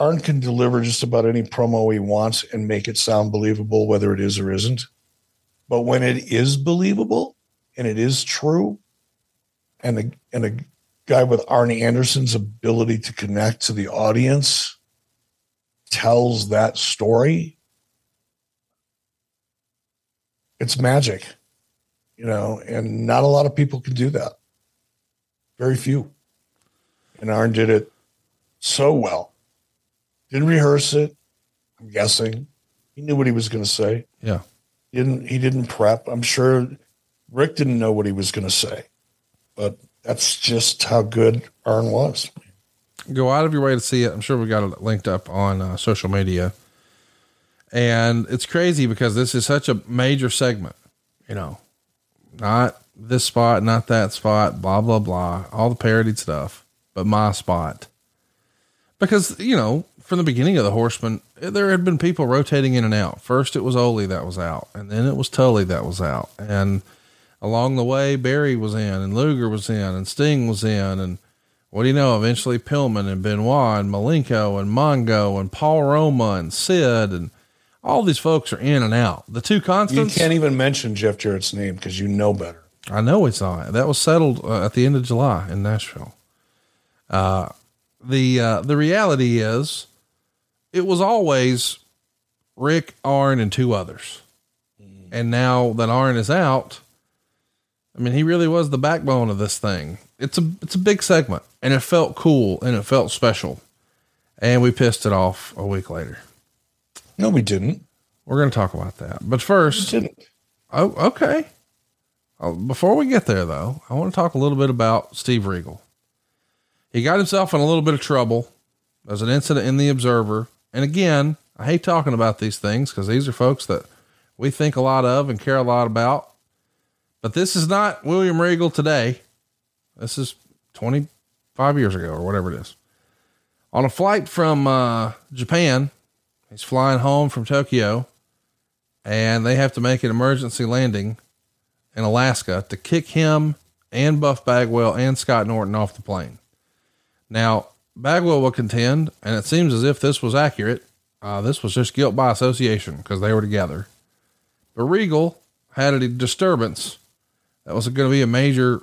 Arn can deliver just about any promo he wants and make it sound believable, whether it is or isn't. But when it is believable and it is true, and a and a guy with Arnie Anderson's ability to connect to the audience tells that story, it's magic, you know, and not a lot of people can do that. Very few. And Arn did it so well. Didn't rehearse it, I'm guessing. He knew what he was going to say.
Yeah.
He didn't he didn't prep. I'm sure Ric didn't know what he was going to say. But that's just how good Arn was.
Go out of your way to see it. I'm sure we got it linked up on uh, social media. And it's crazy because this is such a major segment, you know, not this spot, not that spot, blah, blah, blah, all the parodied stuff, but my spot. Because, you know, from the beginning of the Horseman, there had been people rotating in and out. First, it was Ole that was out, and then it was Tully that was out. And along the way, Barry was in, and Luger was in, and Sting was in, and what do you know? Eventually, Pillman and Benoit and Malenko and Mongo and Paul Roma and Sid and all these folks are in and out. The two constants.
You can't even mention Jeff Jarrett's name because you know better.
I know it's not. That was settled uh, at the end of July in Nashville. Uh, the uh, the reality is, it was always Ric, Arn, and two others. And now that Arn is out, I mean, he really was the backbone of this thing. It's a it's a big segment, and it felt cool and it felt special. And we pissed it off a week later.
No, we didn't.
We're going to talk about that, but
We
first,
didn't.
Oh, okay. Uh, before we get there, though, I want to talk a little bit about Steve Regal. He got himself in a little bit of trouble. There's an incident in the Observer. And again, I hate talking about these things because these are folks that we think a lot of and care a lot about. But this is not William Regal today. This is 25 years ago or whatever it is. On a flight from uh, Japan, he's flying home from Tokyo and they have to make an emergency landing in Alaska to kick him and Buff Bagwell and Scott Norton off the plane. Now, Bagwell will contend, and it seems as if this was accurate. Uh, this was just guilt by association because they were together. But Regal had a disturbance that was going to be a major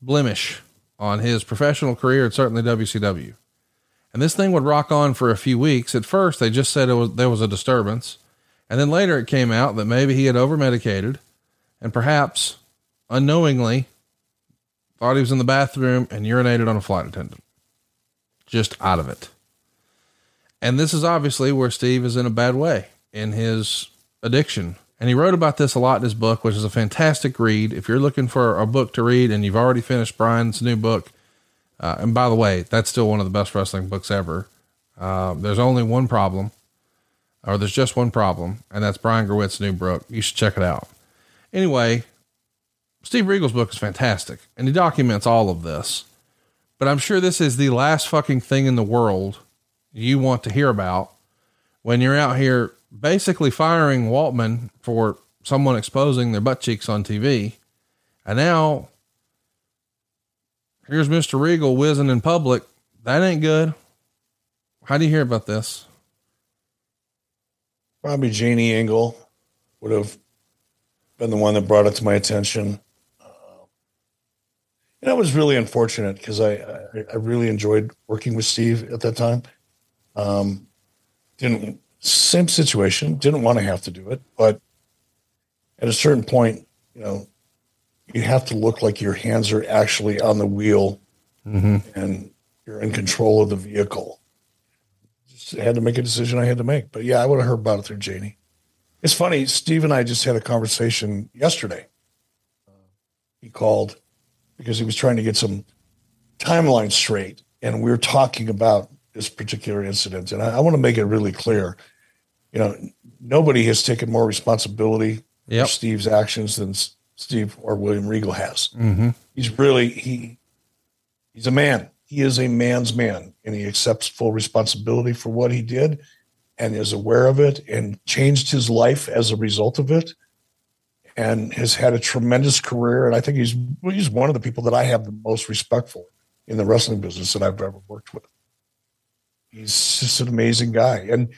blemish on his professional career and certainly WCW. And this thing would rock on for a few weeks. At first, they just said it was there was a disturbance, and then later it came out that maybe he had over medicated, and perhaps unknowingly thought he was in the bathroom and urinated on a flight attendant. Just out of it. And this is obviously where Steve is in a bad way in his addiction. And he wrote about this a lot in his book, which is a fantastic read. If you're looking for a book to read and you've already finished Brian's new book, uh, and by the way, that's still one of the best wrestling books ever. Uh, there's only one problem, or there's just one problem, and that's Brian Gewirtz's new book. You should check it out. Anyway, Steve Regal's book is fantastic, and he documents all of this. But I'm sure this is the last fucking thing in the world you want to hear about when you're out here basically firing Waltman for someone exposing their butt cheeks on TV. And now here's Mr. Regal whizzing in public. That ain't good. How do you hear about this?
Probably Janie Engel would have been the one that brought it to my attention. And that was really unfortunate because I, I, I really enjoyed working with Steve at that time. Um, didn't same situation. Didn't want to have to do it, but at a certain point, you know, you have to look like your hands are actually on the wheel
Mm-hmm.
and you're in control of the vehicle. Just had to make a decision I had to make. But yeah, I would have heard about it through Janie. It's funny, Steve and I just had a conversation yesterday. He called because he was trying to get some timeline straight, and we're talking about this particular incident. And I, I want to make it really clear. You know, nobody has taken more responsibility
Yep.
for Steve's actions than Steve or William Regal has.
Mm-hmm.
He's really he he's a man. He is a man's man, and he accepts full responsibility for what he did, and is aware of it, and changed his life as a result of it, and has had a tremendous career. And I think he's he's one of the people that I have the most respect for in the wrestling business that I've ever worked with. He's just an amazing guy, and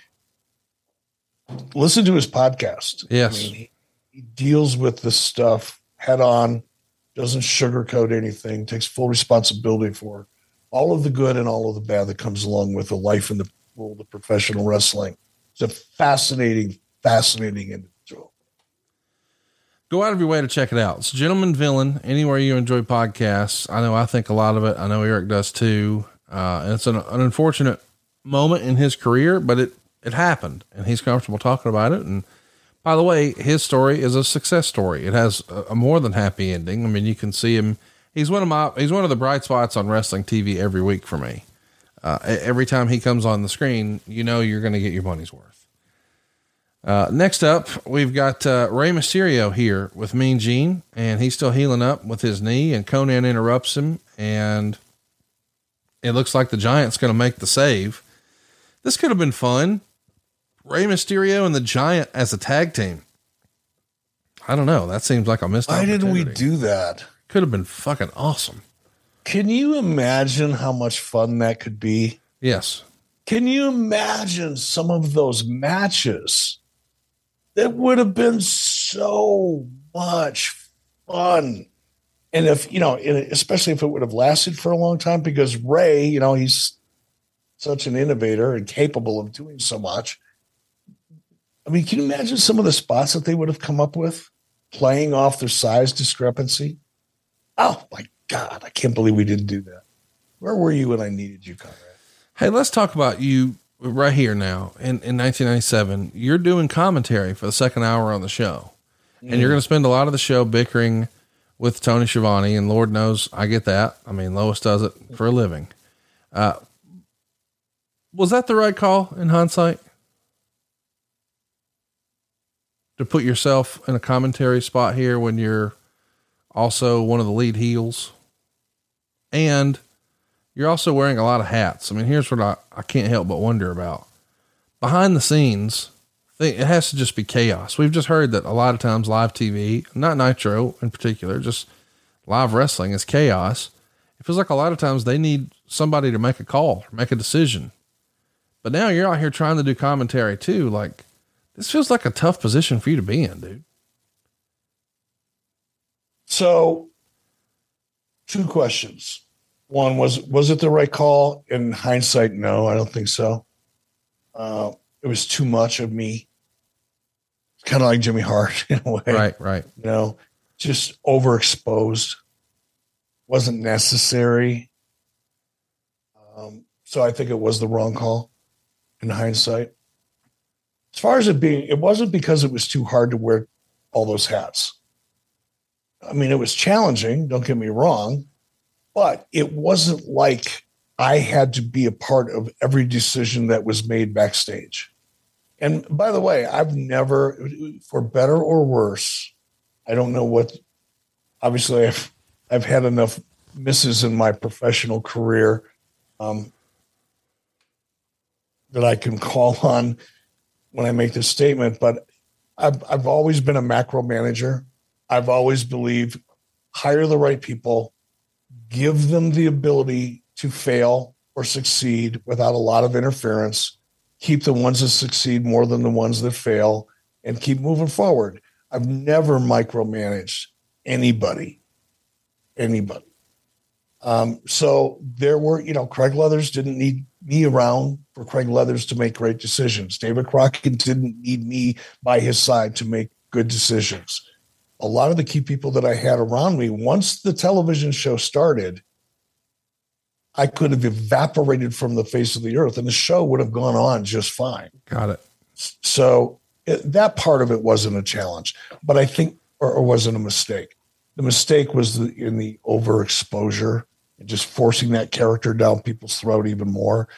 listen to his podcast.
Yes.
he, he deals with this stuff head on, doesn't sugarcoat anything, takes full responsibility for all of the good and all of the bad that comes along with the life in the world of professional wrestling. It's a fascinating, fascinating individual.
Go out of your way to check it out. It's Gentleman Villain, anywhere you enjoy podcasts. I know I think a lot of it. I know Eric does too. Uh, and it's an, an unfortunate moment in his career, but it, it happened and he's comfortable talking about it. And by the way, his story is a success story. It has a, a more than happy ending. I mean, you can see him. He's one of my, he's one of the bright spots on wrestling TV every week for me. Uh, every time he comes on the screen, you know, you're going to get your money's worth. Uh, next up, we've got uh, Rey Mysterio here with Mean Gene, and he's still healing up with his knee. And Konnan interrupts him, and it looks like the Giant's going to make the save. This could have been fun. Rey Mysterio and the Giant as a tag team. I don't know. That seems like a missed
Why didn't we do that?
Could have been fucking awesome.
Can you imagine how much fun that could be?
Yes.
Can you imagine some of those matches? That would have been so much fun. And if, you know, especially if it would have lasted for a long time, because Rey, you know, he's such an innovator and capable of doing so much. I mean, can you imagine some of the spots that they would have come up with playing off their size discrepancy? Oh my God, I can't believe we didn't do that. Where were you when I needed you, Conrad?
Hey, let's talk about you right here now. In, in 1997, you're doing commentary for the second hour on the show, and you're going to spend a lot of the show bickering with Tony Schiavone. And Lord knows I get that. I mean, Lois does it for a living. Uh, was that the right call in hindsight? To put yourself in a commentary spot here when you're also one of the lead heels, and you're also wearing a lot of hats. I mean, here's what I, I can't help but wonder about. Behind the scenes, it has to just be chaos. We've just heard that a lot of times live TV, not Nitro in particular, just live wrestling is chaos. It feels like a lot of times they need somebody to make a call, make a decision. But now you're out here trying to do commentary too. Like, this feels like a tough position for you to be in, dude.
So, two questions. One was was it the right call? In hindsight, no, I don't think so. Uh, it was too much of me. Kind of like Jimmy Hart in a way,
Right, right.
You know, just overexposed. Wasn't necessary. Um, so I think it was the wrong call in hindsight. As far as it being, it wasn't because it was too hard to wear all those hats. I mean, it was challenging, don't get me wrong, but it wasn't like I had to be a part of every decision that was made backstage. And by the way, I've never, for better or worse, I don't know what, obviously, I've, I've had enough misses in my professional career um, that I can call on when I make this statement, but I've, I've always been a macro manager. I've always believed hire the right people, give them the ability to fail or succeed without a lot of interference, keep the ones that succeed more than the ones that fail, and keep moving forward. I've never micromanaged anybody, anybody. Um, so there were, you know, Craig Leathers didn't need me around for Craig Leathers to make great decisions. David Crockett didn't need me by his side to make good decisions. A lot of the key people that I had around me, once the television show started, I could have evaporated from the face of the earth and the show would have gone on just fine.
Got it.
So it, that part of it wasn't a challenge, but I think, or, or wasn't a mistake. The mistake was the, in the overexposure and just forcing that character down people's throat even more.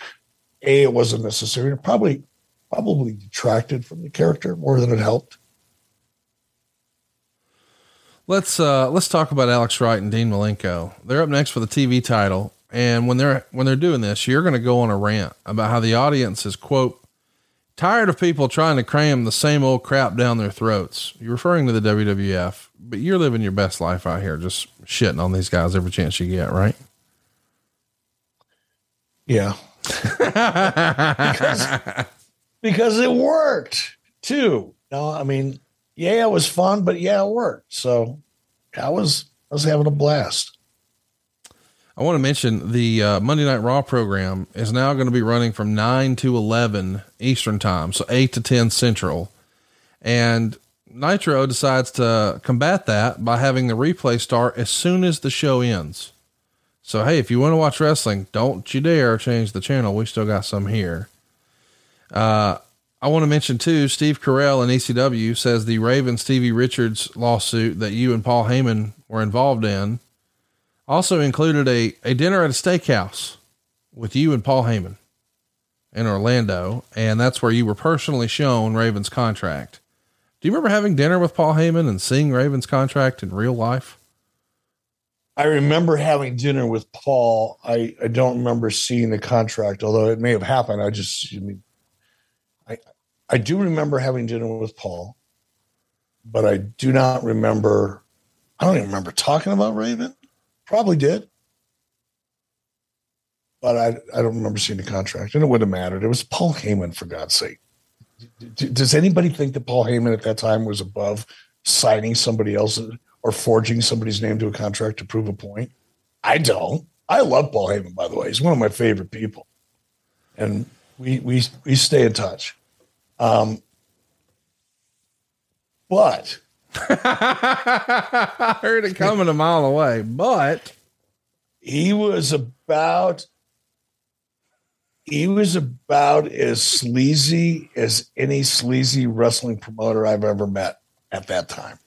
A, it wasn't necessary. It probably, probably detracted from the character more than it helped.
Let's uh, let's talk about Alex Wright and Dean Malenko. They're up next for the TV title, and when they're when they're doing this, you're going to go on a rant about how the audience is quote tired of people trying to cram the same old crap down their throats. You're referring to the WWF, but you're living your best life out here, just shitting on these guys every chance you get, right?
Yeah. because, because it worked too. No, I mean, yeah, it was fun, but yeah, it worked. So I was I was having a blast.
I want to mention the uh, Monday Night Raw program is now going to be running from 9 to 11 Eastern time, so 8 to 10 Central. And Nitro decides to combat that by having the replay start as soon as the show ends. So, hey, if you want to watch wrestling, don't you dare change the channel. We still got some here. Uh, I want to mention too, Steve Carell in ECW says the Raven Stevie Richards lawsuit that you and Paul Heyman were involved in also included a, a dinner at a steakhouse with you and Paul Heyman in Orlando. And that's where you were personally shown Raven's contract. Do you remember having dinner with Paul Heyman and seeing Raven's contract in real life?
I remember having dinner with Paul. I, I don't remember seeing the contract, although it may have happened. I just, I mean, I, do remember having dinner with Paul, but I do not remember, I don't even remember talking about Raven. Probably did. But I, I don't remember seeing the contract, and it wouldn't have mattered. It was Paul Heyman, for God's sake. Does anybody think that Paul Heyman at that time was above signing somebody else or forging somebody's name to a contract to prove a point? I don't. I love Paul Heyman, by the way. He's one of my favorite people, and we we we stay in touch. Um, but
I heard it coming a mile away, but
he was about he was about as sleazy as any sleazy wrestling promoter I've ever met at that time.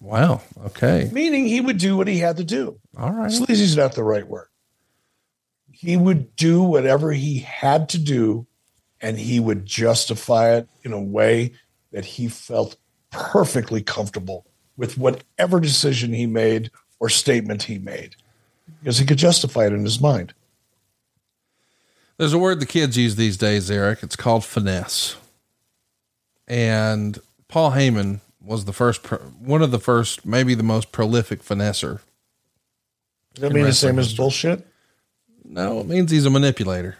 Wow. Okay.
Meaning he would do what he had to do.
All right.
Sleazy's not the right word. He would do whatever he had to do and he would justify it in a way that he felt perfectly comfortable with whatever decision he made or statement he made because he could justify it in his mind.
There's a word the kids use these days, Eric. It's called finesse. And Paul Heyman was the first, one of the first, maybe the most prolific finesser.
Does that mean the same as bullshit?
No, it means he's a manipulator.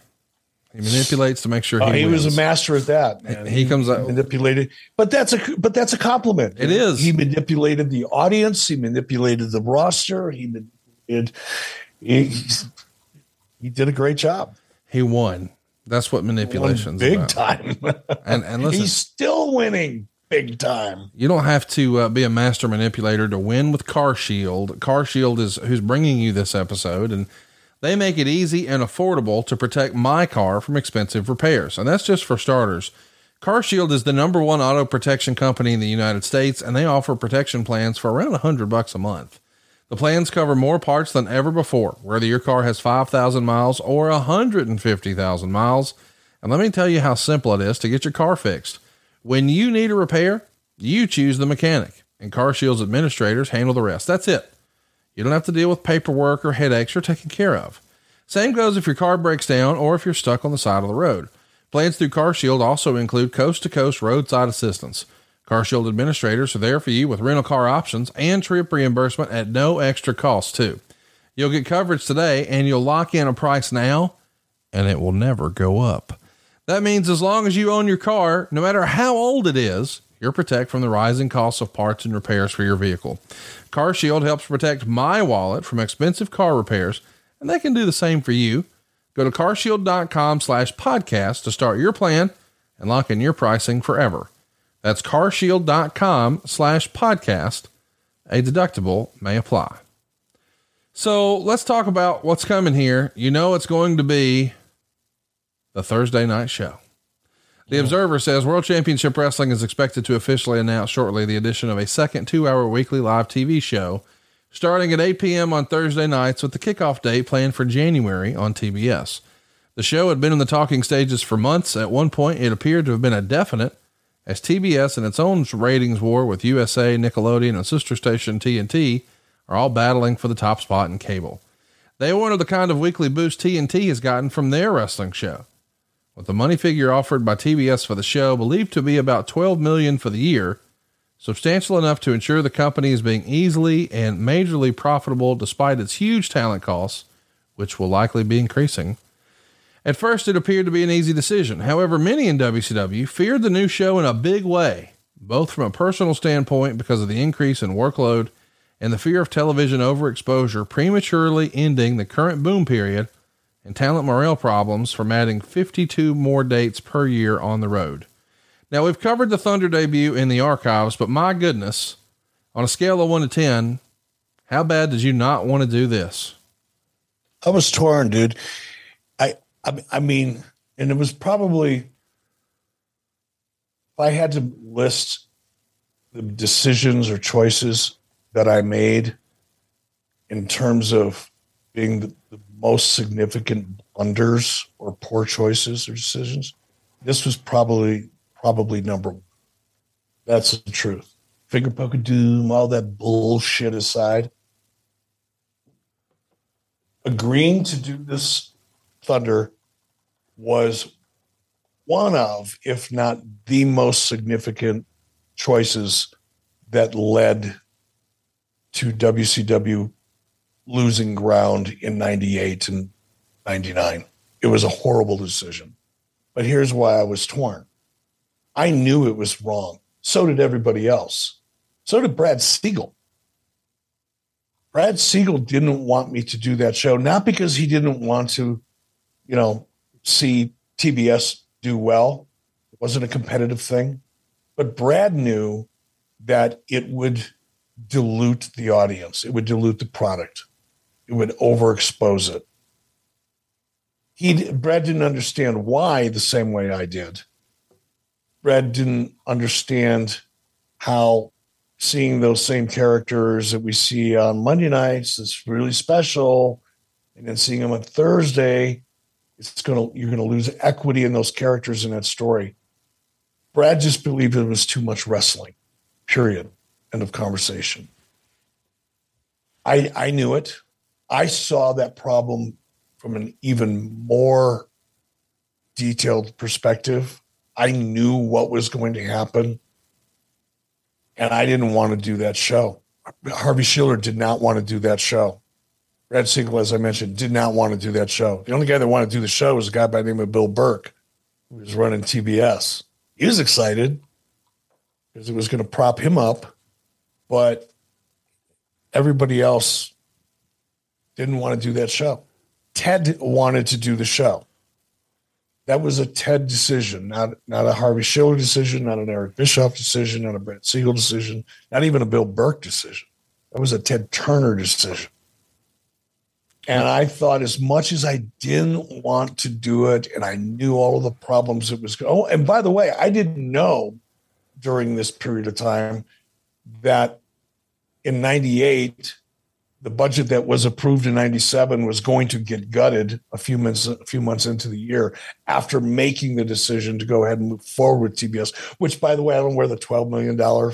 He manipulates to make sure
he,
oh,
he was a master at that.
Man. He, he comes out
manipulated, but that's a but that's a compliment.
It is.
He manipulated the audience. He manipulated the roster. He did. He, he did a great job.
He won. That's what manipulation's
big
about.
time.
and and listen,
he's still winning big time.
You don't have to uh, be a master manipulator to win with Car Shield. Car Shield is who's bringing you this episode, and they make it easy and affordable to protect my car from expensive repairs. And that's just for starters. CarShield is the number one auto protection company in the United States, and they offer protection plans for around 100 bucks a month. The plans cover more parts than ever before, whether your car has 5,000 miles or 150,000 miles. And let me tell you how simple it is to get your car fixed. When you need a repair, you choose the mechanic, and CarShield's administrators handle the rest. That's it. You don't have to deal with paperwork or headaches you're taken care of. Same goes if your car breaks down or if you're stuck on the side of the road. Plans through CarShield also include coast to coast roadside assistance. CarShield administrators are there for you with rental car options and trip reimbursement at no extra cost, too. You'll get coverage today and you'll lock in a price now and it will never go up. That means as long as you own your car, no matter how old it is, you're protected from the rising costs of parts and repairs for your vehicle. CarShield helps protect my wallet from expensive car repairs and they can do the same for you. Go to carshield.com slash podcast to start your plan and lock in your pricing forever. That's carshield.com slash podcast. A deductible may apply. So let's talk about what's coming here. You know, it's going to be the Thursday night show. The Observer says World Championship Wrestling is expected to officially announce shortly the addition of a second two hour weekly live TV show starting at 8 p.m. on Thursday nights with the kickoff date planned for January on TBS. The show had been in the talking stages for months. At one point, it appeared to have been a definite, as TBS and its own ratings war with USA, Nickelodeon, and sister station TNT are all battling for the top spot in cable. They wanted the kind of weekly boost TNT has gotten from their wrestling show. With the money figure offered by TBS for the show believed to be about 12 million for the year, substantial enough to ensure the company is being easily and majorly profitable despite its huge talent costs, which will likely be increasing. At first, it appeared to be an easy decision. However, many in WCW feared the new show in a big way, both from a personal standpoint because of the increase in workload and the fear of television overexposure prematurely ending the current boom period and talent morale problems from adding 52 more dates per year on the road. Now, we've covered the Thunder debut in the archives, but my goodness, on a scale of 1 to 10, how bad did you not want to do this?
I was torn, dude. I, I, I mean, and it was probably, if I had to list the decisions or choices that I made in terms of being the, the most significant blunders or poor choices or decisions, this was probably probably number one. That's the truth. Finger poke doom, all that bullshit aside. Agreeing to do this Thunder was one of, if not the most significant choices that led to WCW losing ground in 98 and 99. It was a horrible decision. But here's why I was torn. I knew it was wrong. So did everybody else. So did Brad Siegel. Brad Siegel didn't want me to do that show, not because he didn't want to, you know, see TBS do well. It wasn't a competitive thing. But Brad knew that it would dilute the audience, it would dilute the product it would overexpose it. He Brad didn't understand why the same way I did. Brad didn't understand how seeing those same characters that we see on Monday nights is really special, and then seeing them on Thursday, it's gonna you're gonna lose equity in those characters in that story. Brad just believed it was too much wrestling. Period. End of conversation. I I knew it. I saw that problem from an even more detailed perspective. I knew what was going to happen, and I didn't want to do that show. Harvey Schiller did not want to do that show. Brad Siegel, as I mentioned, did not want to do that show. The only guy that wanted to do the show was a guy by the name of Bill Burke, who was running TBS. He was excited because it was going to prop him up, but everybody else didn't want to do that show. Ted wanted to do the show. That was a Ted decision, not not a Harvey Schiller decision, not an Eric Bischoff decision, not a Brett Siegel decision, not even a Bill Burke decision. That was a Ted Turner decision. And I thought, as much as I didn't want to do it, and I knew all of the problems it was. Oh, and by the way, I didn't know during this period of time that in '98 the budget that was approved in 97 was going to get gutted a few months a few months into the year after making the decision to go ahead and move forward with TBS which by the way I don't know where the 12 million dollar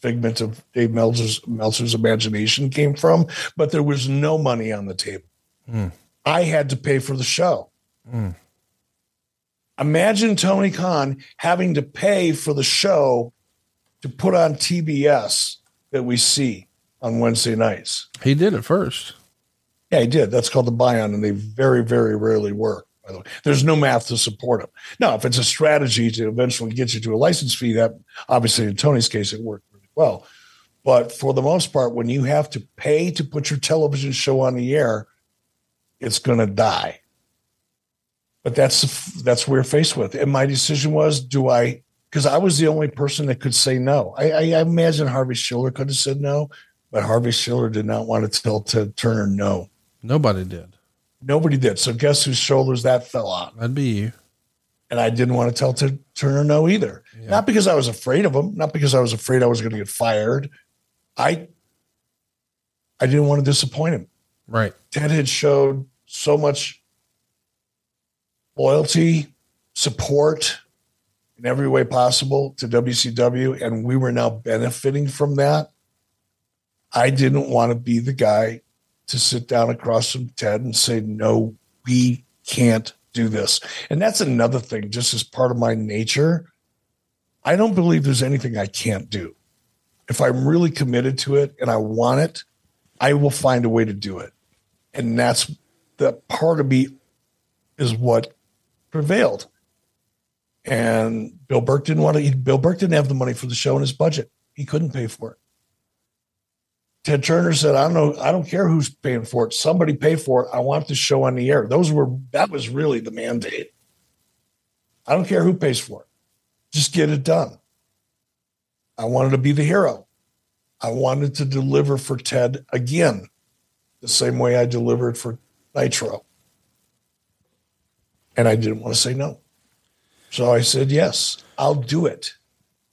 figment of Dave Meltzer's, Meltzer's imagination came from but there was no money on the table mm. I had to pay for the show mm. imagine Tony Khan having to pay for the show to put on TBS that we see on Wednesday nights.
He did it first.
Yeah, he did. That's called the buy-on, and they very, very rarely work. By the way, there's no math to support them. Now, if it's a strategy to eventually get you to a license fee, that obviously in Tony's case it worked really well. But for the most part, when you have to pay to put your television show on the air, it's going to die. But that's that's what we're faced with. And my decision was, do I? Because I was the only person that could say no. I, I, I imagine Harvey Schiller could have said no, but Harvey Schiller did not want to tell Ted Turner no.
Nobody did.
Nobody did. So guess whose shoulders that fell on?
That'd be you.
And I didn't want to tell Ted Turner no either. Yeah. Not because I was afraid of him, not because I was afraid I was going to get fired. I I didn't want to disappoint him.
Right.
Ted had showed so much loyalty, support in every way possible to WCW, and we were now benefiting from that. I didn't want to be the guy to sit down across from Ted and say, no, we can't do this. And that's another thing, just as part of my nature. I don't believe there's anything I can't do. If I'm really committed to it and I want it, I will find a way to do it. And that's the part of me is what prevailed. And Bill Burke didn't want to, Bill Burke didn't have the money for the show in his budget. He couldn't pay for it. Ted Turner said, I don't know, I don't care who's paying for it. Somebody pay for it. I want the show on the air. Those were that was really the mandate. I don't care who pays for it. Just get it done. I wanted to be the hero. I wanted to deliver for Ted again, the same way I delivered for Nitro. And I didn't want to say no. So I said, yes, I'll do it.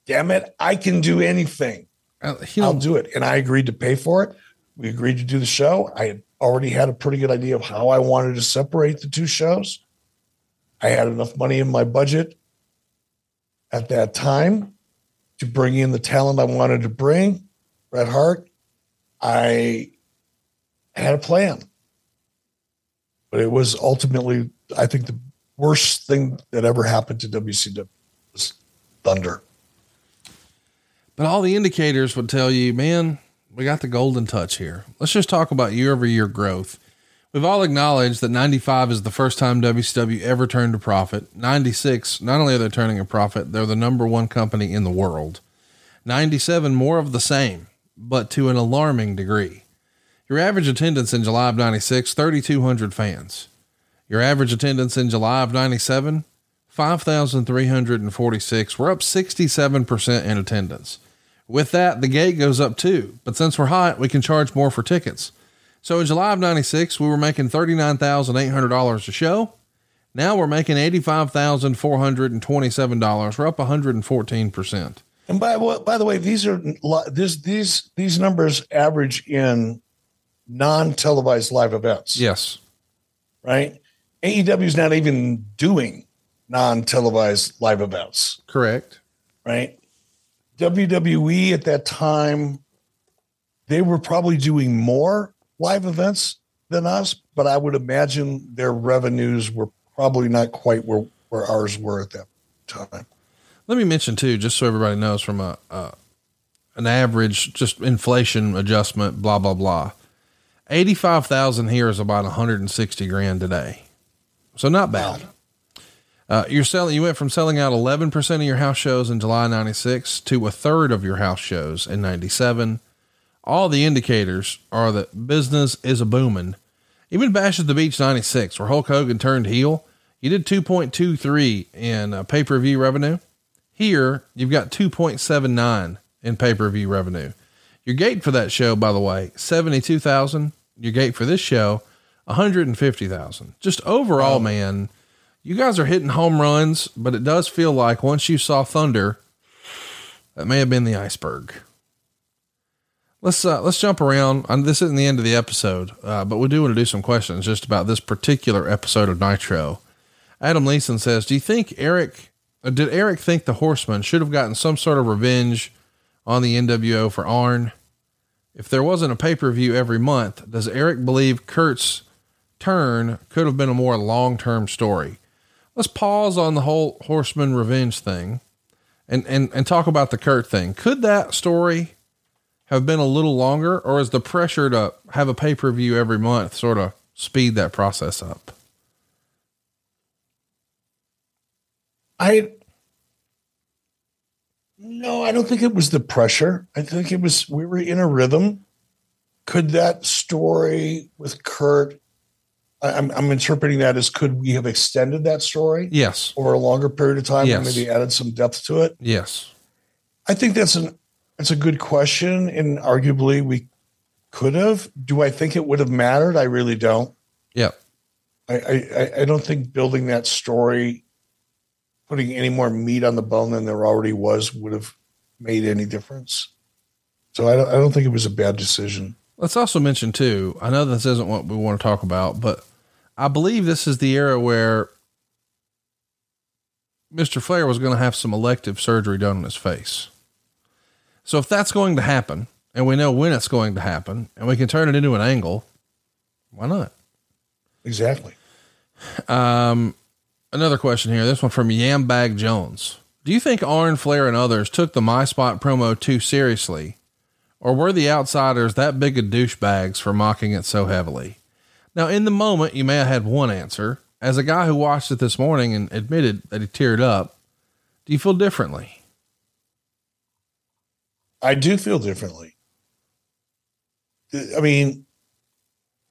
Damn it, I can do anything. Uh, I'll do it. And I agreed to pay for it. We agreed to do the show. I had already had a pretty good idea of how I wanted to separate the two shows. I had enough money in my budget at that time to bring in the talent I wanted to bring. Bret Hart, I had a plan. But it was ultimately, I think, the worst thing that ever happened to WCW was Thunder.
But all the indicators would tell you, man, we got the golden touch here. Let's just talk about year over year growth. We've all acknowledged that 95 is the first time WCW ever turned a profit. 96, not only are they turning a profit, they're the number one company in the world. 97, more of the same, but to an alarming degree. Your average attendance in July of 96, 3,200 fans. Your average attendance in July of 97, 5,346. We're up 67% in attendance. With that, the gate goes up too. But since we're hot, we can charge more for tickets. So in July of 96, we were making $39,800 a show. Now we're making $85,427. We're up 114%.
And by, by the way, these are this, these, these numbers average in non televised live events.
Yes.
Right. AEW is not even doing non televised live events.
Correct.
Right. WWE at that time, they were probably doing more live events than us, but I would imagine their revenues were probably not quite where, where ours were at that time.
Let me mention too, just so everybody knows from a, uh, an average, just inflation adjustment, blah, blah, blah. 85,000 here is about 160 grand today. So not bad. Wow. Uh, you're selling, you went from selling out 11% of your house shows in July 96 to a third of your house shows in 97. All the indicators are that business is a booming. Even Bash at the Beach 96, where Hulk Hogan turned heel, you did 2.23 in uh, pay per view revenue. Here, you've got 2.79 in pay per view revenue. Your gate for that show, by the way, 72,000. Your gate for this show, 150,000. Just overall, man you guys are hitting home runs, but it does feel like once you saw thunder, that may have been the iceberg. Let's uh, let's jump around. this isn't the end of the episode, uh, but we do want to do some questions just about this particular episode of Nitro. Adam Leeson says, "Do you think Eric? did Eric think the Horsemen should have gotten some sort of revenge on the NWO for Arn? If there wasn't a pay per view every month, does Eric believe Curt's turn could have been a more long term story?" Let's pause on the whole horseman revenge thing and, and, and talk about the Curt thing. Could that story have been a little longer or is the pressure to have a pay per view every month sort of speed that process up?
I, no, I don't think it was the pressure. I think it was, we were in a rhythm. Could that story with Curt I'm, I'm interpreting that as could we have extended that story
Yes.
over a longer period of time and
Yes.
maybe added some depth to it?
Yes.
I think that's an that's a good question, and arguably we could have. Do I think it would have mattered? I really don't.
Yeah.
I, I, I don't think building that story, putting any more meat on the bone than there already was, would have made any difference. So I don't, I don't think it was a bad decision.
Let's also mention too. I know this isn't what we want to talk about, but I believe this is the era where Mr. Flair was going to have some elective surgery done on his face. So if that's going to happen, and we know when it's going to happen, and we can turn it into an angle, why not?
Exactly.
Um, another question here. This one from Yambag Jones. Do you think Arn Flair and others took the My Spot promo too seriously, or were the outsiders that big of douchebags for mocking it so heavily? Now, in the moment, you may have had one answer. As a guy who watched it this morning and admitted that he teared up, do you feel differently?
I do feel differently. I mean,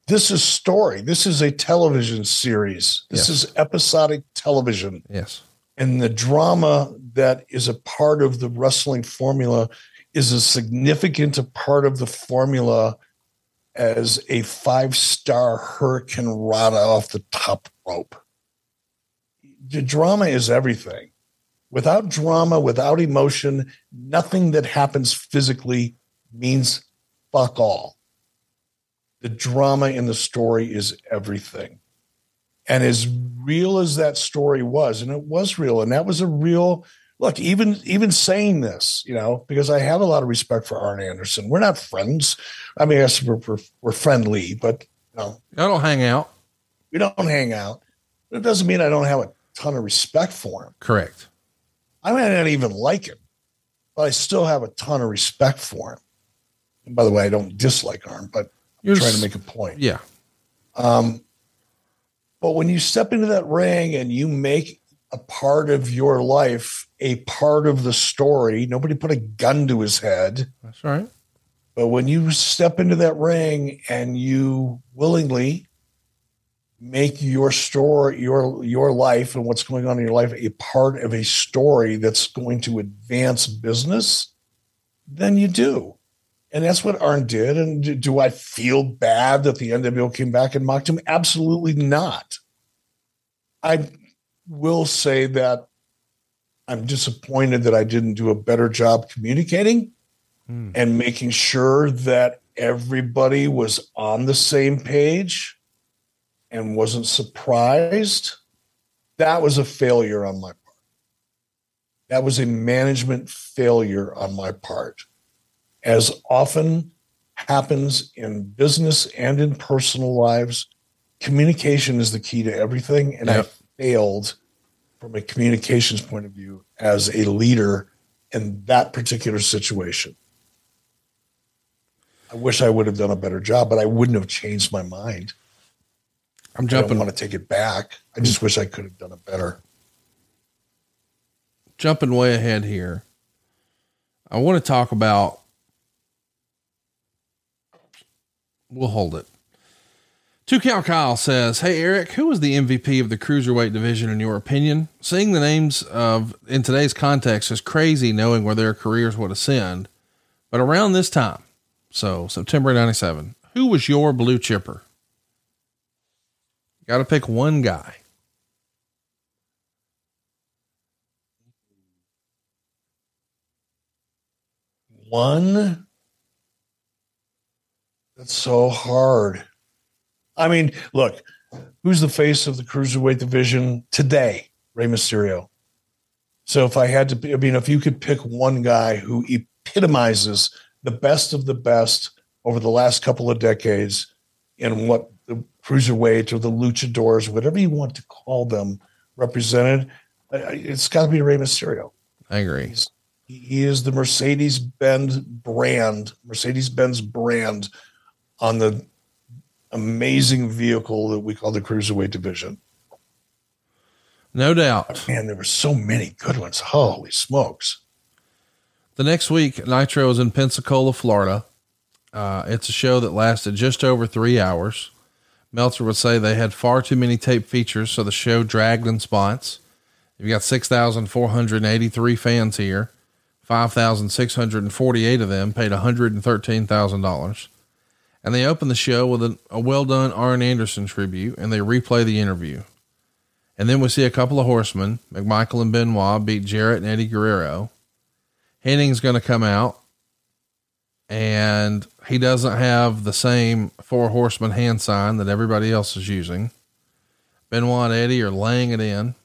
this is story. This is a television series. This
Yes.
is episodic television.
Yes.
And the drama that is a part of the wrestling formula is a significant part of the formula as a five star hurricane rata off the top rope. The drama is everything. Without drama, without emotion, nothing that happens physically means fuck all. The drama in the story is everything. And as real as that story was, and it was real, and that was a real look, even even saying this, you know, because I have a lot of respect for Arn Anderson. We're not friends. I mean, yes, we're, we're, we're friendly, but you know,
I don't hang out.
we don't hang out. But it doesn't mean I don't have a ton of respect for him.
Correct.
I might not even like him, but I still have a ton of respect for him. And by the way, I don't dislike Arn, but
You're
I'm trying to make a point.
Yeah.
Um, but when you step into that ring and you make a part of your life a part of the story, nobody put a gun to his head.
That's right.
But when you step into that ring and you willingly make your story, your your life and what's going on in your life a part of a story that's going to advance business, then you do. And that's what Arn did. And do, do I feel bad that the NWO came back and mocked him? Absolutely not. I will say that I'm disappointed that I didn't do a better job communicating
Hmm.
and making sure that everybody was on the same page and wasn't surprised. That was a failure on my part. That was a management failure on my part. As often happens in business and in personal lives, communication is the key to everything. And
Yep.
I failed from a communications point of view as a leader in that particular situation. I wish I would have done a better job, but I wouldn't have changed my mind.
I'm
I don't
jumping
want to take it back. I just wish I could have done it better.
jumping way ahead here. I want to talk about. We'll hold it. Two Count Kyle says, Hey, Eric, who was the MVP of the cruiserweight division in your opinion? Seeing the names of in today's context is crazy knowing where their careers would ascend. But around this time, so September 97, who was your blue chipper? Got to pick one guy.
One. That's so hard. I mean, look, who's the face of the cruiserweight division today? Rey Mysterio. So if I had to, I mean, if you could pick one guy who epitomizes the best of the best over the last couple of decades in what the cruiserweight or the luchadors, whatever you want to call them, represented, it's got to be Rey Mysterio.
I agree.
He is the Mercedes Benz brand, Mercedes Benz brand on the amazing vehicle that we call the cruiserweight division.
No doubt.
Man, there were so many good ones. Holy smokes.
The next week, Nitro is in Pensacola, Florida. Uh, it's a show that lasted just over three hours. Meltzer would say they had far too many tape features, so the show dragged in spots. You've got 6,483 fans here. 5,648 of them paid $113,000. And they open the show with a, a well done Arn Anderson tribute and they replay the interview. And then we see a couple of horsemen, McMichael and Benoit beat Jarrett and Eddie Guerrero. Hennig's going to come out and he doesn't have the same four horsemen hand sign that everybody else is using. Benoit and Eddie are laying it in.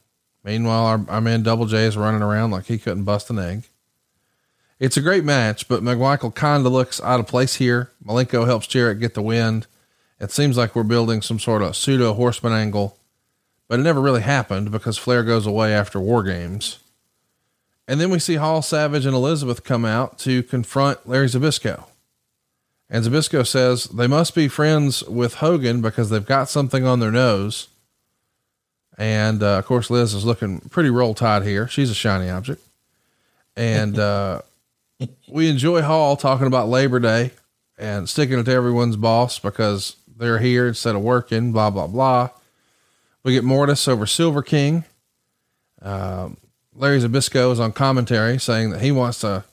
Meanwhile, our, our man Double J is running around like he couldn't bust an egg. It's a great match, but McMichael kind of looks out of place here. Malenko helps Jarrett get the wind. It seems like we're building some sort of pseudo horseman angle, but it never really happened because Flair goes away after War Games. And then we see Hall, Savage, and Elizabeth come out to confront Larry Zbyszko. And Zbyszko says they must be friends with Hogan because they've got something on their nose. And uh, of course, Liz is looking pretty roll tide here. She's a shiny object. And uh, we enjoy Hall talking about Labor Day and sticking it to everyone's boss because they're here instead of working, blah, blah, blah. We get Mortis over Silver King. Um, Larry Zbyszko is on commentary saying that he wants to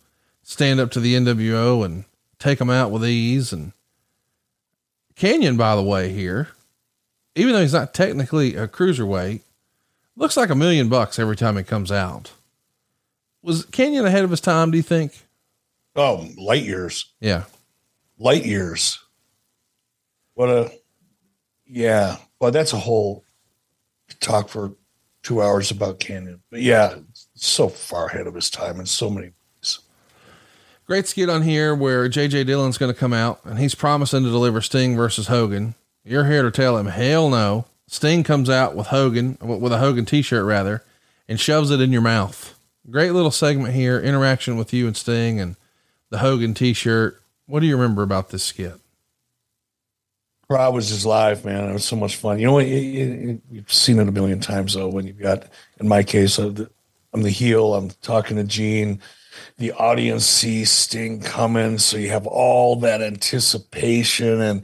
stand up to the NWO and take them out with ease. And Kanyon, by the way, here, even though he's not technically a cruiserweight, looks like a million bucks every time he comes out. Was Kanyon ahead of his time, do you think?
Oh, light years.
Yeah.
Light years. What a, yeah. Well, that's a whole talk for two hours about Kanyon. But yeah, so far ahead of his time in so many ways.
Great skit on here where JJ Dillon's going to come out and he's promising to deliver Sting versus Hogan. You're here to tell him, hell no. Sting comes out with Hogan, with a Hogan t shirt rather, and shoves it in your mouth. Great little segment here, interaction with you and Sting and the Hogan t shirt. What do you remember about this skit?
Crowd was just live, man. It was so much fun. You know? You've seen it a million times though. When you've got, in my case, I'm the heel. I'm talking to Gene. The audience sees Sting coming, so you have all that anticipation, and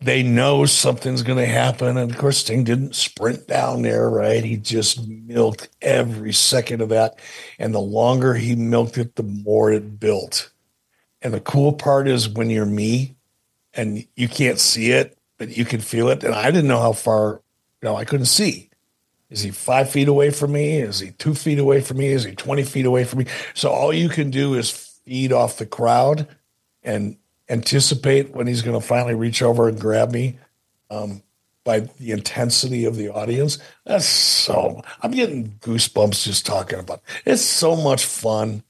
they know something's going to happen. And of course, Sting didn't sprint down there, right? He just milked every second of that, and the longer he milked it, the more it built. And the cool part is when you're me and you can't see it, but you can feel it. And I didn't know how far, you know, I couldn't see. Is he five feet away from me? Is he two feet away from me? Is he 20 feet away from me? So all you can do is feed off the crowd and anticipate when he's going to finally reach over and grab me um, by the intensity of the audience. That's so, I'm getting goosebumps just talking about it. It's so much fun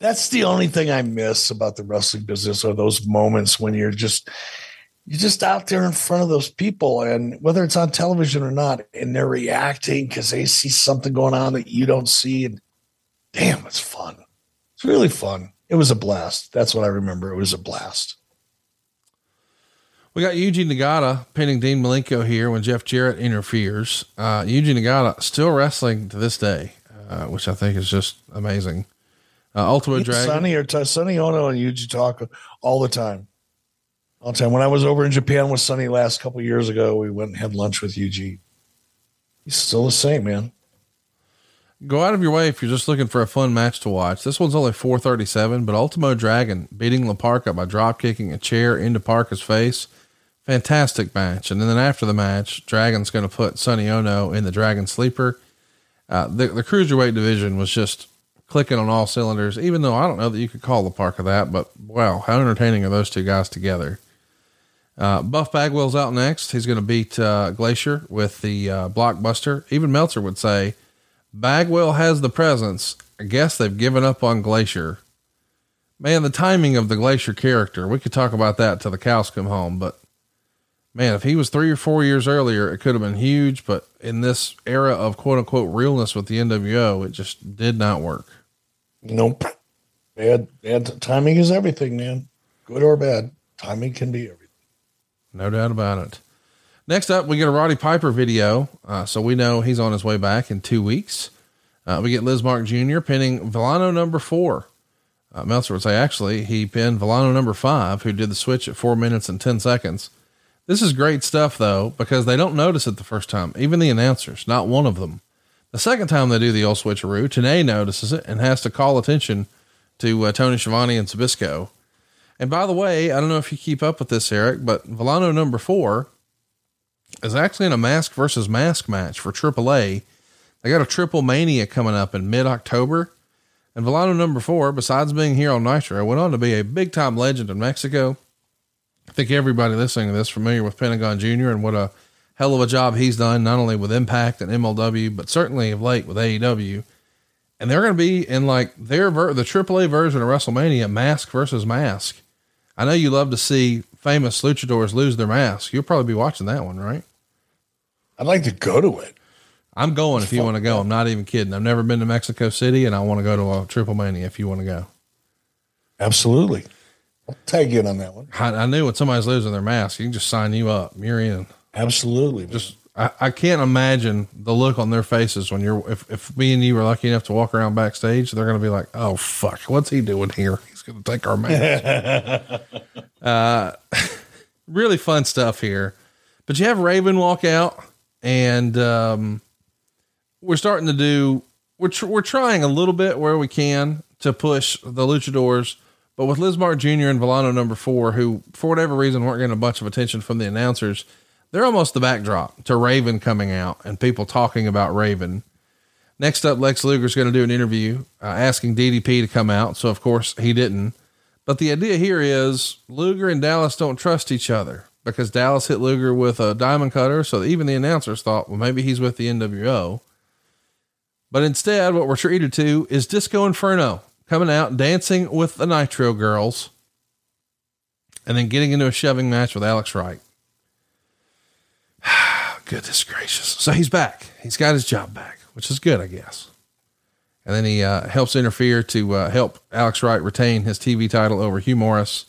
that's the only thing I miss about the wrestling business are those moments when you're just you're just out there in front of those people and whether it's on television or not and they're reacting because they see something going on that you don't see and damn it's fun. It's really fun. It was a blast. That's what i remember. It was a blast.
We got Yuji Nagata pinning Dean Malenko here when Jeff Jarrett interferes. Uh, Yuji Nagata still wrestling to this day, uh, which I think is just amazing. Uh, Ultimo Dragon.
Sonny or t- Sonny Onoo and Yuji talk all the time. All the time. When I was over in Japan with Sonny last couple years ago, we went and had lunch with Yuji. He's still the same, man.
Go out of your way if you're just looking for a fun match to watch. This one's only 437, but Ultimo Dragon beating La Parka by drop kicking a chair into Parka's face. Fantastic match. And then after the match, Dragon's going to put Sonny Onoo in the Dragon Sleeper. Uh, the, the cruiserweight division was just clicking on all cylinders, even though I don't know that you could call the park of that, but wow, how entertaining are those two guys together? Uh, Buff Bagwell's out next. He's going to beat uh, Glacier with the uh, blockbuster. Even Meltzer would say Bagwell has the presence. I guess they've given up on Glacier. Man, the timing of the Glacier character, we could talk about that till the cows come home, but man, if he was three or four years earlier, it could have been huge. But in this era of quote unquote realness with the NWO, it just did not work.
Nope. Bad, bad timing is everything, man. Good or bad, timing can be everything.
No doubt about it. Next up, we get a Roddy Piper video, uh, so we know he's on his way back in two weeks. Uh, we get Lizmark Jr. pinning Villano number four. Uh, Meltzer would say actually he pinned Villano number five, who did the switch at four minutes and ten seconds. This is great stuff though, because they don't notice it the first time, even the announcers, not one of them. The second time they do the old switcheroo, Tenay notices it and has to call attention to uh, Tony Schiavone and Zbyszko. And by the way, I don't know if you keep up with this, Eric, but Villano number four is actually in a mask versus mask match for AAA. They got a triple mania coming up in mid October. And Villano number four, besides being here on Nitro, went on to be a big time legend in Mexico. I think everybody listening to this familiar with Pentagon Jr. and what a hell of a job he's done, not only with Impact and MLW, but certainly of late with AEW. And they're going to be in like their ver- the AAA version of WrestleMania, mask versus mask. I know you love to see famous luchadors lose their mask. You'll probably be watching that one, right?
I'd like to go to it.
I'm going if you want to go. I'm not even kidding. I've never been to Mexico City and I want to go to a Triple Mania if you want to go.
Absolutely. I'll tag you in on that one.
I, I knew when somebody's losing their mask, you can just sign you up. You're in.
Absolutely. man.
Just I, I can't imagine the look on their faces when you're if, if me and you were lucky enough to walk around backstage, they're gonna be like, Oh fuck, what's he doing here? He's gonna take our mask. uh really fun stuff here. But you have Raven walk out and um we're starting to do we're tr- we're trying a little bit where we can to push the luchadors but with Lizmark Jr. and Villano number four, who for whatever reason weren't getting a bunch of attention from the announcers, they're almost the backdrop to Raven coming out and people talking about Raven. Next up, Lex Luger's going to do an interview uh, asking DDP to come out. So, of course, he didn't. But the idea here is Luger and Dallas don't trust each other because Dallas hit Luger with a diamond cutter. So, even the announcers thought, well, maybe he's with the NWO. But instead, what we're treated to is Disco Inferno coming out, dancing with the Nitro girls, and then getting into a shoving match with Alex Wright. Goodness gracious. So he's back. He's got his job back, which is good, I guess. And then he uh, helps interfere to uh, help Alex Wright retain his TV title over Hugh Morris.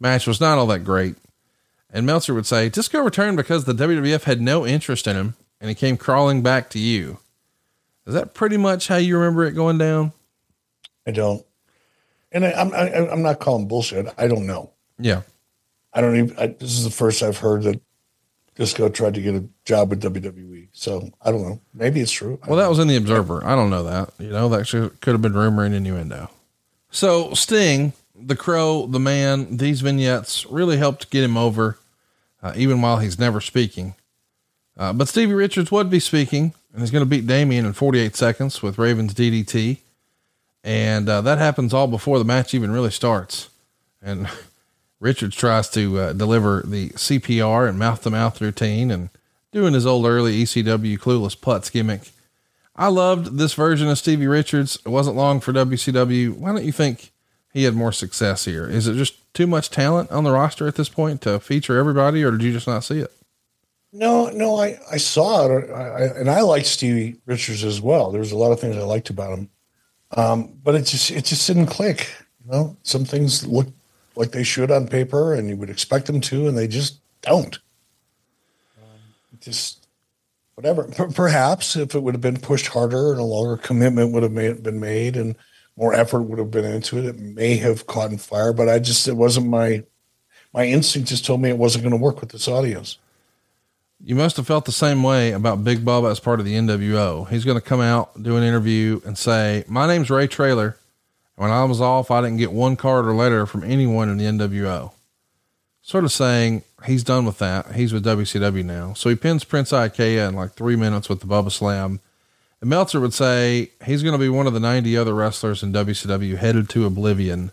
Match was not all that great. And Meltzer would say, Disco returned because the WWF had no interest in him and he came crawling back to you. Is that pretty much how you remember it going down?
I don't. And I, I'm I, I'm not calling bullshit. I don't know.
Yeah.
I don't even. I, this is the first I've heard that Disco tried to get a job with WWE. So I don't know. Maybe it's true.
Well, that was in the Observer. I don't know that. You know, that could have been rumor and innuendo. So Sting, the Crow, the Man, these vignettes really helped get him over, uh, even while he's never speaking. Uh, but Stevie Richards would be speaking, and he's going to beat Damien in 48 seconds with Raven's DDT. And uh, that happens all before the match even really starts. And Richards tries to uh, deliver the CPR and mouth to mouth routine and doing his old early ECW clueless putts gimmick. I loved this version of Stevie Richards. It wasn't long for WCW. Why don't you think he had more success here? Is it just too much talent on the roster at this point to feature everybody, or did you just not see it?
No, no, I, I saw it, I, and I liked Stevie Richards as well. There's a lot of things I liked about him, um, but it just it just didn't click. You know, some things look like they should on paper, and you would expect them to, and they just don't. Um, just whatever. P- perhaps if it would have been pushed harder and a longer commitment would have made, been made, and more effort would have been into it, it may have caught in fire. But I just it wasn't my my instinct just told me it wasn't going to work with this audience.
You must have felt the same way about Big Bubba as part of the NWO. He's going to come out, do an interview, and say, My name's Ray Traylor. When I was off, I didn't get one card or letter from anyone in the NWO. Sort of saying he's done with that. He's with WCW now. So he pins Prince Iaukea in like three minutes with the Bubba Slam. And Meltzer would say he's going to be one of the 90 other wrestlers in WCW headed to oblivion.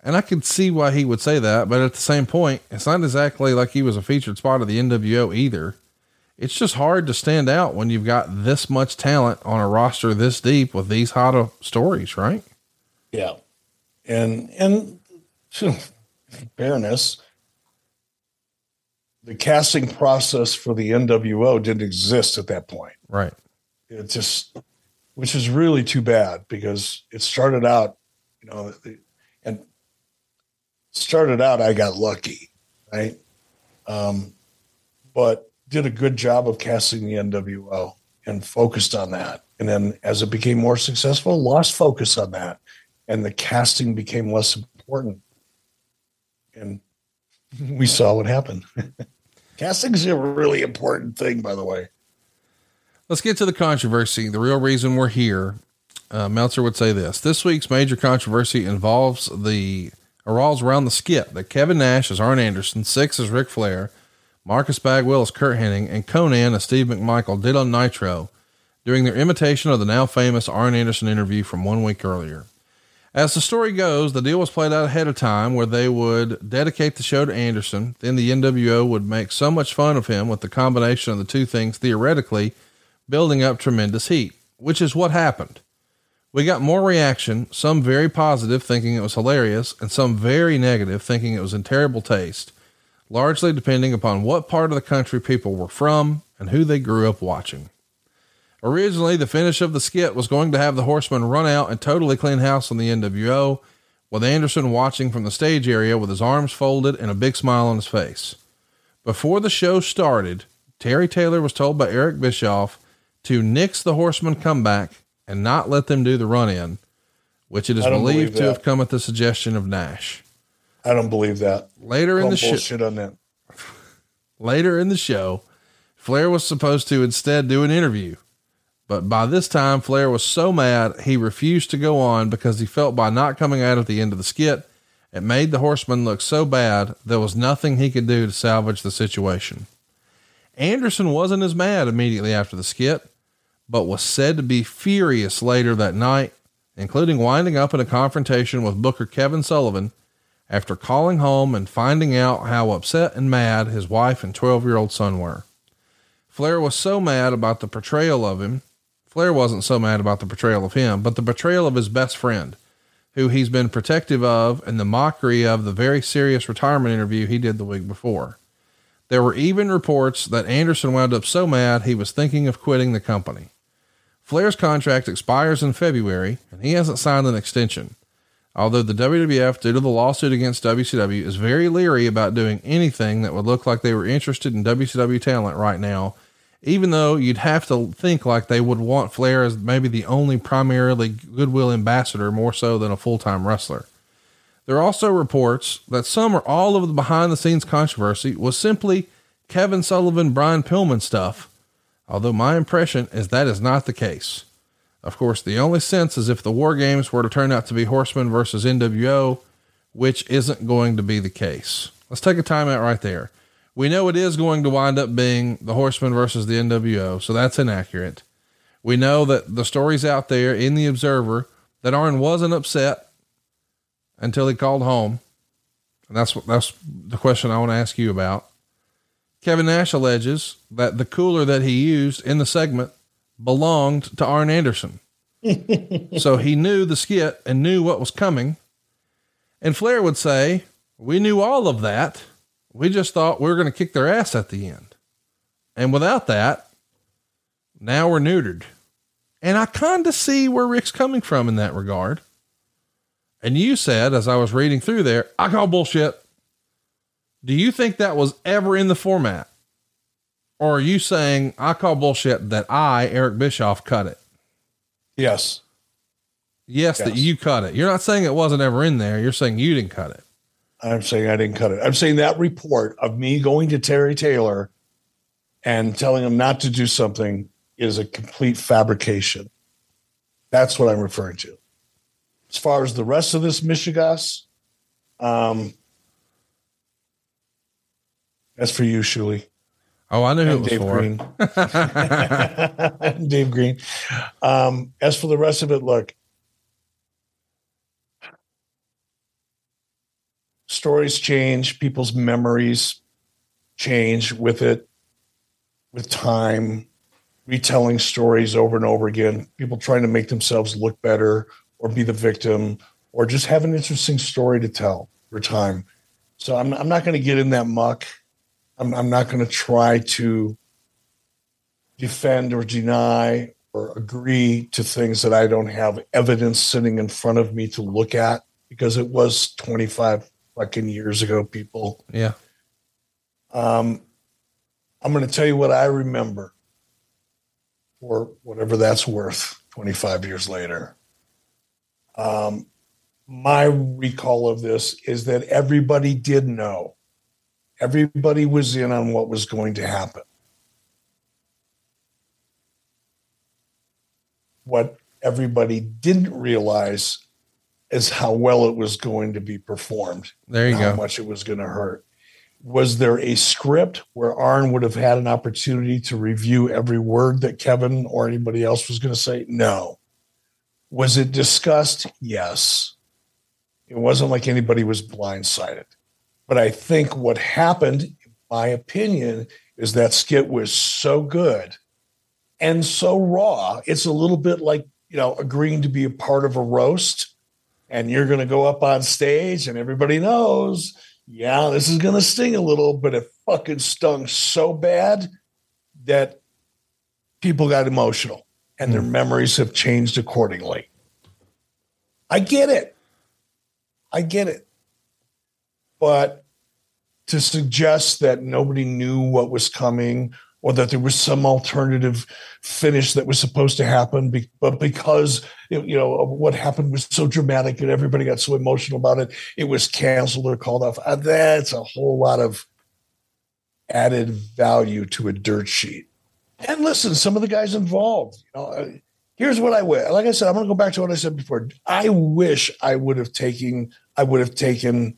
And I could see why he would say that, but at the same point, it's not exactly like he was a featured spot of the NWO either. It's just hard to stand out when you've got this much talent on a roster this deep with these hot of stories, right?
Yeah. And and fairness, the casting process for the NWO didn't exist at that point.
Right.
It just which is really too bad because it started out, you know, and started out I got lucky, right? Um but did a good job of casting the NWO and focused on that. And then as it became more successful, lost focus on that and the casting became less important. And we saw what happened. Casting is a really important thing, by the way.
Let's get to the controversy. The real reason we're here. Uh, Meltzer would say this this week's major controversy involves the revolves around the skit that Kevin Nash is Arn Anderson, Syxx is Ric Flair, Marcus Bagwell is Curt Hennig, and Konnan as Steve McMichael did on Nitro during their imitation of the now famous Arn Anderson interview from one week earlier. As the story goes, the deal was played out ahead of time where they would dedicate the show to Anderson. Then the NWO would make so much fun of him with the combination of the two things, theoretically building up tremendous heat, which is what happened. We got more reaction, some very positive, thinking it was hilarious, and some very negative, thinking it was in terrible taste, largely depending upon what part of the country people were from and who they grew up watching. Originally, the finish of the skit was going to have the horseman run out and totally clean house on the NWO, with Anderson watching from the stage area with his arms folded and a big smile on his face. Before the show started, Terry Taylor was told by Eric Bischoff to nix the horseman comeback and not let them do the run in, which it is believed to have come at the suggestion of Nash.
I don't believe that.
Later in the show,
that.
Later in the show, Flair was supposed to instead do an interview. But by this time, Flair was so mad he refused to go on because he felt by not coming out at the end of the skit, it made the horseman look so bad there was nothing he could do to salvage the situation. Anderson wasn't as mad immediately after the skit, but was said to be furious later that night, including winding up in a confrontation with Booker Kevin Sullivan after calling home and finding out how upset and mad his wife and 12 year old son were. Flair was so mad about the portrayal of him Flair wasn't so mad about the portrayal of him, but the betrayal of his best friend, who he's been protective of, and the mockery of the very serious retirement interview he did the week before. There were even reports that Anderson wound up so mad he was thinking of quitting the company. Flair's contract expires in February, and he hasn't signed an extension. Although the WWF, due to the lawsuit against WCW, is very leery about doing anything that would look like they were interested in WCW talent right now even though you'd have to think like they would want Flair as maybe the only primarily goodwill ambassador more so than a full time wrestler. There are also reports that some or all of the behind the scenes controversy was simply Kevin Sullivan, Brian Pillman stuff, although my impression is that is not the case. Of course, the only sense is if the War Games were to turn out to be Horsemen versus NWO, which isn't going to be the case. Let's take a timeout right there. We know it is going to wind up being the Horsemen versus the NWO, so that's inaccurate. We know that the story's out there in the Observer that Arn wasn't upset until he called home. And that's what that's the question I want to ask you about. Kevin Nash alleges that the cooler that he used in the segment belonged to Arn Anderson. so he knew the skit and knew what was coming. And Flair would say, We knew all of that. We just thought we were going to kick their ass at the end. And without that, now we're neutered. And I kind of see where Ric's coming from in that regard. And you said, as I was reading through there, I call bullshit. Do you think that was ever in the format? Or are you saying I call bullshit that I, Eric Bischoff, cut it?
Yes.
Yes, yes. that you cut it. You're not saying it wasn't ever in there. You're saying you didn't cut it.
I'm saying I didn't cut it. I'm saying that report of me going to Terry Taylor and telling him not to do something is a complete fabrication. That's what I'm referring to. As far as the rest of this Michigas, um, as for you, Shuli.
Oh, I knew who it was Dave for.
Green. Dave Green. Um, as for the rest of it, look, stories change, people's memories change with it, with time, retelling stories over and over again, people trying to make themselves look better or be the victim or just have an interesting story to tell for time. So I'm, I'm not going to get in that muck. I'm, I'm not going to try to defend or deny or agree to things that I don't have evidence sitting in front of me to look at because it was 25 fucking years ago, people.
Yeah.
Um, I'm going to tell you what I remember for whatever that's worth 25 years later. Um, my recall of this is that everybody did know Everybody was in on what was going to happen. What everybody didn't realize is how well it was going to be performed.
There you
how
go.
How much it was going to hurt. Was there a script where Arn would have had an opportunity to review every word that Kevin or anybody else was going to say? No. Was it discussed? Yes. It wasn't like anybody was blindsided. But I think what happened, in my opinion, is that skit was so good and so raw. It's a little bit like, you know, agreeing to be a part of a roast and you're going to go up on stage and everybody knows, yeah, this is going to sting a little, but it fucking stung so bad that people got emotional and their hmm. memories have changed accordingly. I get it. I get it. But to suggest that nobody knew what was coming or that there was some alternative finish that was supposed to happen, but because you know what happened was so dramatic and everybody got so emotional about it, it was canceled or called off. Uh, That's a whole lot of added value to a dirt sheet. And listen, some of the guys involved, you know, uh, here's what I wish. Like I said, I'm going to go back to what I said before. I wish I would have taken, I would have taken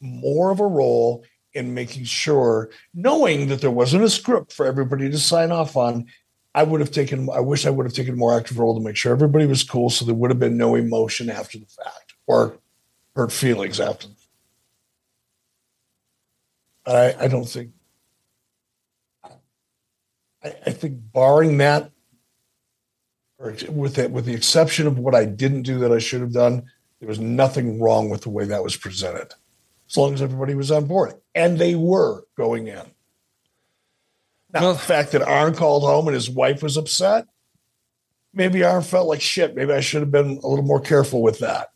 more of a role in making sure, knowing that there wasn't a script for everybody to sign off on. I would have taken, I wish I would have taken a more active role to make sure everybody was cool. So there would have been no emotion after the fact or hurt feelings after. I, I don't think, I, I think barring that, or with it, with the exception of what I didn't do that I should have done, there was nothing wrong with the way that was presented, as long as everybody was on board, and they were going in. Now,
Well-
the fact that Arn called home and his wife was upset, maybe Arn felt like shit. Maybe I should have been a little more careful with that.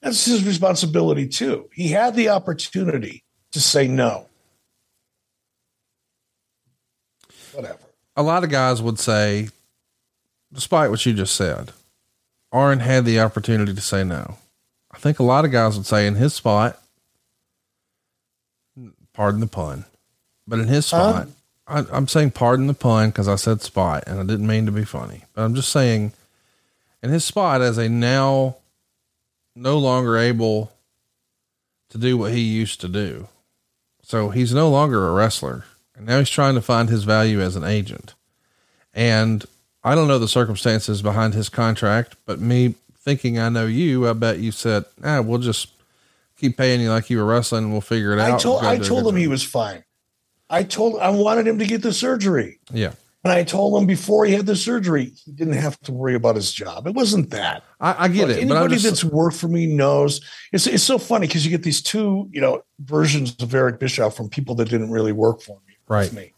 That's his responsibility too. He had the opportunity to say no. Whatever.
a lot of guys would say, despite what you just said, Arn had the opportunity to say no. I think a lot of guys would say in his spot, pardon the pun, but in his
Huh?
spot, I, I'm saying pardon the pun because I said spot and I didn't mean to be funny, but I'm just saying in his spot as a now no longer able to do what he used to do. So he's no longer a wrestler. And now he's trying to find his value as an agent. And I don't know the circumstances behind his contract, but me thinking I know you, I bet you said, ah, we'll just keep paying you like you were wrestling and we'll figure it
I
out.
told I told him he was fine. I told I wanted him to get the surgery.
Yeah.
And I told him before he had the surgery, he didn't have to worry about his job. It wasn't that.
I, I get
Look,
it. But
anybody
just,
that's worked for me knows it's it's so funny because you get these two, you know, versions of Eric Bischoff from people that didn't really work for me.
Right.
Me.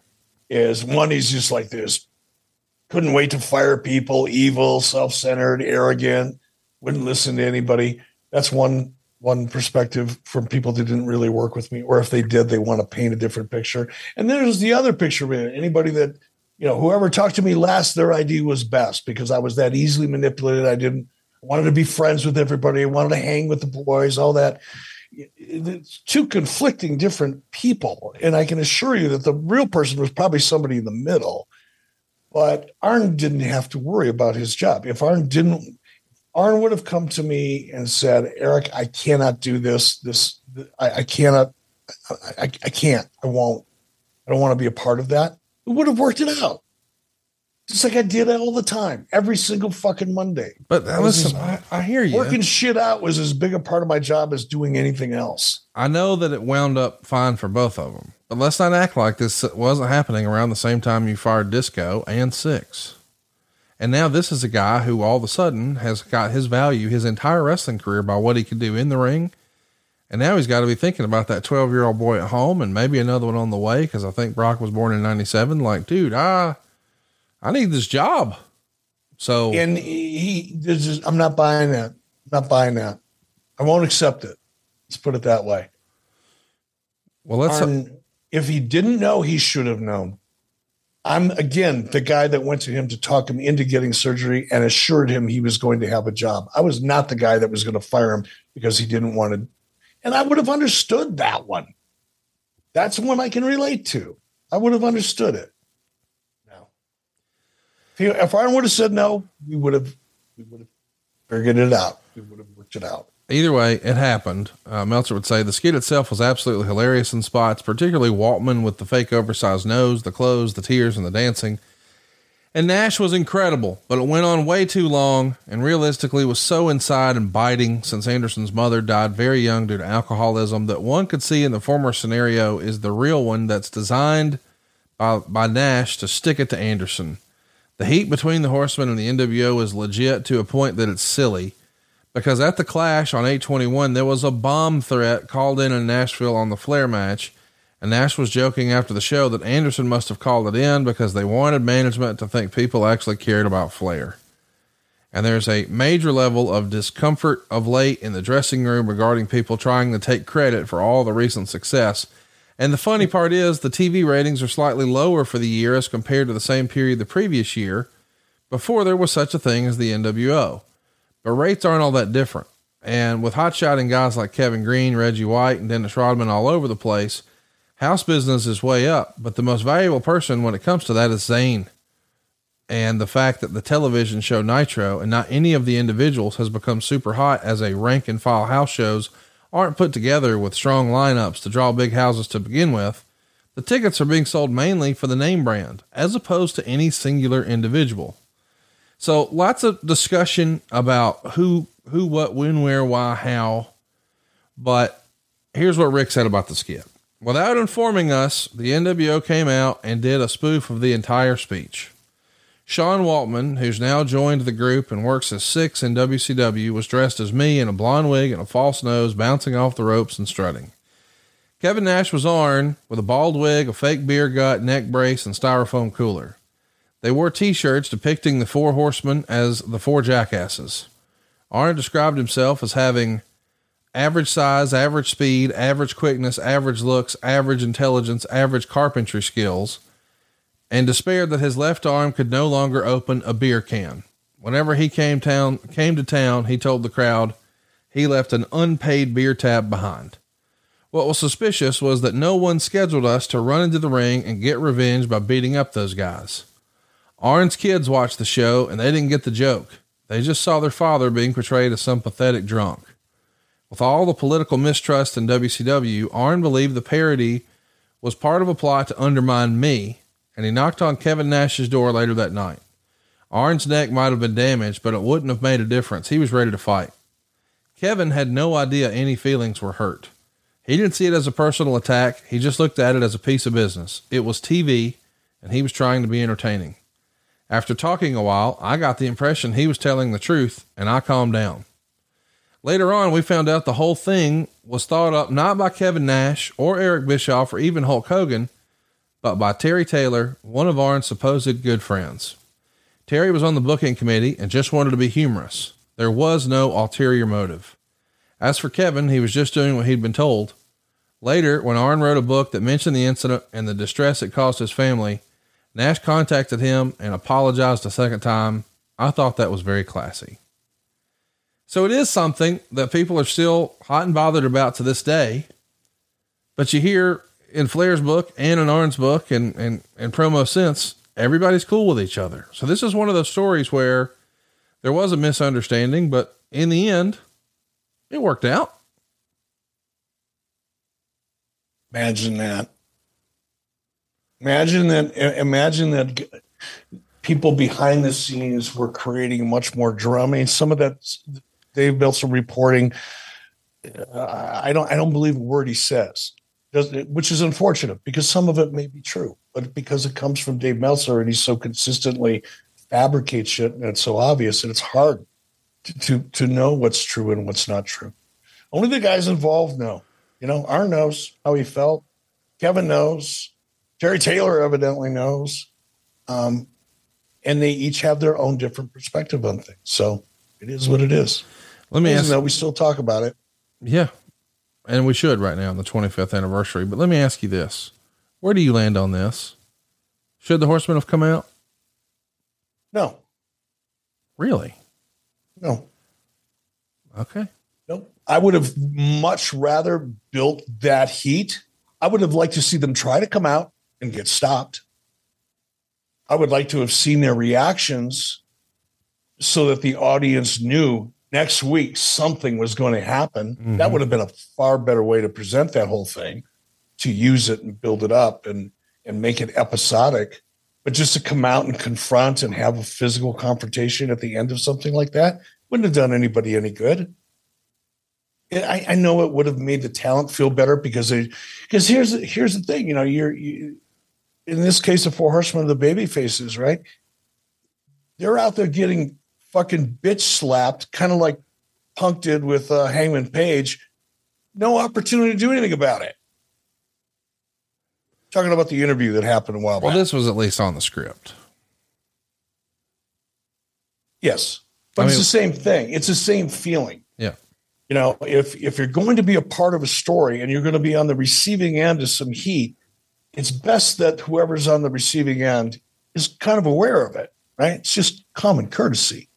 Is one he's just like this, couldn't wait to fire people, evil, self-centered, arrogant, wouldn't listen to anybody. That's one one perspective from people that didn't really work with me, or if they did, they want to paint a different picture. And there's the other picture. Anybody that you know, whoever talked to me last, their idea was best because I was that easily manipulated. I didn't wanted to be friends with everybody. I wanted to hang with the boys, all that. It's two conflicting different people. And I can assure you that the real person was probably somebody in the middle. But Arn didn't have to worry about his job. If Arn didn't, Arn would have come to me and said, Eric, I cannot do this. This, I, I cannot, I, I can't, I won't. I don't want to be a part of that. It would have worked it out. Just like I did all the time, every single fucking Monday.
but
was
listen, I, I hear you.
Working shit out was as big a part of my job as doing anything else.
I know that it wound up fine for both of them, but let's not act like this wasn't happening around the same time you fired Disco and Syxx. And now this is a guy who all of a sudden has got his value his entire wrestling career by what he could do in the ring. And now he's got to be thinking about that 12 year old boy at home and maybe another one on the way. Cause I think Brock was born in 97. Like, dude, I, I need this job. So
And he, this is, I'm not buying that. I'm not buying that. I won't accept it. Let's put it that way.
well, let's,
Arn, if he didn't know, he should have known. I'm again the guy that went to him to talk him into getting surgery and assured him he was going to have a job. I was not the guy that was going to fire him because he didn't want to. And I would have understood that one. That's one I can relate to. I would have understood it. No. If, Arn would have said no, we would have we would have figured it out. We would have worked it out.
Either way, it happened. Uh, Meltzer would say the skit itself was absolutely hilarious in spots, particularly Waltman with the fake oversized nose, the clothes, the tears, and the dancing. And Nash was incredible, but it went on way too long and realistically was so inside and biting since Anderson's mother died very young due to alcoholism that one could see in the former scenario is the real one that's designed by, by Nash to stick it to Anderson. The heat between the Horsemen and the NWO is legit to a point that it's silly because at the Clash on 821, there was a bomb threat called in in Nashville on the Flair match and Nash was joking after the show that Anderson must have called it in because they wanted management to think people actually cared about Flair. And there's a major level of discomfort of late in the dressing room regarding people trying to take credit for all the recent success. And the funny part is the TV ratings are slightly lower for the year as compared to the same period the previous year before there was such a thing as the NWO. But rates aren't all that different. And with hot shotting guys like Kevin Greene, Reggie White, and Dennis Rodman all over the place, house business is way up, but the most valuable person when it comes to that is Zane. And the fact that the television show Nitro and not any of the individuals has become super hot as a rank and file house shows aren't put together with strong lineups to draw big houses to begin with. The tickets are being sold mainly for the name brand as opposed to any singular individual. So lots of discussion about who, who, what, when, where, why, how. But here's what Ric said about the skit. Without informing us, the NWO came out and did a spoof of the entire speech. Sean Waltman, who's now joined the group and works as Syxx in WCW, was dressed as me in a blonde wig and a false nose, bouncing off the ropes and strutting. Kevin Nash was Arn with a bald wig, a fake beer gut, neck brace, and styrofoam cooler. They wore t shirts depicting the four horsemen as the four jackasses. Arn described himself as having average size, average speed, average quickness, average looks, average intelligence, average carpentry skills, and despaired that his left arm could no longer open a beer can. Whenever he came town came to town, he told the crowd he left an unpaid beer tab behind. What was suspicious was that no one scheduled us to run into the ring and get revenge by beating up those guys. Arn's kids watched the show and they didn't get the joke. They just saw their father being portrayed as some pathetic drunk. With all the political mistrust in WCW, Arn believed the parody was part of a plot to undermine me, and he knocked on Kevin Nash's door later that night. Arn's neck might have been damaged, but it wouldn't have made a difference. He was ready to fight. Kevin had no idea any feelings were hurt. He didn't see it as a personal attack. He just looked at it as a piece of business. It was TV, and he was trying to be entertaining. After talking a while, I got the impression he was telling the truth, and I calmed down. Later on, we found out the whole thing was thought up not by Kevin Nash or Eric Bischoff or even Hulk Hogan, but by Terry Taylor, one of Arn's supposed good friends. Terry was on the booking committee and just wanted to be humorous. There was no ulterior motive. As for Kevin, he was just doing what he'd been told. Later, when Arn wrote a book that mentioned the incident and the distress it caused his family, Nash contacted him and apologized a second time. I thought that was very classy. So it is something that people are still hot and bothered about to this day. But you hear in Flair's book and in Arn's book and, and, and promo since, everybody's cool with each other. So this is one of those stories where there was a misunderstanding, but in the end, it worked out.
Imagine that. Imagine that. Imagine that people behind the scenes were creating much more drama. some of that Dave Meltzer reporting. Uh, I don't I don't believe a word he says, which is unfortunate because some of it may be true, but because it comes from Dave Meltzer and he so consistently fabricates shit and it's so obvious and it's hard to, to, to know what's true and what's not true. Only the guys involved know. You know, Arn knows how he felt. Kevin knows. Terry Taylor evidently knows. Um, and they each have their own different perspective on things. So it is what it is.
Let me ask.
Though we still talk about it.
Yeah, and we should right now on the 25th anniversary. But let me ask you this: Where do you land on this? Should the Horsemen have come out?
No.
Really?
No.
Okay.
No. I would have much rather built that heat. I would have liked to see them try to come out and get stopped. I would like to have seen their reactions so that the audience knew next week something was going to happen. Mm-hmm. That would have been a far better way to present that whole thing, to use it and build it up and and make it episodic. But just to come out and confront and have a physical confrontation at the end of something like that wouldn't have done anybody any good. I, I know it would have made the talent feel better because they, because here's here's the thing, you know, you're you, in this case, the four horsemen of the baby faces, right? They're out there getting fucking bitch slapped, kind of like Punk did with uh, Hangman Page. No opportunity to do anything about it. Talking about the interview that happened a while
well, back. Well, this was at least on the script.
Yes, but I mean, it's the same thing. It's the same feeling.
Yeah.
You know, if if you're going to be a part of a story and you're going to be on the receiving end of some heat, it's best that whoever's on the receiving end is kind of aware of it, right? It's just common courtesy.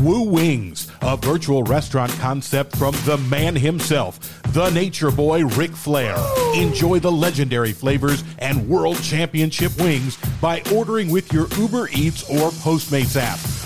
Woo Wings, a virtual restaurant concept from the man himself, the nature boy Ric Flair. Enjoy the legendary flavors and world championship wings by ordering with your Uber Eats or Postmates app.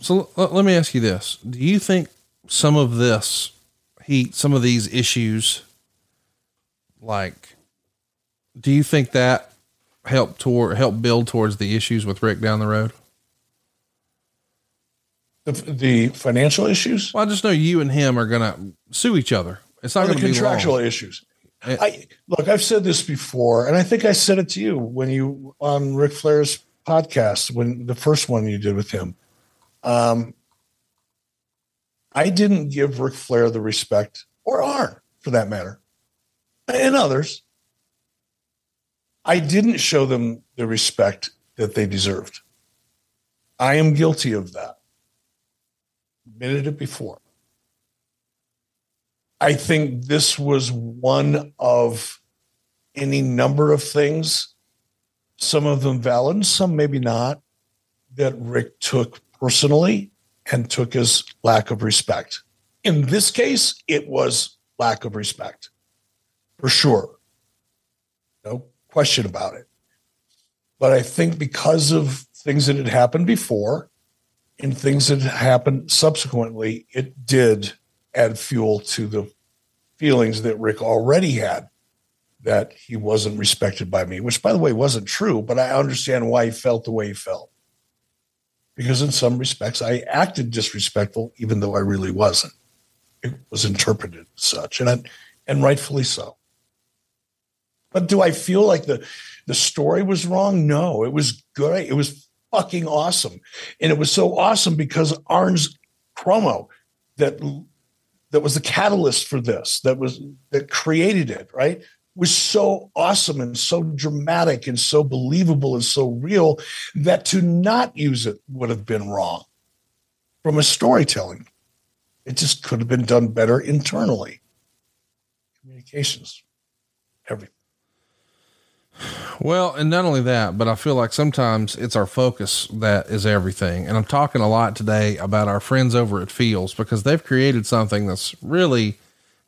So l- let me ask you this: Do you think some of this heat, some of these issues, like, do you think that help toward help build towards the issues with Ric down the road?
The, the financial issues.
Well, I just know you and him are going to sue each other. It's not going to be
contractual issues. It, I look. I've said this before, and I think I said it to you when you on Ric Flair's podcast when the first one you did with him. Um, I didn't give Ric Flair the respect, or Arn for that matter, and others. I didn't show them the respect that they deserved. I am guilty of that. Admitted it before. I think this was one of any number of things, some of them valid, some maybe not, that Ric took personally and took his lack of respect. In this case, it was lack of respect for sure. No question about it. But I think because of things that had happened before and things that happened subsequently, it did add fuel to the feelings that Ric already had that he wasn't respected by me, which by the way wasn't true, but I understand why he felt the way he felt because in some respects I acted disrespectful, even though I really wasn't. It was interpreted as such, and I, and rightfully so. But do I feel like the the story was wrong? No, it was great. It was fucking awesome, and it was so awesome because Arn's promo that that was the catalyst for this, that was that created it, right? Was so awesome and so dramatic and so believable and so real that to not use it would have been wrong from a storytelling. It just could have been done better internally. Communications, everything.
Well, and not only that, but I feel like sometimes it's our focus that is everything. And I'm talking a lot today about our friends over at Feals because they've created something that's really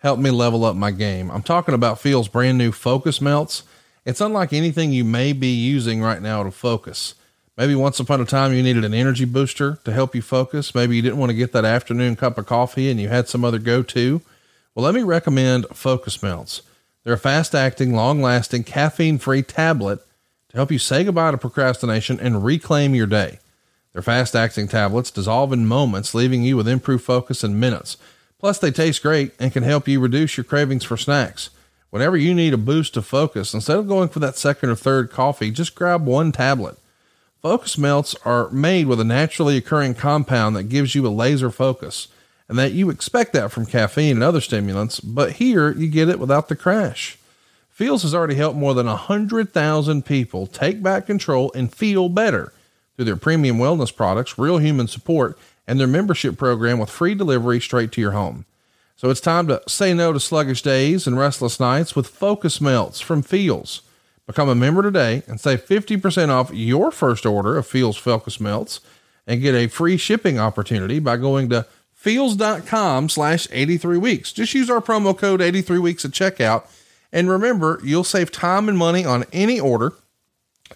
helped me level up my game. I'm talking about Feal's brand new focus melts. It's unlike anything you may be using right now to focus. Maybe once upon a time you needed an energy booster to help you focus. Maybe you didn't want to get that afternoon cup of coffee and you had some other go to. Well, let me recommend Focus Melts. They're a fast acting, long lasting, caffeine free tablet to help you say goodbye to procrastination and reclaim your day. Their fast acting tablets dissolve in moments, leaving you with improved focus in minutes. Plus, they taste great and can help you reduce your cravings for snacks. Whenever you need a boost of focus, instead of going for that second or third coffee, just grab one tablet. Focus melts are made with a naturally occurring compound that gives you a laser focus, and that you expect that from caffeine and other stimulants, but here you get it without the crash. Feals has already helped more than 100,000 people take back control and feel better through their premium wellness products, real human support, and their membership program with free delivery straight to your home. So it's time to say no to sluggish days and restless nights with focus melts from Feals. Become a member today and save 50% off your first order of Feals Focus Melts and get a free shipping opportunity by going to feals.com slash 83 weeks. Just use our promo code 83 weeks at checkout. And remember, you'll save time and money on any order,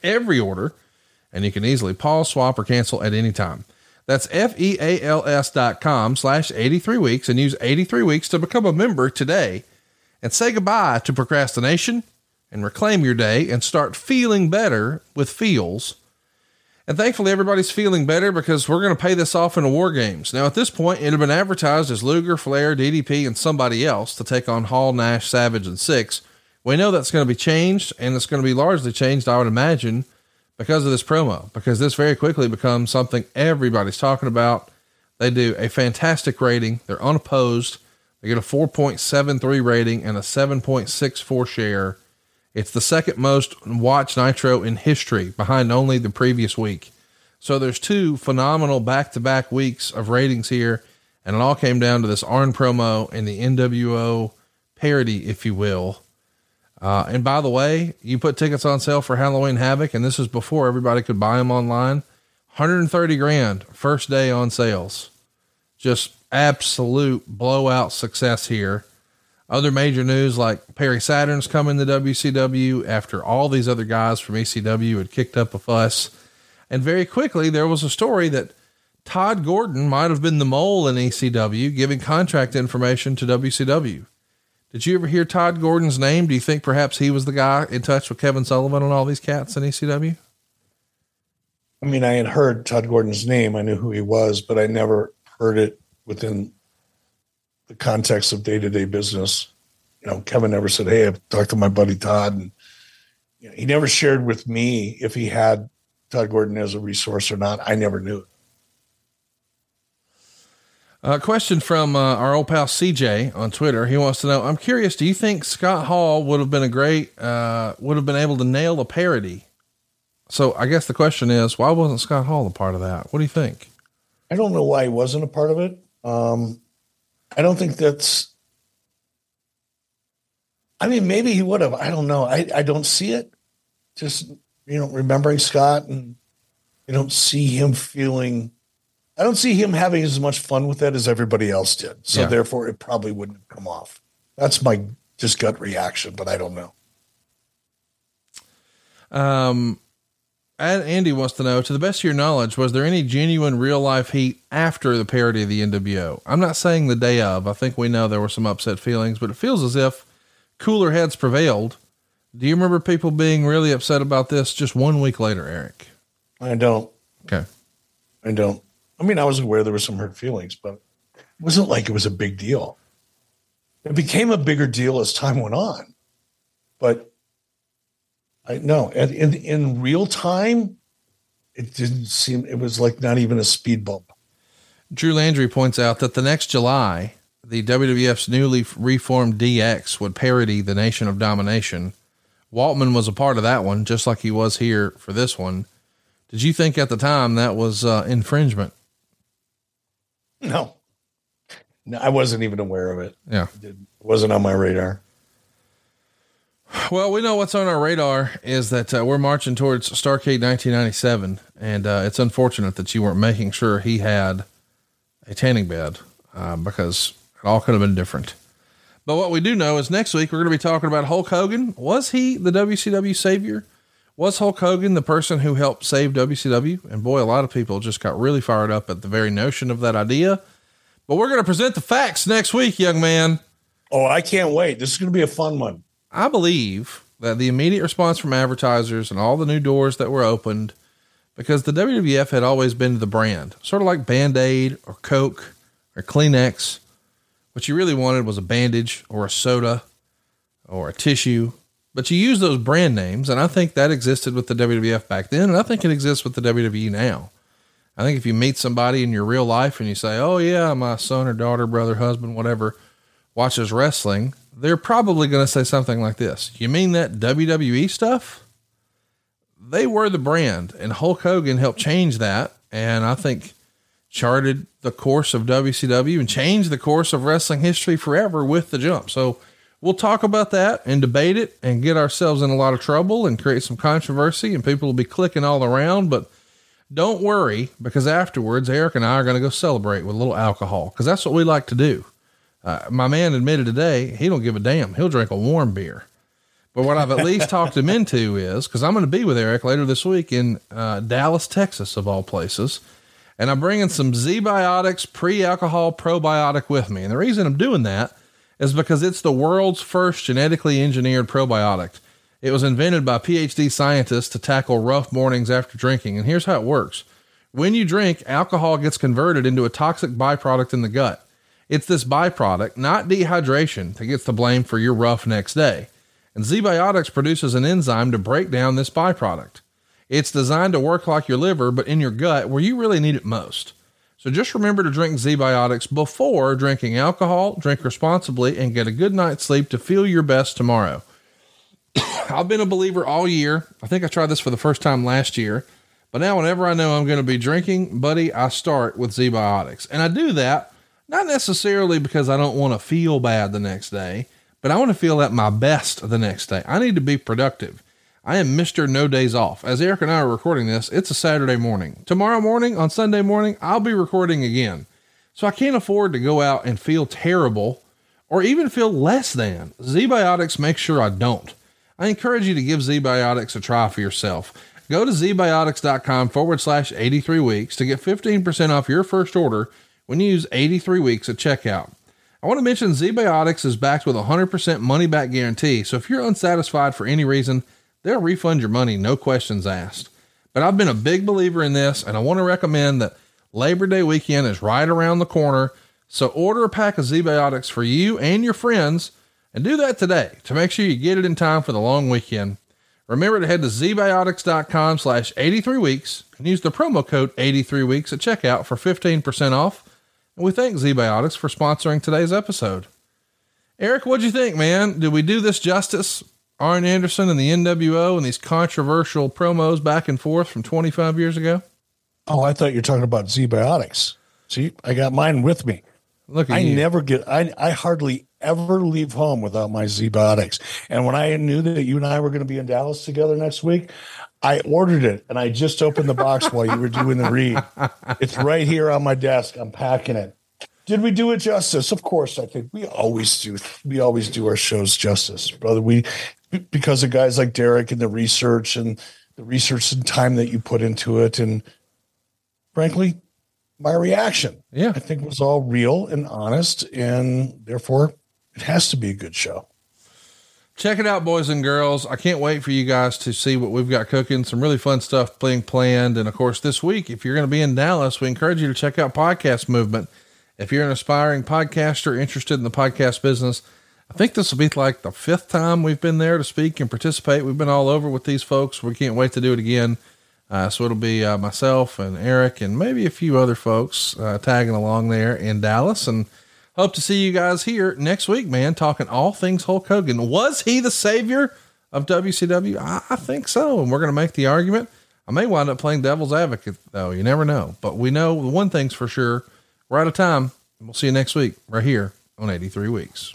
every order, and you can easily pause, swap, or cancel at any time. That's F-E-A-L-S dot com slash 83 weeks and use 83 weeks to become a member today and say goodbye to procrastination and reclaim your day and start feeling better with Feals. And thankfully everybody's feeling better because we're going to pay this off in a war games. Now at this point, it had been advertised as Luger, Flair, DDP, and somebody else to take on Hall, Nash, Savage, and Syxx. We know that's going to be changed and it's going to be largely changed, I would imagine, because of this promo, because this very quickly becomes something everybody's talking about. They do a fantastic rating. They're unopposed. They get a 4.73 rating and a 7.64 share. It's the second most watched Nitro in history behind only the previous week. So there's two phenomenal back to back weeks of ratings here. And it all came down to this Arn promo and the NWO parody, if you will. Uh, and by the way, you put tickets on sale for Halloween Havoc, and this is before everybody could buy them online. 130 grand first day on sales. Just absolute blowout success here. Other major news like Perry Saturn's coming to WCW after all these other guys from ECW had kicked up a fuss. And very quickly, there was a story that Todd Gordon might have been the mole in ECW giving contract information to WCW. Did you ever hear Todd Gordon's name? Do you think perhaps he was the guy in touch with Kevin Sullivan and all these cats in ECW?
I mean, I had heard Todd Gordon's name. I knew who he was, but I never heard it within the context of day to day business. You know, Kevin never said, Hey, I've talked to my buddy Todd. And you know, he never shared with me if he had Todd Gordon as a resource or not. I never knew it.
A question from uh, our old pal CJ on Twitter. He wants to know, I'm curious, do you think Scott Hall would have been a great, uh, would have been able to nail a parody? So I guess the question is, why wasn't Scott Hall a part of that? What do you think?
I don't know why he wasn't a part of it. Um, I don't think that's, I mean, maybe he would have. I don't know. I, I don't see it. Just, you know, remembering Scott and I don't see him feeling I don't see him having as much fun with it as everybody else did. So
Yeah.
therefore, it probably wouldn't have come off. That's my just gut reaction, but I don't know.
Um, Andy wants to know, to the best of your knowledge, was there any genuine real life heat after the parody of the NWO? I'm not saying the day of. I think we know there were some upset feelings, but it feels as if cooler heads prevailed. Do you remember people being really upset about this just one week later, Eric?
I don't.
Okay.
I don't. I mean, I was aware there were some hurt feelings, but it wasn't like it was a big deal. It became a bigger deal as time went on, but I know in in real time, it didn't seem. It was like not even a speed bump.
Drew Landry points out that the next July, the WWF's newly reformed DX would parody the Nation of Domination. Waltman was a part of that one, just like he was here for this one. Did you think at the time that was uh, infringement?
No, no, I wasn't even aware of it.
Yeah.
It wasn't on my radar.
Well, we know what's on our radar is that uh, we're marching towards Starcade 1997, and uh, it's unfortunate that you weren't making sure he had a tanning bed uh, because it all could have been different. But what we do know is next week we're going to be talking about Hulk Hogan. Was he the WCW savior? Was Hulk Hogan the person who helped save WCW? And boy, a lot of people just got really fired up at the very notion of that idea. But we're going to present the facts next week, young man.
Oh, I can't wait. This is going to be a fun one.
I believe that the immediate response from advertisers and all the new doors that were opened, because the WWF had always been the brand, sort of like Band Aid or Coke or Kleenex. What you really wanted was a bandage or a soda or a tissue, but you use those brand names. And I think that existed with the WWF back then. And I think it exists with the WWE now. I think if you meet somebody in your real life and you say, Oh, yeah, my son or daughter, brother, husband, whatever, watches wrestling, they're probably going to say something like this You mean that WWE stuff? They were the brand, and Hulk Hogan helped change that. And I think charted the course of WCW and changed the course of wrestling history forever with the jump. So we'll talk about that and debate it and get ourselves in a lot of trouble and create some controversy, and people will be clicking all around. But don't worry, because afterwards, Eric and I are going to go celebrate with a little alcohol because that's what we like to do. Uh, my man admitted today he don't give a damn. He'll drink a warm beer. But what I've at least talked him into is because I'm going to be with Eric later this week in uh, Dallas, Texas, of all places. And I'm bringing some ZBiotics pre alcohol probiotic with me. And the reason I'm doing that is because it's the world's first genetically engineered probiotic. It was invented by PhD scientists to tackle rough mornings after drinking. And here's how it works when you drink, alcohol gets converted into a toxic byproduct in the gut. It's this byproduct, not dehydration, that gets the blame for your rough next day. And ZBiotics produces an enzyme to break down this byproduct. It's designed to work like your liver, but in your gut where you really need it most. So just remember to drink ZBiotics before drinking alcohol, drink responsibly, and get a good night's sleep to feel your best tomorrow. I've been a believer all year. I think I tried this for the first time last year. But now, whenever I know I'm going to be drinking, buddy, I start with ZBiotics. And I do that not necessarily because I don't want to feel bad the next day, but I want to feel at my best the next day. I need to be productive. I am Mr. No Days Off. As Eric and I are recording this, it's a Saturday morning. Tomorrow morning, on Sunday morning, I'll be recording again. So I can't afford to go out and feel terrible or even feel less than. ZBiotics makes sure I don't. I encourage you to give ZBiotics a try for yourself. Go to zbiotics.com forward slash 83 weeks to get 15% off your first order when you use 83 weeks at checkout. I want to mention ZBiotics is backed with a 100% money back guarantee. So if you're unsatisfied for any reason, they'll refund your money, no questions asked. But I've been a big believer in this, and I want to recommend that Labor Day weekend is right around the corner. So order a pack of ZBiotics for you and your friends, and do that today to make sure you get it in time for the long weekend. Remember to head to zbiotics.com slash 83 weeks and use the promo code 83 weeks at checkout for 15% off and we thank ZBiotics for sponsoring today's episode. Eric, what'd you think, man? Did we do this justice? Arn Anderson and the NWO and these controversial promos back and forth from 25 years ago?
Oh, I thought you were talking about ZBiotics. See, I got mine with me.
Look
I
you.
never get, I, I hardly ever leave home without my ZBiotics. And when I knew that you and I were going to be in Dallas together next week, I ordered it and I just opened the box while you were doing the read. It's right here on my desk. I'm packing it. Did we do it justice? Of course, I think we always do. We always do our shows justice, brother. We because of guys like Derek and the research and the research and time that you put into it, and frankly, my reaction,
yeah,
I think was all real and honest, and therefore, it has to be a good show.
Check it out, boys and girls. I can't wait for you guys to see what we've got cooking. Some really fun stuff being planned. And of course, this week, if you're going to be in Dallas, we encourage you to check out Podcast Movement. If you're an aspiring podcaster interested in the podcast business, I think this will be like the fifth time we've been there to speak and participate. We've been all over with these folks. We can't wait to do it again. Uh, so it'll be uh, myself and Eric and maybe a few other folks uh, tagging along there in Dallas. And hope to see you guys here next week, man, talking all things Hulk Hogan. Was he the savior of WCW? I, I think so. And we're going to make the argument. I may wind up playing devil's advocate, though. You never know. But we know the one thing's for sure we're out of time. We'll see you next week, right here on 83 Weeks.